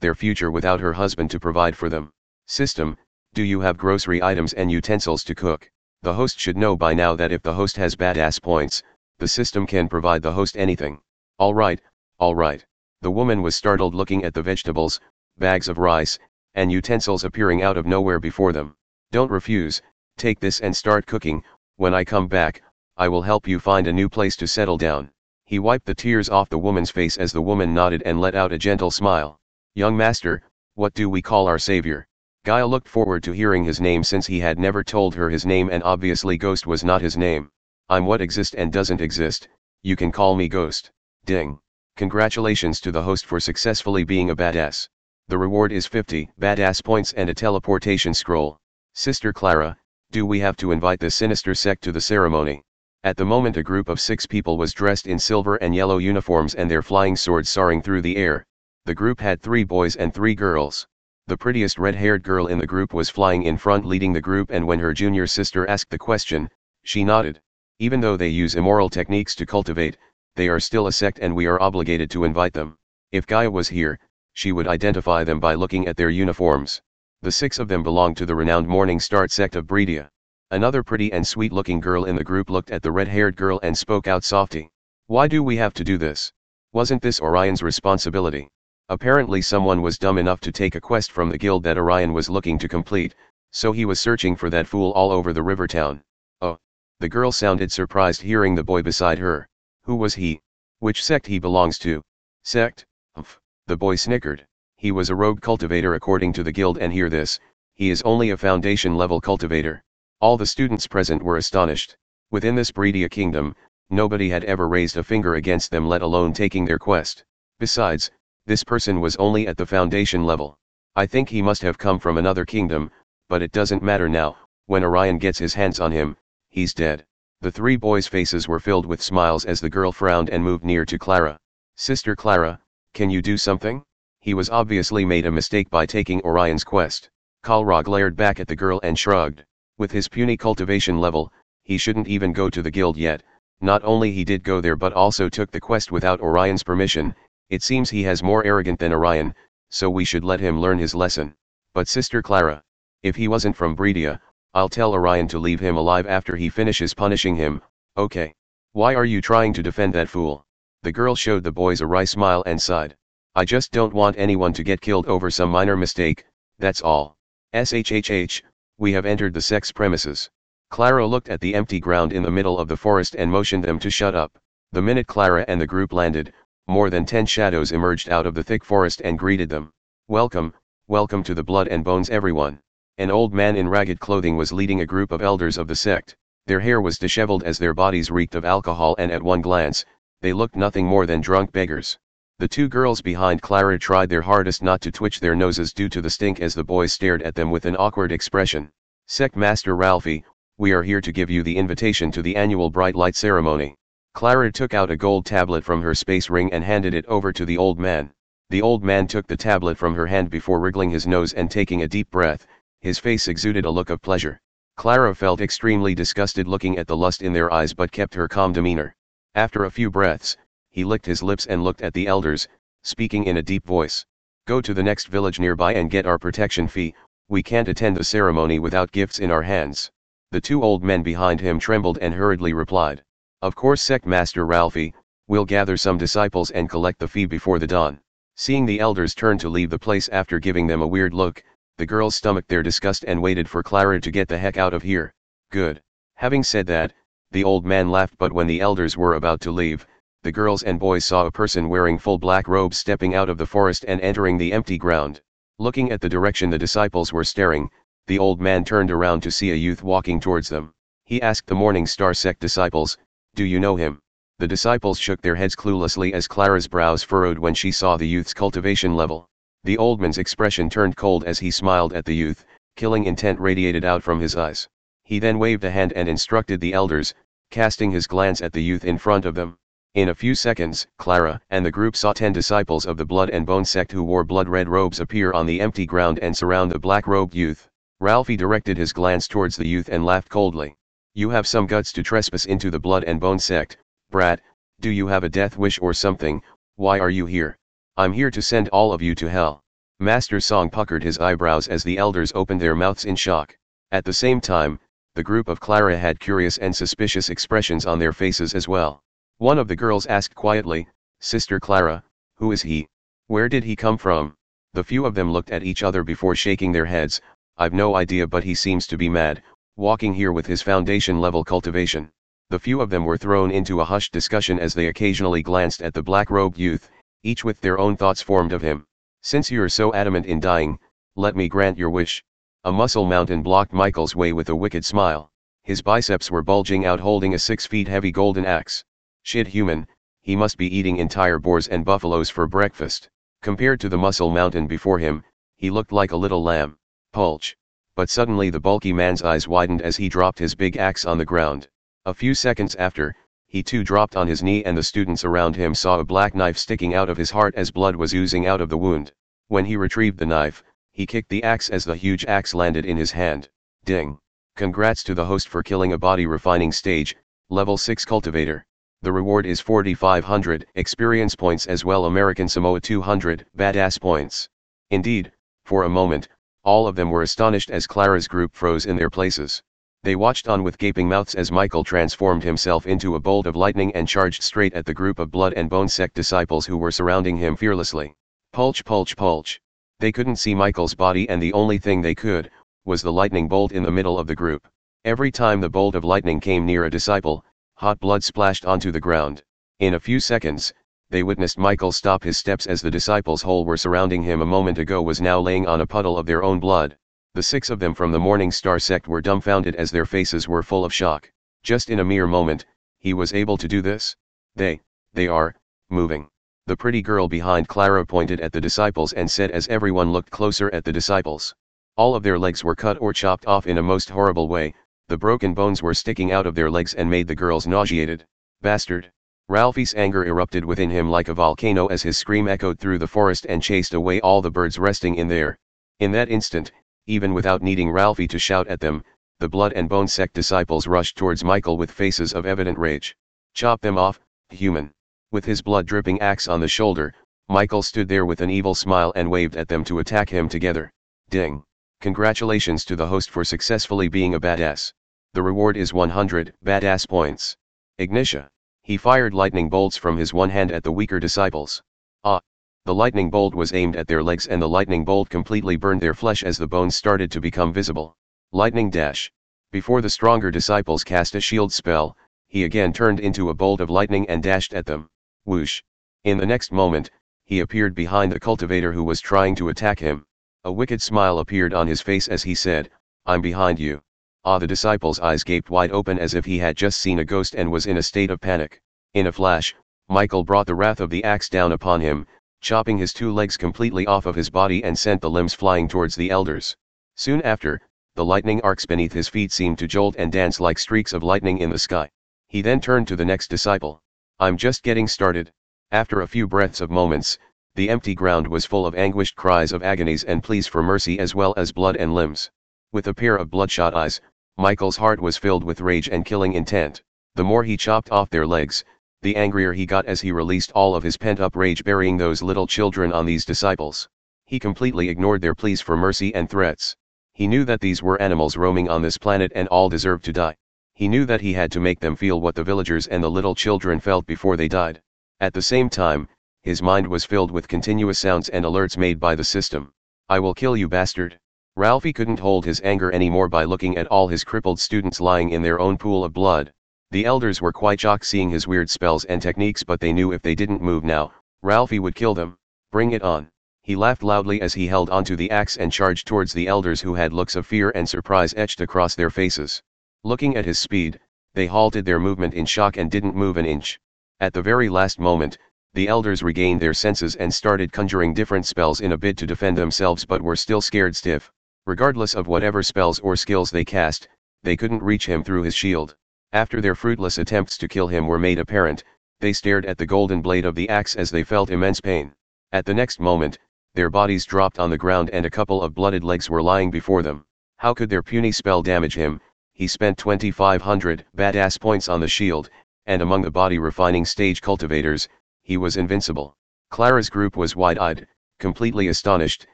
their future without her husband to provide for them. System, do you have grocery items and utensils to cook? The host should know by now that if the host has badass points, the system can provide the host anything. Alright, alright. The woman was startled looking at the vegetables, bags of rice, and utensils appearing out of nowhere before them. Don't refuse, take this and start cooking, when I come back, I will help you find a new place to settle down. He wiped the tears off the woman's face as the woman nodded and let out a gentle smile. Young master, what do we call our savior? Gaia looked forward to hearing his name since he had never told her his name and obviously Ghost was not his name. I'm what exists and doesn't exist, you can call me Ghost. Ding. Congratulations to the host for successfully being a badass. The reward is 50 badass points and a teleportation scroll. Sister Clara, do we have to invite the sinister sect to the ceremony? At the moment a group of six people was dressed in silver and yellow uniforms and their flying swords soaring through the air. The group had three boys and three girls. The prettiest red-haired girl in the group was flying in front leading the group and when her junior sister asked the question, she nodded. Even though they use immoral techniques to cultivate, they are still a sect and we are obligated to invite them. If Gaia was here, she would identify them by looking at their uniforms. The six of them belonged to the renowned Morning Star sect of Bredia. Another pretty and sweet-looking girl in the group looked at the red-haired girl and spoke out softly. Why do we have to do this? Wasn't this Orion's responsibility? Apparently someone was dumb enough to take a quest from the guild that Orion was looking to complete, so he was searching for that fool all over the river town. Oh. The girl sounded surprised hearing the boy beside her. Who was he? Which sect he belongs to? Sect? Umph. The boy snickered. He was a rogue cultivator according to the guild and hear this, he is only a foundation level cultivator. All the students present were astonished. Within this Bredia kingdom, nobody had ever raised a finger against them let alone taking their quest. Besides, this person was only at the foundation level. I think he must have come from another kingdom, but it doesn't matter now, when Orion gets his hands on him, he's dead. The three boys' faces were filled with smiles as the girl frowned and moved near to Clara. Sister Clara, can you do something? He was obviously made a mistake by taking Orion's quest. Clara glared back at the girl and shrugged. With his puny cultivation level, he shouldn't even go to the guild yet, not only he did go there but also took the quest without Orion's permission, it seems he has more arrogant than Orion, so we should let him learn his lesson. But Sister Clara, if he wasn't from Bredia, I'll tell Orion to leave him alive after he finishes punishing him, okay. Why are you trying to defend that fool? The girl showed the boys a wry smile and sighed. I just don't want anyone to get killed over some minor mistake, that's all. SHHH, we have entered the sect's premises. Clara looked at the empty ground in the middle of the forest and motioned them to shut up. The minute Clara and the group landed, more than ten shadows emerged out of the thick forest and greeted them. Welcome, welcome to the blood and bones everyone. An old man in ragged clothing was leading a group of elders of the sect. Their hair was disheveled as their bodies reeked of alcohol and at one glance, they looked nothing more than drunk beggars. The two girls behind Clara tried their hardest not to twitch their noses due to the stink as the boys stared at them with an awkward expression. Sect Master Ralphie, we are here to give you the invitation to the annual Bright Light Ceremony. Clara took out a gold tablet from her space ring and handed it over to the old man. The old man took the tablet from her hand before wriggling his nose and taking a deep breath, his face exuded a look of pleasure. Clara felt extremely disgusted looking at the lust in their eyes but kept her calm demeanor. After a few breaths, he licked his lips and looked at the elders, speaking in a deep voice. Go to the next village nearby and get our protection fee, we can't attend the ceremony without gifts in our hands. The two old men behind him trembled and hurriedly replied. Of course Sect Master Ralphie, we'll gather some disciples and collect the fee before the dawn. Seeing the elders turn to leave the place after giving them a weird look, the girls stomached their disgust and waited for Clara to get the heck out of here. Good. Having said that, the old man laughed but when the elders were about to leave, the girls and boys saw a person wearing full black robes stepping out of the forest and entering the empty ground. Looking at the direction the disciples were staring, the old man turned around to see a youth walking towards them. He asked the Morning Star sect disciples, Do you know him? The disciples shook their heads cluelessly as Clara's brows furrowed when she saw the youth's cultivation level. The old man's expression turned cold as he smiled at the youth, killing intent radiated out from his eyes. He then waved a hand and instructed the elders, casting his glance at the youth in front of them. In a few seconds, Clara and the group saw ten disciples of the Blood and Bone sect who wore blood-red robes appear on the empty ground and surround the black-robed youth. Ralphie directed his glance towards the youth and laughed coldly. You have some guts to trespass into the Blood and Bone sect, brat, do you have a death wish or something, why are you here? I'm here to send all of you to hell. Master Song puckered his eyebrows as the elders opened their mouths in shock. At the same time, the group of Clara had curious and suspicious expressions on their faces as well. One of the girls asked quietly, Sister Clara, who is he? Where did he come from? The few of them looked at each other before shaking their heads, I've no idea but he seems to be mad, walking here with his foundation level cultivation. The few of them were thrown into a hushed discussion as they occasionally glanced at the black-robed youth, each with their own thoughts formed of him. Since you're so adamant in dying, let me grant your wish. A muscle mountain blocked Michael's way with a wicked smile. His biceps were bulging out holding a six feet heavy golden axe. Shit human, he must be eating entire boars and buffaloes for breakfast. Compared to the muscle mountain before him, he looked like a little lamb. Pulch. But suddenly the bulky man's eyes widened as he dropped his big axe on the ground. A few seconds after, he too dropped on his knee and the students around him saw a black knife sticking out of his heart as blood was oozing out of the wound. When he retrieved the knife, he kicked the axe as the huge axe landed in his hand. Ding. Congrats to the host for killing a body refining stage, level 6 cultivator. The reward is 4500 experience points as well American Samoa 200 badass points. Indeed, for a moment, all of them were astonished as Clara's group froze in their places. They watched on with gaping mouths as Michael transformed himself into a bolt of lightning and charged straight at the group of blood and bone sect disciples who were surrounding him fearlessly. Pulch pulch pulch. They couldn't see Michael's body and the only thing they could, was the lightning bolt in the middle of the group. Every time the bolt of lightning came near a disciple, hot blood splashed onto the ground. In a few seconds, they witnessed Michael stop his steps as the disciples whole were surrounding him a moment ago was now laying on a puddle of their own blood. The six of them from the Morning Star sect were dumbfounded as their faces were full of shock. Just in a mere moment, he was able to do this? They, they are, moving. The pretty girl behind Clara pointed at the disciples and said as everyone looked closer at the disciples. All of their legs were cut or chopped off in a most horrible way, the broken bones were sticking out of their legs and made the girls nauseated. Bastard. Ralphie's anger erupted within him like a volcano as his scream echoed through the forest and chased away all the birds resting in there. In that instant, even without needing Ralphie to shout at them, the blood and bone sect disciples rushed towards Michael with faces of evident rage. Chop them off, human. With his blood dripping axe on the shoulder, Michael stood there with an evil smile and waved at them to attack him together. Ding. Congratulations to the host for successfully being a badass. The reward is 100 badass points. Ignitia. He fired lightning bolts from his one hand at the weaker disciples. Ah. The lightning bolt was aimed at their legs and the lightning bolt completely burned their flesh as the bones started to become visible. Lightning dash. Before the stronger disciples cast a shield spell, he again turned into a bolt of lightning and dashed at them. Whoosh. In the next moment, he appeared behind the cultivator who was trying to attack him. A wicked smile appeared on his face as he said, I'm behind you. Ah the disciple's eyes gaped wide open as if he had just seen a ghost and was in a state of panic. In a flash, Michael brought the wrath of the axe down upon him, chopping his two legs completely off of his body and sent the limbs flying towards the elders. Soon after, the lightning arcs beneath his feet seemed to jolt and dance like streaks of lightning in the sky. He then turned to the next disciple. I'm just getting started. After a few breaths of moments, the empty ground was full of anguished cries of agonies and pleas for mercy as well as blood and limbs. With a pair of bloodshot eyes, Michael's heart was filled with rage and killing intent. The more he chopped off their legs, the angrier he got as he released all of his pent-up rage burying those little children on these disciples. He completely ignored their pleas for mercy and threats. He knew that these were animals roaming on this planet and all deserved to die. He knew that he had to make them feel what the villagers and the little children felt before they died. At the same time, his mind was filled with continuous sounds and alerts made by the system. I will kill you bastard. Ralphie couldn't hold his anger anymore by looking at all his crippled students lying in their own pool of blood. The elders were quite shocked seeing his weird spells and techniques but they knew if they didn't move now, Ralphie would kill them. Bring it on. He laughed loudly as he held onto the axe and charged towards the elders who had looks of fear and surprise etched across their faces. Looking at his speed, they halted their movement in shock and didn't move an inch. At the very last moment, the elders regained their senses and started conjuring different spells in a bid to defend themselves but were still scared stiff. Regardless of whatever spells or skills they cast, they couldn't reach him through his shield. After their fruitless attempts to kill him were made apparent, they stared at the golden blade of the axe as they felt immense pain. At the next moment, their bodies dropped on the ground and a couple of blooded legs were lying before them. How could their puny spell damage him? He spent 2500 badass points on the shield, and among the body refining stage cultivators, he was invincible. Clara's group was wide-eyed, completely astonished,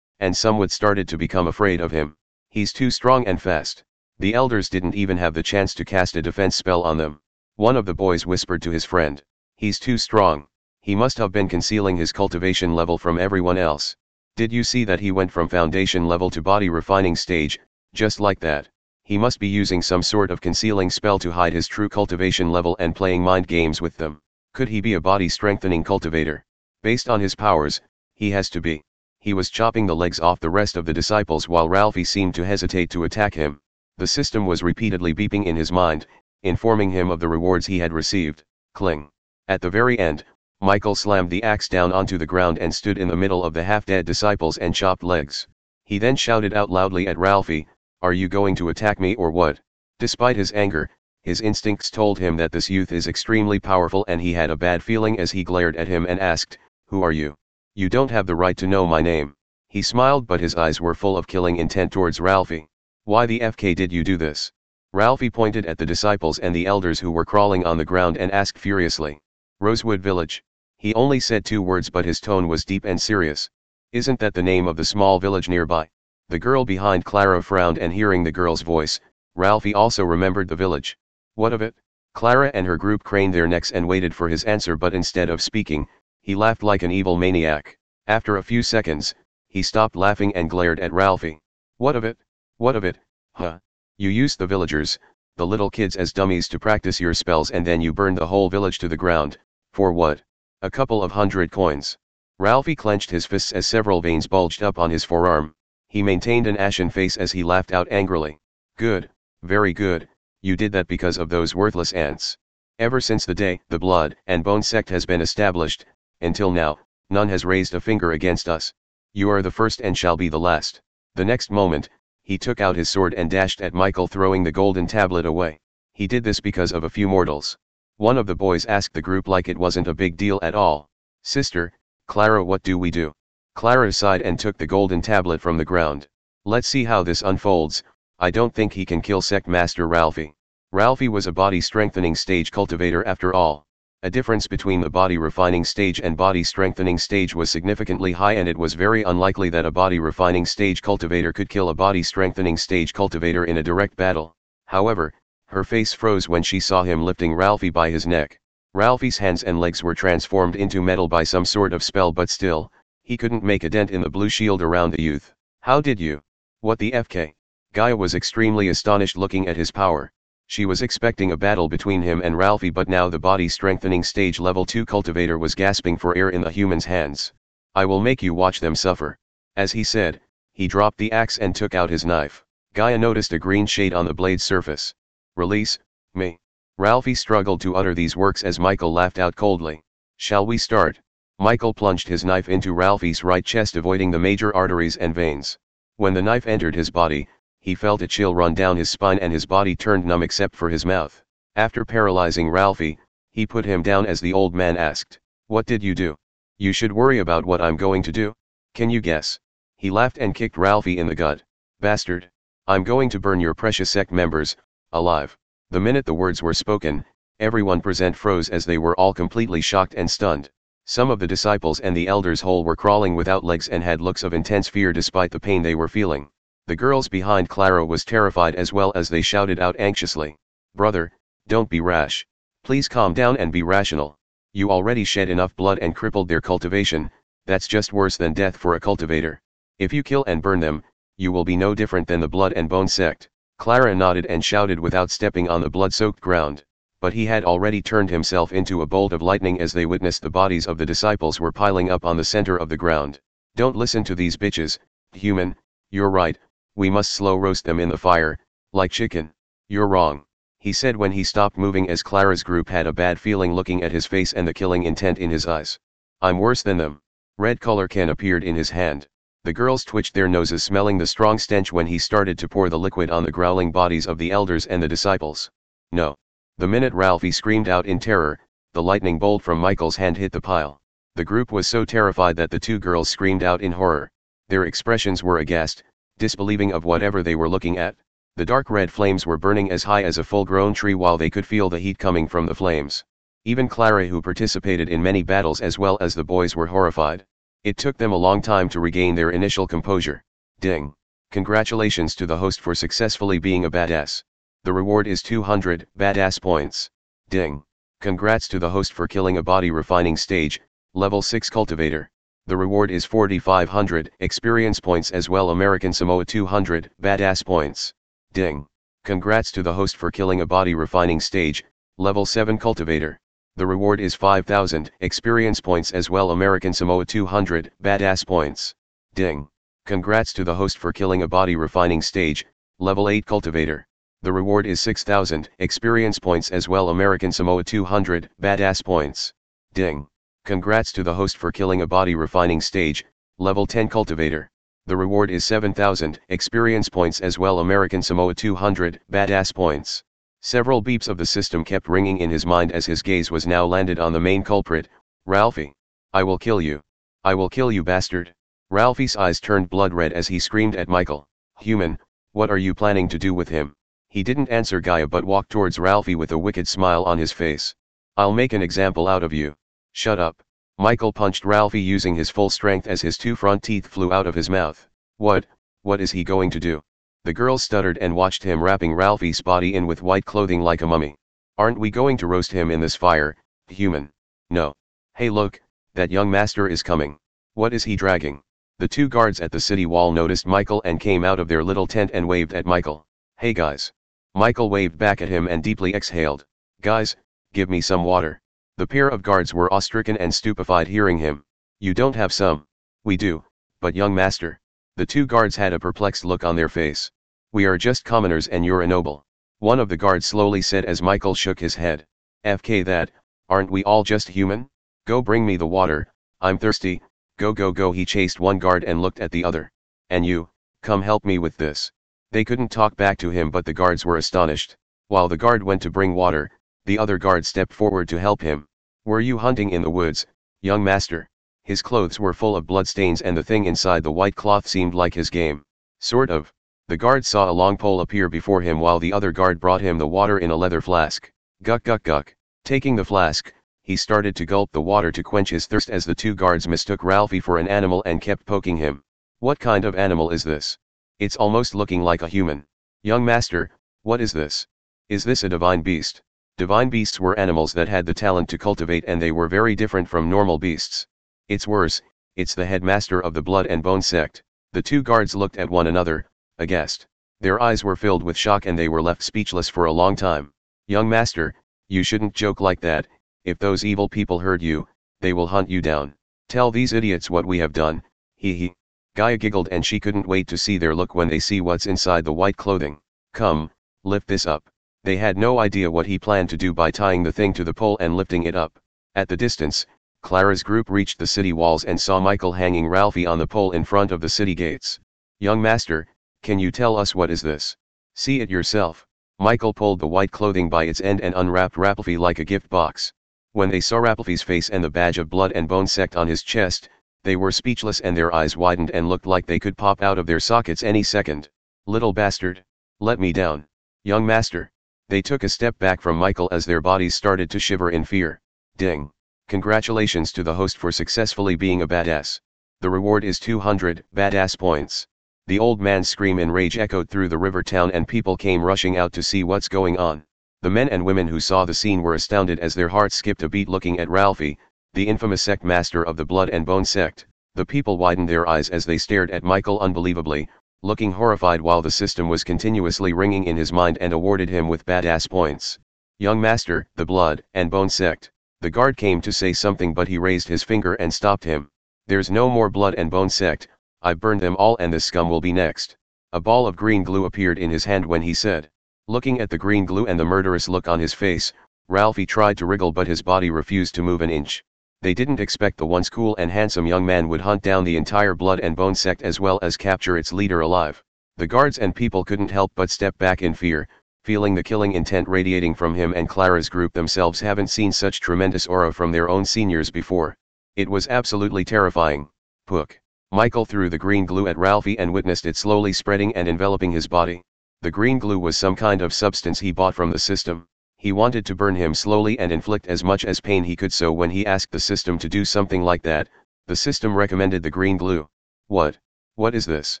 and somewhat started to become afraid of him. He's too strong and fast. The elders didn't even have the chance to cast a defense spell on them. One of the boys whispered to his friend, he's too strong. He must have been concealing his cultivation level from everyone else. Did you see that he went from foundation level to body refining stage, just like that? He must be using some sort of concealing spell to hide his true cultivation level and playing mind games with them. Could he be a body strengthening cultivator? Based on his powers, he has to be he was chopping the legs off the rest of the disciples while Ralphie seemed to hesitate to attack him. The system was repeatedly beeping in his mind, informing him of the rewards he had received. Cling. At the very end, Michael slammed the axe down onto the ground and stood in the middle of the half-dead disciples and chopped legs. He then shouted out loudly at Ralphie, Are you going to attack me or what? Despite his anger, his instincts told him that this youth is extremely powerful and he had a bad feeling as he glared at him and asked, Who are you? You don't have the right to know my name. He smiled but his eyes were full of killing intent towards Ralphie. Why the FK did you do this? Ralphie pointed at the disciples and the elders who were crawling on the ground and asked furiously. Rosewood Village. He only said two words but his tone was deep and serious. Isn't that the name of the small village nearby? The girl behind Clara frowned and hearing the girl's voice, Ralphie also remembered the village. What of it? Clara and her group craned their necks and waited for his answer but instead of speaking, he laughed like an evil maniac. After a few seconds, he stopped laughing and glared at Ralphie. What of it? What of it, huh? You used the villagers, the little kids as dummies to practice your spells and then you burned the whole village to the ground, for what? A couple of hundred coins. Ralphie clenched his fists as several veins bulged up on his forearm. He maintained an ashen face as he laughed out angrily. Good, very good, you did that because of those worthless ants. Ever since the day the Blood and Bone sect has been established, until now, none has raised a finger against us. You are the first and shall be the last. The next moment, he took out his sword and dashed at Michael throwing the golden tablet away. He did this because of a few mortals. One of the boys asked the group like it wasn't a big deal at all. Sister, Clara what do we do? Clara sighed and took the golden tablet from the ground. Let's see how this unfolds, I don't think he can kill Sect Master Ralphie. Ralphie was a body strengthening stage cultivator after all. A difference between the body refining stage and body strengthening stage was significantly high and it was very unlikely that a body refining stage cultivator could kill a body strengthening stage cultivator in a direct battle. However, her face froze when she saw him lifting Ralphie by his neck. Ralphie's hands and legs were transformed into metal by some sort of spell but still, he couldn't make a dent in the blue shield around the youth. How did you? What the FK? Gaia was extremely astonished looking at his power. She was expecting a battle between him and Ralphie but now the body strengthening stage level 2 cultivator was gasping for air in the human's hands. I will make you watch them suffer. As he said, he dropped the axe and took out his knife. Gaia noticed a green shade on the blade's surface. Release, me. Ralphie struggled to utter these words as Michael laughed out coldly. Shall we start? Michael plunged his knife into Ralphie's right chest avoiding the major arteries and veins. When the knife entered his body, he felt a chill run down his spine and his body turned numb except for his mouth. After paralyzing Ralphie, he put him down as the old man asked, What did you do? You should worry about what I'm going to do. Can you guess? He laughed and kicked Ralphie in the gut. Bastard. I'm going to burn your precious sect members, alive. The minute the words were spoken, everyone present froze as they were all completely shocked and stunned. Some of the disciples and the elders whole were crawling without legs and had looks of intense fear despite the pain they were feeling. The girls behind Clara was terrified as well as they shouted out anxiously. Brother, don't be rash. Please calm down and be rational. You already shed enough blood and crippled their cultivation, that's just worse than death for a cultivator. If you kill and burn them, you will be no different than the blood and bone sect. Clara nodded and shouted without stepping on the blood-soaked ground, but he had already turned himself into a bolt of lightning as they witnessed the bodies of the disciples were piling up on the center of the ground. Don't listen to these bitches, human, you're right, we must slow roast them in the fire, like chicken. You're wrong. He said when he stopped moving as Clara's group had a bad feeling looking at his face and the killing intent in his eyes. I'm worse than them. Red color can appeared in his hand. The girls twitched their noses smelling the strong stench when he started to pour the liquid on the growling bodies of the elders and the disciples. No. The minute Ralphie screamed out in terror, the lightning bolt from Michael's hand hit the pile. The group was so terrified that the two girls screamed out in horror. Their expressions were aghast, disbelieving of whatever they were looking at. The dark red flames were burning as high as a full-grown tree while they could feel the heat coming from the flames. Even Clara who participated in many battles as well as the boys were horrified. It took them a long time to regain their initial composure. Ding. Congratulations to the host for successfully being a badass. The reward is 200 badass points. Ding. Congrats to the host for killing a body refining stage, level 6 cultivator. The reward is 4500 experience points as well American Samoa 200 badass points. Ding. Congrats to the host for killing a body refining stage, level 7 cultivator. The reward is 5000 experience points as well American Samoa 200 badass points. Ding. Congrats to the host for killing a body refining stage, level 8 cultivator. The reward is 6000 experience points as well American Samoa 200 badass points. Ding. Congrats to the host for killing a body refining stage, level 10 cultivator. The reward is 7000 experience points as well American Samoa 200 badass points. Several beeps of the system kept ringing in his mind as his gaze was now landed on the main culprit, Ralphie. I will kill you. I will kill you bastard. Ralphie's eyes turned blood red as he screamed at Michael, Human, what are you planning to do with him? He didn't answer Gaia but walked towards Ralphie with a wicked smile on his face. I'll make an example out of you. Shut up. Michael punched Ralphie using his full strength as his two front teeth flew out of his mouth. What, what is he going to do? The girls stuttered and watched him wrapping Ralphie's body in with white clothing like a mummy. Aren't we going to roast him in this fire, human? No. Hey look, that young master is coming. What is he dragging? The two guards at the city wall noticed Michael and came out of their little tent and waved at Michael. Hey guys. Michael waved back at him and deeply exhaled. Guys, give me some water. The pair of guards were awe-stricken and stupefied hearing him. You don't have some. We do, but young master. The two guards had a perplexed look on their face. We are just commoners and you're a noble. One of the guards slowly said as Michael shook his head. FK that, aren't we all just human? Go bring me the water, I'm thirsty, go go go he chased one guard and looked at the other. And you, come help me with this. They couldn't talk back to him but the guards were astonished. While the guard went to bring water, the other guard stepped forward to help him. Were you hunting in the woods, young master? His clothes were full of bloodstains and the thing inside the white cloth seemed like his game. Sort of. The guard saw a long pole appear before him while the other guard brought him the water in a leather flask. Guck guck guck. Taking the flask, he started to gulp the water to quench his thirst as the two guards mistook Ralphie for an animal and kept poking him. What kind of animal is this? It's almost looking like a human. Young master, what is this? Is this a divine beast? Divine beasts were animals that had the talent to cultivate and they were very different from normal beasts. It's worse, it's the headmaster of the blood and bone sect. The two guards looked at one another, aghast. Their eyes were filled with shock and they were left speechless for a long time. Young master, you shouldn't joke like that, if those evil people heard you, they will hunt you down. Tell these idiots what we have done, hee hee. Gaia giggled and she couldn't wait to see their look when they see what's inside the white clothing. Come, lift this up. They had no idea what he planned to do by tying the thing to the pole and lifting it up. At the distance, Clara's group reached the city walls and saw Michael hanging Ralphie on the pole in front of the city gates. Young master, can you tell us what is this? See it yourself. Michael pulled the white clothing by its end and unwrapped Ralphie like a gift box. When they saw Ralphie's face and the badge of blood and bone sect on his chest, they were speechless and their eyes widened and looked like they could pop out of their sockets any second. Little bastard. Let me down. Young master. They took a step back from Michael as their bodies started to shiver in fear. Ding. Congratulations to the host for successfully being a badass. The reward is 200 badass points. The old man's scream in rage echoed through the river town and people came rushing out to see what's going on. The men and women who saw the scene were astounded as their hearts skipped a beat looking at Ralphie, the infamous sect master of the blood and bone sect. The people widened their eyes as they stared at Michael unbelievably, looking horrified while the system was continuously ringing in his mind and awarded him with badass points. Young master, the blood and bone sect. The guard came to say something but he raised his finger and stopped him. There's no more blood and bone sect, I've burned them all and this scum will be next. A ball of green glue appeared in his hand when he said. Looking at the green glue and the murderous look on his face, Ralphie tried to wriggle but his body refused to move an inch. They didn't expect the once cool and handsome young man would hunt down the entire blood and bone sect as well as capture its leader alive. The guards and people couldn't help but step back in fear, feeling the killing intent radiating from him and Clara's group themselves haven't seen such tremendous aura from their own seniors before. It was absolutely terrifying. Pook. Michael threw the green glue at Ralphie and witnessed it slowly spreading and enveloping his body. The green glue was some kind of substance he bought from the system. He wanted to burn him slowly and inflict as much as pain he could so when he asked the system to do something like that, the system recommended the green glue. What? What is this?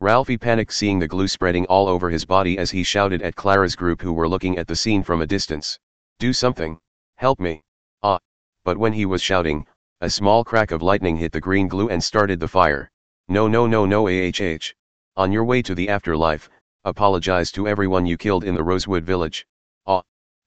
Ralphie panicked seeing the glue spreading all over his body as he shouted at Clara's group who were looking at the scene from a distance. Do something. Help me. Ah. But when he was shouting, a small crack of lightning hit the green glue and started the fire. No no no no AHH. On your way to the afterlife, apologize to everyone you killed in the Rosewood village.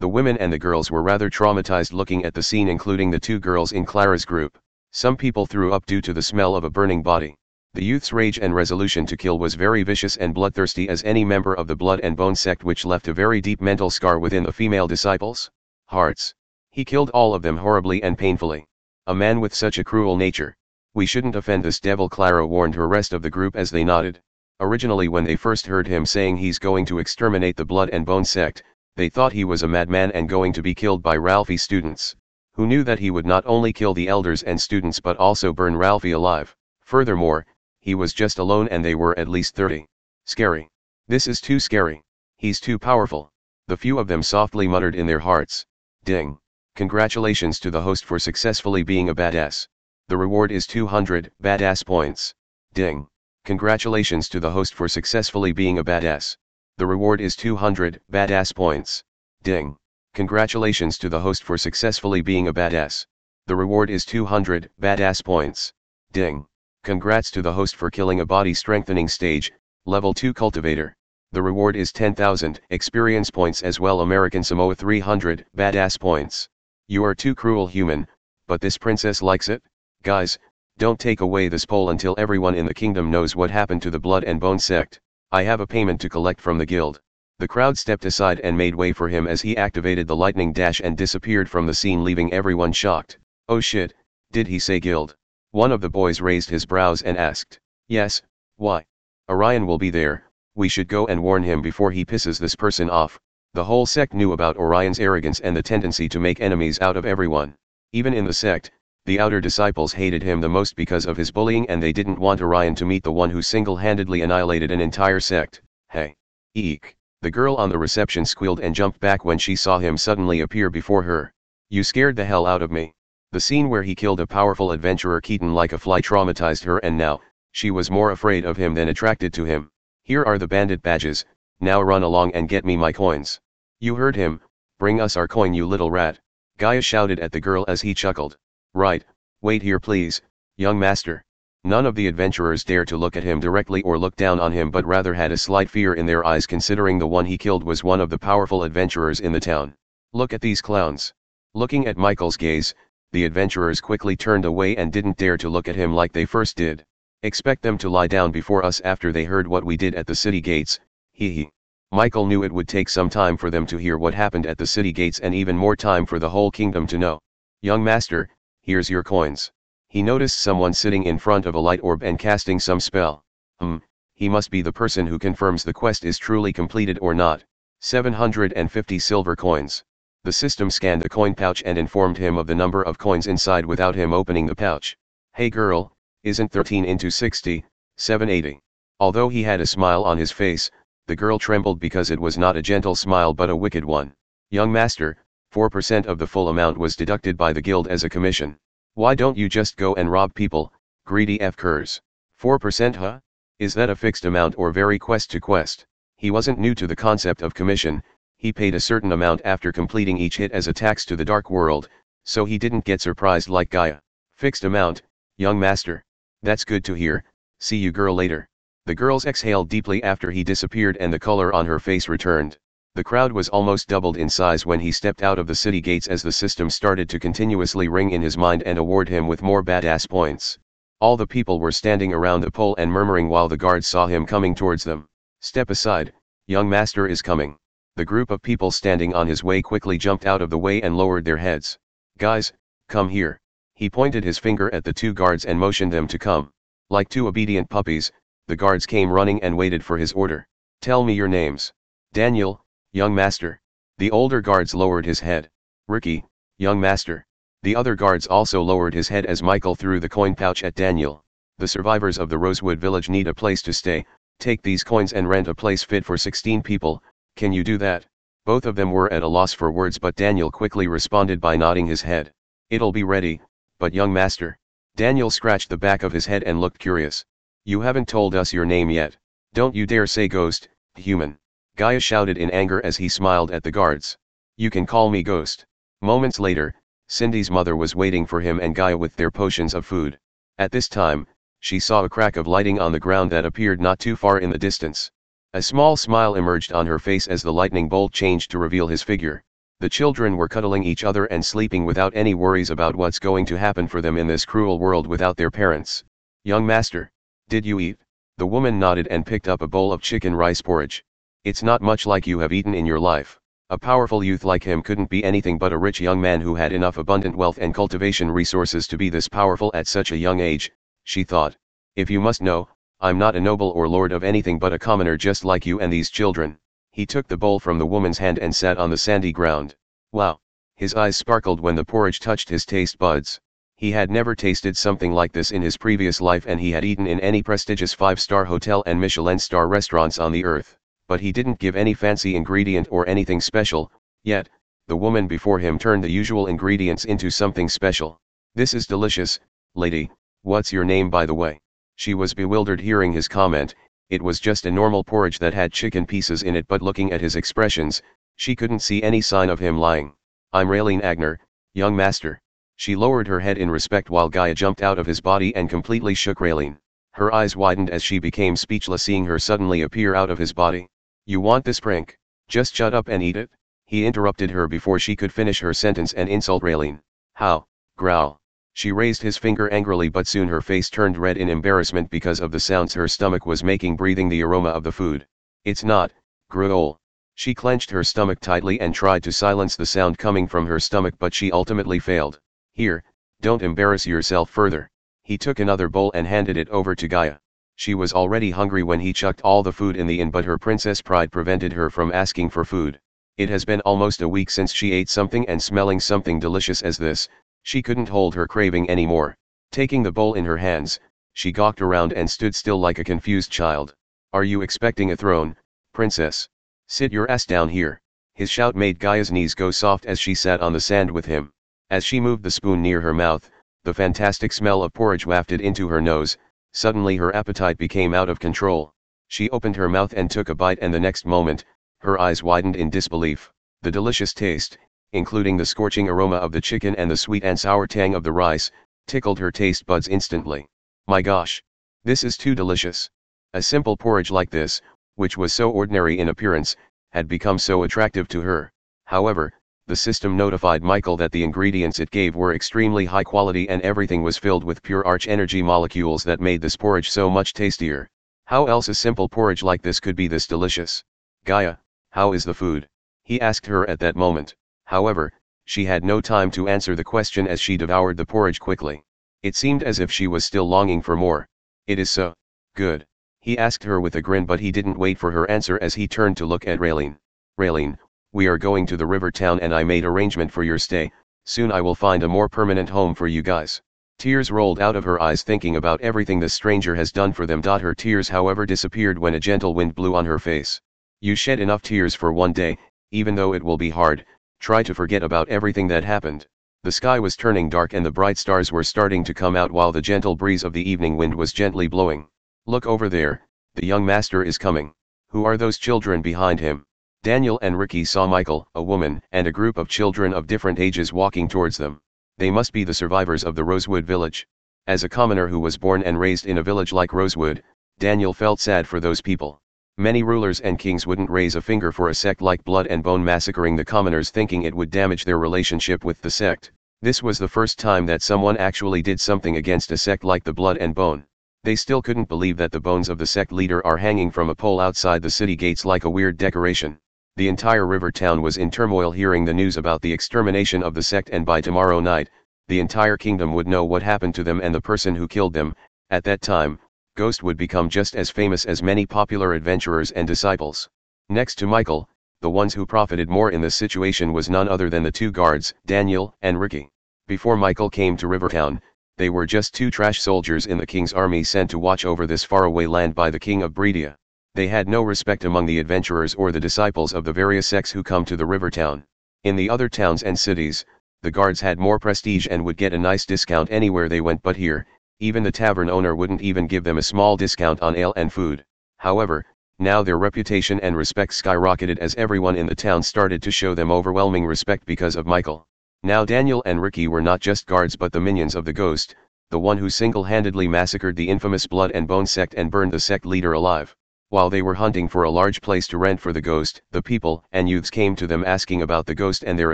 The women and the girls were rather traumatized looking at the scene including the two girls in Clara's group. Some people threw up due to the smell of a burning body. The youth's rage and resolution to kill was very vicious and bloodthirsty as any member of the blood and bone sect which left a very deep mental scar within the female disciples. Hearts. He killed all of them horribly and painfully. A man with such a cruel nature. We shouldn't offend this devil Clara warned her rest of the group as they nodded. Originally when they first heard him saying he's going to exterminate the blood and bone sect, they thought he was a madman and going to be killed by Ralphie's students, who knew that he would not only kill the elders and students but also burn Ralphie alive. Furthermore, he was just alone and they were at least 30. Scary. This is too scary. He's too powerful. The few of them softly muttered in their hearts. Ding. Congratulations to the host for successfully being a badass. The reward is 200 badass points. Ding. Congratulations to the host for successfully being a badass. The reward is 200 badass points. Ding. Congratulations to the host for successfully being a badass. The reward is 200 badass points. Ding. Congrats to the host for killing a body strengthening stage, level 2 cultivator. The reward is 10,000 experience points as well American Samoa 300 badass points. You are too cruel human, but this princess likes it? Guys, don't take away this pole until everyone in the kingdom knows what happened to the blood and bone sect. I have a payment to collect from the guild. The crowd stepped aside and made way for him as he activated the lightning dash and disappeared from the scene leaving everyone shocked. Oh shit, did he say guild? One of the boys raised his brows and asked. Yes, why? Orion will be there, we should go and warn him before he pisses this person off. The whole sect knew about Orion's arrogance and the tendency to make enemies out of everyone. Even in the sect, the outer disciples hated him the most because of his bullying and they didn't want Orion to meet the one who single-handedly annihilated an entire sect. Hey. Eek. The girl on the reception squealed and jumped back when she saw him suddenly appear before her. You scared the hell out of me. The scene where he killed a powerful adventurer Keaton like a fly traumatized her and now, she was more afraid of him than attracted to him. Here are the bandit badges, now run along and get me my coins. You heard him, bring us our coin you little rat. Gaia shouted at the girl as he chuckled. Right, wait here please, young master. None of the adventurers dare to look at him directly or look down on him but rather had a slight fear in their eyes considering the one he killed was one of the powerful adventurers in the town. Look at these clowns. Looking at Michael's gaze, the adventurers quickly turned away and didn't dare to look at him like they first did. Expect them to lie down before us after they heard what we did at the city gates, hee hee. Michael knew it would take some time for them to hear what happened at the city gates and even more time for the whole kingdom to know. Young master, here's your coins. He noticed someone sitting in front of a light orb and casting some spell. Hmm, he must be the person who confirms the quest is truly completed or not. 750 silver coins. The system scanned the coin pouch and informed him of the number of coins inside without him opening the pouch. Hey girl, isn't 13 into 60, 780. Although he had a smile on his face, the girl trembled because it was not a gentle smile but a wicked one. Young master, 4% of the full amount was deducted by the guild as a commission. Why don't you just go and rob people, greedy F-curs? 4% huh? Is that a fixed amount or vary quest to quest? He wasn't new to the concept of commission, he paid a certain amount after completing each hit as a tax to the dark world, so he didn't get surprised like Gaia. Fixed amount, young master. That's good to hear, see you girl later. The girls exhaled deeply after he disappeared and the color on her face returned. The crowd was almost doubled in size when he stepped out of the city gates as the system started to continuously ring in his mind and award him with more badass points. All the people were standing around the pole and murmuring while the guards saw him coming towards them. Step aside, young master is coming. The group of people standing on his way quickly jumped out of the way and lowered their heads. Guys, come here. He pointed his finger at the two guards and motioned them to come. Like two obedient puppies, the guards came running and waited for his order. Tell me your names. Daniel, young master. The older guards lowered his head. Ricky, young master. The other guards also lowered his head as Michael threw the coin pouch at Daniel. The survivors of the Rosewood village need a place to stay, take these coins and rent a place fit for 16 people, can you do that? Both of them were at a loss for words but Daniel quickly responded by nodding his head. It'll be ready, but young master. Daniel scratched the back of his head and looked curious. You haven't told us your name yet. Don't you dare say ghost, human. Gaia shouted in anger as he smiled at the guards. You can call me ghost. Moments later, Cindy's mother was waiting for him and Gaia with their potions of food. At this time, she saw a crack of lighting on the ground that appeared not too far in the distance. A small smile emerged on her face as the lightning bolt changed to reveal his figure. The children were cuddling each other and sleeping without any worries about what's going to happen for them in this cruel world without their parents. Young master, did you eat? The woman nodded and picked up a bowl of chicken rice porridge. It's not much like you have eaten in your life. A powerful youth like him couldn't be anything but a rich young man who had enough abundant wealth and cultivation resources to be this powerful at such a young age, she thought. If you must know, I'm not a noble or lord of anything but a commoner just like you and these children. He took the bowl from the woman's hand and sat on the sandy ground. Wow! His eyes sparkled when the porridge touched his taste buds. He had never tasted something like this in his previous life and he had eaten in any prestigious five-star hotel and Michelin star restaurants on the earth but he didn't give any fancy ingredient or anything special, yet, the woman before him turned the usual ingredients into something special. This is delicious, lady, what's your name by the way? She was bewildered hearing his comment, it was just a normal porridge that had chicken pieces in it but looking at his expressions, she couldn't see any sign of him lying. I'm Raylene Agner, young master. She lowered her head in respect while Gaia jumped out of his body and completely shook Raylene. Her eyes widened as she became speechless seeing her suddenly appear out of his body. You want this prank? Just shut up and eat it? He interrupted her before she could finish her sentence and insult Raylene. How? Growl. She raised his finger angrily but soon her face turned red in embarrassment because of the sounds her stomach was making breathing the aroma of the food. It's not, growl. She clenched her stomach tightly and tried to silence the sound coming from her stomach but she ultimately failed. Here, don't embarrass yourself further. He took another bowl and handed it over to Gaia. She was already hungry when he chucked all the food in the inn but her princess pride prevented her from asking for food. It has been almost a week since she ate something and smelling something delicious as this, she couldn't hold her craving anymore. Taking the bowl in her hands, she gawked around and stood still like a confused child. Are you expecting a throne, princess? Sit your ass down here. His shout made Gaia's knees go soft as she sat on the sand with him. As she moved the spoon near her mouth, the fantastic smell of porridge wafted into her nose, Suddenly her appetite became out of control. She opened her mouth and took a bite and the next moment, her eyes widened in disbelief. The delicious taste, including the scorching aroma of the chicken and the sweet and sour tang of the rice, tickled her taste buds instantly. My gosh! This is too delicious. A simple porridge like this, which was so ordinary in appearance, had become so attractive to her. However, the system notified Michael that the ingredients it gave were extremely high quality and everything was filled with pure arch energy molecules that made this porridge so much tastier. How else a simple porridge like this could be this delicious? Gaia, how is the food? He asked her at that moment. However, she had no time to answer the question as she devoured the porridge quickly. It seemed as if she was still longing for more. It is so good. He asked her with a grin but he didn't wait for her answer as he turned to look at Raylene. Raylene, we are going to the river town and I made arrangement for your stay, soon I will find a more permanent home for you guys. Tears rolled out of her eyes thinking about everything the stranger has done for them. Her tears however disappeared when a gentle wind blew on her face. You shed enough tears for one day, even though it will be hard, try to forget about everything that happened. The sky was turning dark and the bright stars were starting to come out while the gentle breeze of the evening wind was gently blowing. Look over there, the young master is coming. Who are those children behind him? Daniel and Ricky saw Michael, a woman, and a group of children of different ages walking towards them. They must be the survivors of the Rosewood village. As a commoner who was born and raised in a village like Rosewood, Daniel felt sad for those people. Many rulers and kings wouldn't raise a finger for a sect like Blood and Bone massacring the commoners thinking it would damage their relationship with the sect. This was the first time that someone actually did something against a sect like the Blood and Bone. They still couldn't believe that the bones of the sect leader are hanging from a pole outside the city gates like a weird decoration. The entire river town was in turmoil hearing the news about the extermination of the sect and by tomorrow night, the entire kingdom would know what happened to them and the person who killed them, at that time, Ghost would become just as famous as many popular adventurers and disciples. Next to Michael, the ones who profited more in this situation was none other than the two guards, Daniel and Ricky. Before Michael came to Rivertown, they were just two trash soldiers in the king's army sent to watch over this faraway land by the king of Bredia. They had no respect among the adventurers or the disciples of the various sects who come to the river town. In the other towns and cities, the guards had more prestige and would get a nice discount anywhere they went but here, even the tavern owner wouldn't even give them a small discount on ale and food. However, now their reputation and respect skyrocketed as everyone in the town started to show them overwhelming respect because of Michael. Now Daniel and Ricky were not just guards but the minions of the ghost, the one who single-handedly massacred the infamous Blood and Bone sect and burned the sect leader alive. While they were hunting for a large place to rent for the ghost, the people and youths came to them asking about the ghost and their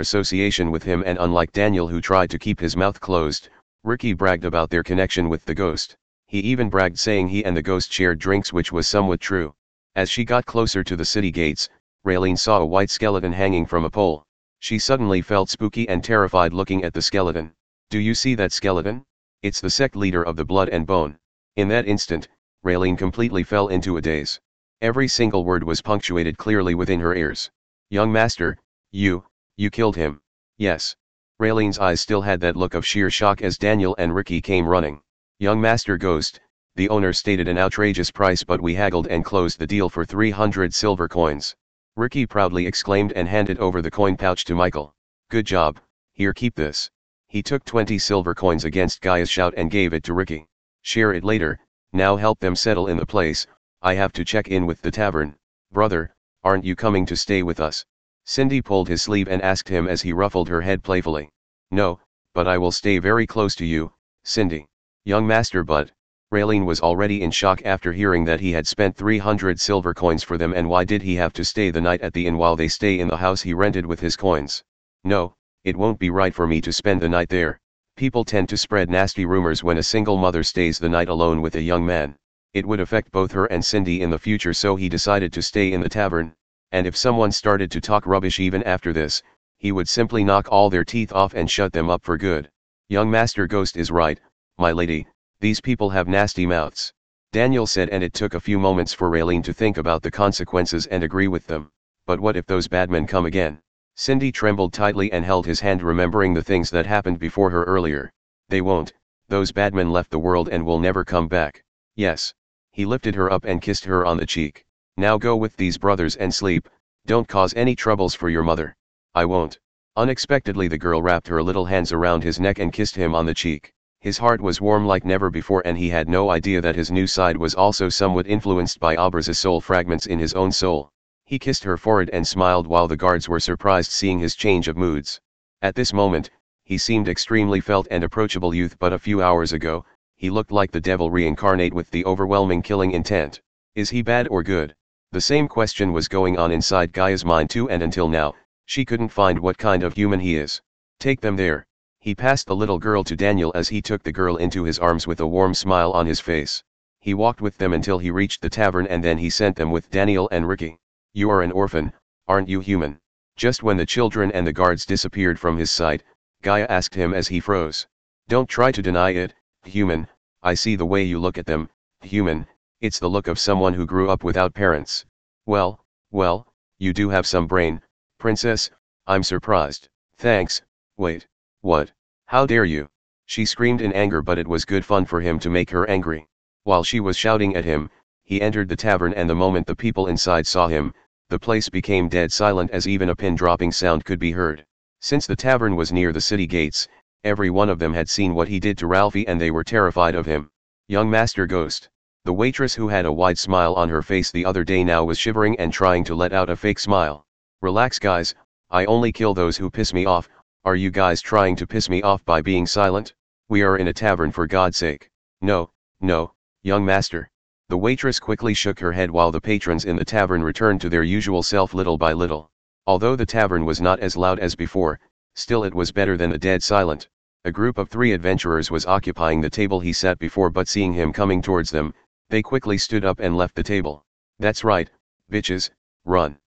association with him and unlike Daniel who tried to keep his mouth closed, Ricky bragged about their connection with the ghost. He even bragged saying he and the ghost shared drinks which was somewhat true. As she got closer to the city gates, Raylene saw a white skeleton hanging from a pole. She suddenly felt spooky and terrified looking at the skeleton. Do you see that skeleton? It's the sect leader of the blood and bone. In that instant, Raylene completely fell into a daze. Every single word was punctuated clearly within her ears. Young master, you, you killed him. Yes. Raylene's eyes still had that look of sheer shock as Daniel and Ricky came running. Young master Ghost, the owner stated an outrageous price but we haggled and closed the deal for 300 silver coins. Ricky proudly exclaimed and handed over the coin pouch to Michael. Good job, here keep this. He took 20 silver coins against Gaia's shout and gave it to Ricky. Share it later, now help them settle in the place, I have to check in with the tavern. Brother, aren't you coming to stay with us? Cindy pulled his sleeve and asked him as he ruffled her head playfully. No, but I will stay very close to you, Cindy. Young master but, Raylene was already in shock after hearing that he had spent 300 silver coins for them and why did he have to stay the night at the inn while they stay in the house he rented with his coins. No, it won't be right for me to spend the night there. People tend to spread nasty rumors when a single mother stays the night alone with a young man. It would affect both her and Cindy in the future so he decided to stay in the tavern, and if someone started to talk rubbish even after this, he would simply knock all their teeth off and shut them up for good. Young Master Ghost is right, my lady, these people have nasty mouths. Daniel said and it took a few moments for Raylene to think about the consequences and agree with them. But what if those bad men come again? Cindy trembled tightly and held his hand remembering the things that happened before her earlier. They won't, those bad men left the world and will never come back. Yes. He lifted her up and kissed her on the cheek. Now go with these brothers and sleep, don't cause any troubles for your mother. I won't. Unexpectedly the girl wrapped her little hands around his neck and kissed him on the cheek. His heart was warm like never before and he had no idea that his new side was also somewhat influenced by Abra's soul fragments in his own soul. He kissed her forehead and smiled while the guards were surprised seeing his change of moods. At this moment, he seemed extremely felt and approachable youth but a few hours ago, he looked like the devil reincarnate with the overwhelming killing intent. Is he bad or good? The same question was going on inside Gaia's mind too and until now, she couldn't find what kind of human he is. Take them there. He passed the little girl to Daniel as he took the girl into his arms with a warm smile on his face. He walked with them until he reached the tavern and then he sent them with Daniel and Ricky. You are an orphan, aren't you human? Just when the children and the guards disappeared from his sight, Gaia asked him as he froze. Don't try to deny it, human, I see the way you look at them, human, it's the look of someone who grew up without parents. Well, well, you do have some brain, princess, I'm surprised. Thanks, wait. What? How dare you? She screamed in anger but it was good fun for him to make her angry. While she was shouting at him, he entered the tavern and the moment the people inside saw him, the place became dead silent as even a pin dropping sound could be heard. Since the tavern was near the city gates, every one of them had seen what he did to Ralphie and they were terrified of him. Young Master Ghost. The waitress who had a wide smile on her face the other day now was shivering and trying to let out a fake smile. Relax guys, I only kill those who piss me off, are you guys trying to piss me off by being silent? We are in a tavern for God's sake. No, no, young master. The waitress quickly shook her head while the patrons in the tavern returned to their usual self little by little. Although the tavern was not as loud as before, still it was better than the dead silent. A group of three adventurers was occupying the table he sat before but seeing him coming towards them, they quickly stood up and left the table. That's right, bitches, run.